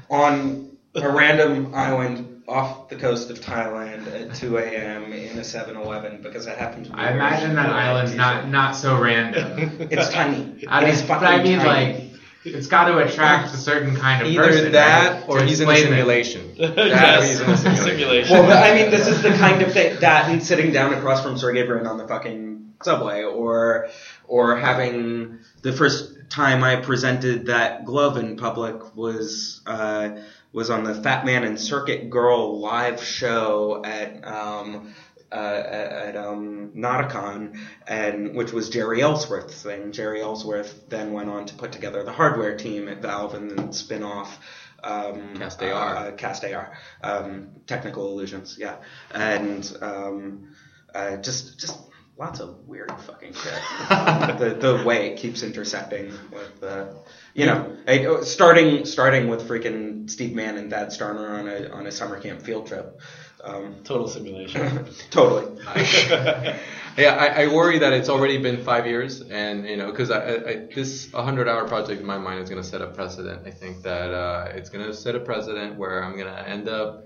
On a random island off the coast of Thailand at 2 a.m. in a 7-Eleven because I happened to be I imagine that a island's not not so random. It's tiny. I It mean, is but fucking I mean, tiny. like, it's got to attract a certain kind of Either person. that right? or he's in a simulation. That yes. he's in a simulation. simulation. Well, but, I mean, this is the kind of thing that and sitting down across from Sergey Brin on the fucking subway, or or having the first time I presented that glove in public was uh, was on the Fat Man and Circuit Girl live show at um, uh, at, at um, Notacon, and which was Jeri Ellsworth's thing. Jeri Ellsworth then went on to put together the hardware team at Valve and then spin off. Um, castAR. uh, castAR, um, technical illusions, yeah, and um, uh, just just lots of weird fucking shit. the the way it keeps intersecting with the, you know, I- starting starting with freaking Steve Mann and Thad Starner on a on a summer camp field trip. Um, Total simulation. totally. Yeah, I, I worry that it's already been five years, and you know, because I, I, I, this 100-hour project in my mind is going to set a precedent. I think that uh, it's going to set a precedent where I'm going to end up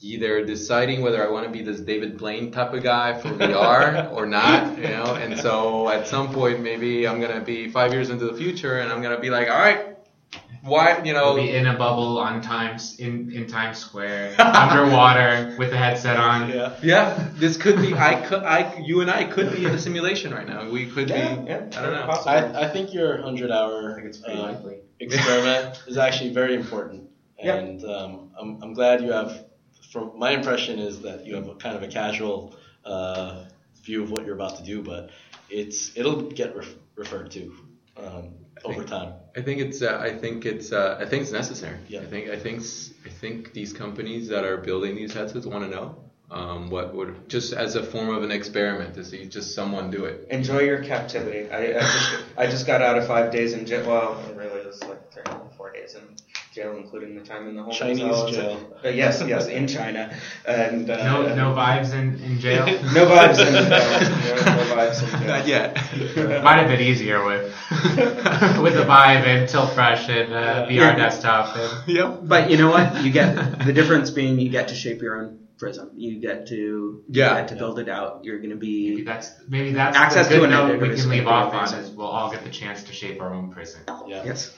either deciding whether I want to be this David Blaine type of guy for VR or not, you know. And so at some point, maybe I'm going to be five years into the future, and I'm going to be like, all right, why, you know, We'll be in a bubble on Times in, in Times Square, underwater with a headset on. yeah. yeah, this could be. I could, I, you and I could be in a simulation right now. We could Yeah, be. yeah, I don't know. possible. I, I think your 100 hour I think it's pretty uh, likely. experiment is actually very important. Yeah. And um, I'm, I'm glad you have, from my impression is that you have a kind of a casual uh, view of what you're about to do, but it's it'll get ref- referred to um, over time. I think it's. Uh, I think it's. Uh, I think it's necessary. Yeah. I think. I think. s- I think these companies that are building these headsets want to know um, what would just as a form of an experiment to see just someone do it. Enjoy your captivity. I, I just I just got out of five days in jail. Well, it really was like three or four days in jail, including the time in the homeless Chinese house. jail. Uh, yes, yes, in China, and uh, No, no vibes in, in jail. no vibes in uh, no, no vibes in jail. Not yet. Might have been easier with with the vibe and Tilt Brush and uh, VR desktop. And, yep. But you know what? You get the difference being you get to shape your own prism. You get to you Yeah. get to build it out. You're going to maybe be that's maybe that's Access the to good an note we can leave off on amazing. is we'll all get the chance to shape our own prison. Yeah. yes.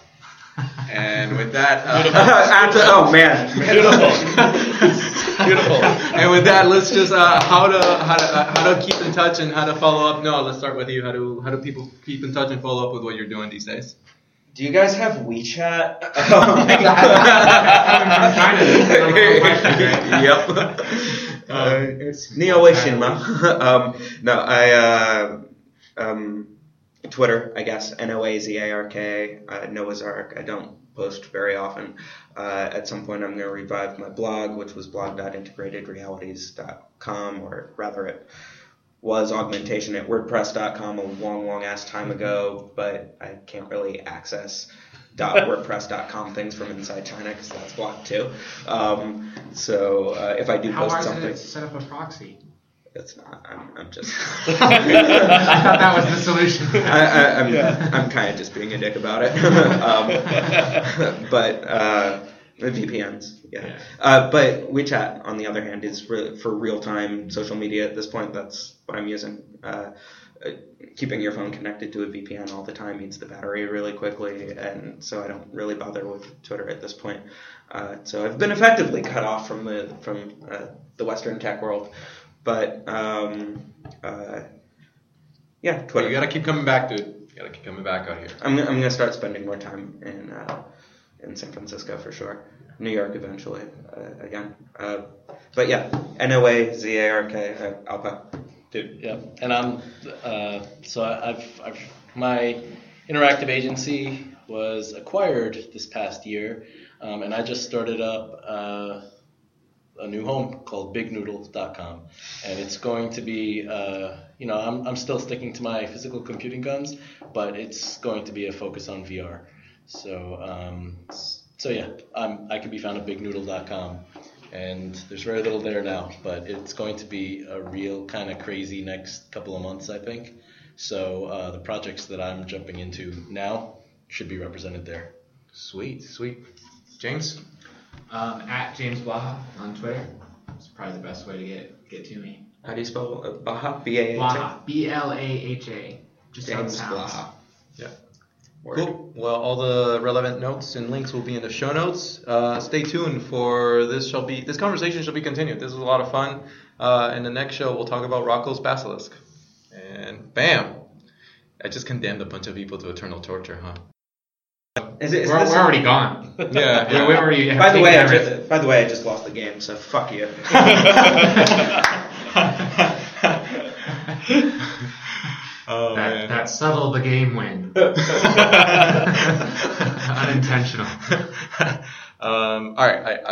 And with that, uh, After, oh man, beautiful. beautiful. And with that, let's just uh, how to how to uh, how to keep in touch and how to follow up. No, let's start with you. How do how do people keep in touch and follow up with what you're doing these days? Do you guys have WeChat? I'm trying to- that's the number one question, yep. Uh, it's Neo Shima. um, no, I uh, um, Twitter, I guess. N O A Z A R K. Uh, Noah's Ark. I don't post very often. Uh, at some point, I'm going to revive my blog, which was blog.integratedrealities.com, or rather, it was augmentation at WordPress.com a long, long ass time ago, but I can't really access .wordpress.com things from inside China because that's blocked too. Um, so uh, if I do How post something, set up a proxy? It's not. I'm, I'm just. I thought that was the solution. I, I, I'm, Yeah. I'm kind of just being a dick about it. um, but uh, VPNs, yeah. Yeah. Uh, but WeChat, on the other hand, is for, for real time social media at this point. That's what I'm using. Uh, uh, keeping your phone connected to a VPN all the time eats the battery really quickly, and so I don't really bother with Twitter at this point. Uh, so I've been effectively cut off from the from uh, the Western tech world. But um, uh, yeah, Twitter. you gotta keep coming back, dude. You gotta keep coming back out here. I'm, I'm gonna start spending more time in uh, in San Francisco for sure. New York eventually uh, again. Uh, but yeah, N O A Z A R K uh, Alpay. Dude, yeah, and I'm uh, so I- I've, I've my interactive agency was acquired this past year, um, and I just started up uh, a new home called BigNoodle.com, and it's going to be uh, you know I'm I'm still sticking to my physical computing guns, but it's going to be a focus on VR. So um, so yeah, um, I can be found at BigNoodle.com and there's very little there now, but it's going to be a real kind of crazy next couple of months, I think. So uh, the projects that I'm jumping into now should be represented there. Sweet, sweet. James. Um, at James Blaha on Twitter. It's probably the best way to get get to me. How do you spell uh, Baha? B A H A. Blaha. B L A H A. Just James. Blaha. Yeah. Word. Cool. Well, all the relevant notes and links will be in the show notes. Uh, stay tuned for this. Shall be this conversation shall be continued. This was a lot of fun. Uh, in the next show, we'll talk about Roko's basilisk. And bam, I just condemned a bunch of people to eternal torture, huh? Is it, is we're, we're already gone. Yeah, yeah. we already. By the way, just, by the way, I just lost the game, so fuck you. oh, that, man. that subtle the game win. Unintentional. Um, all right, I, I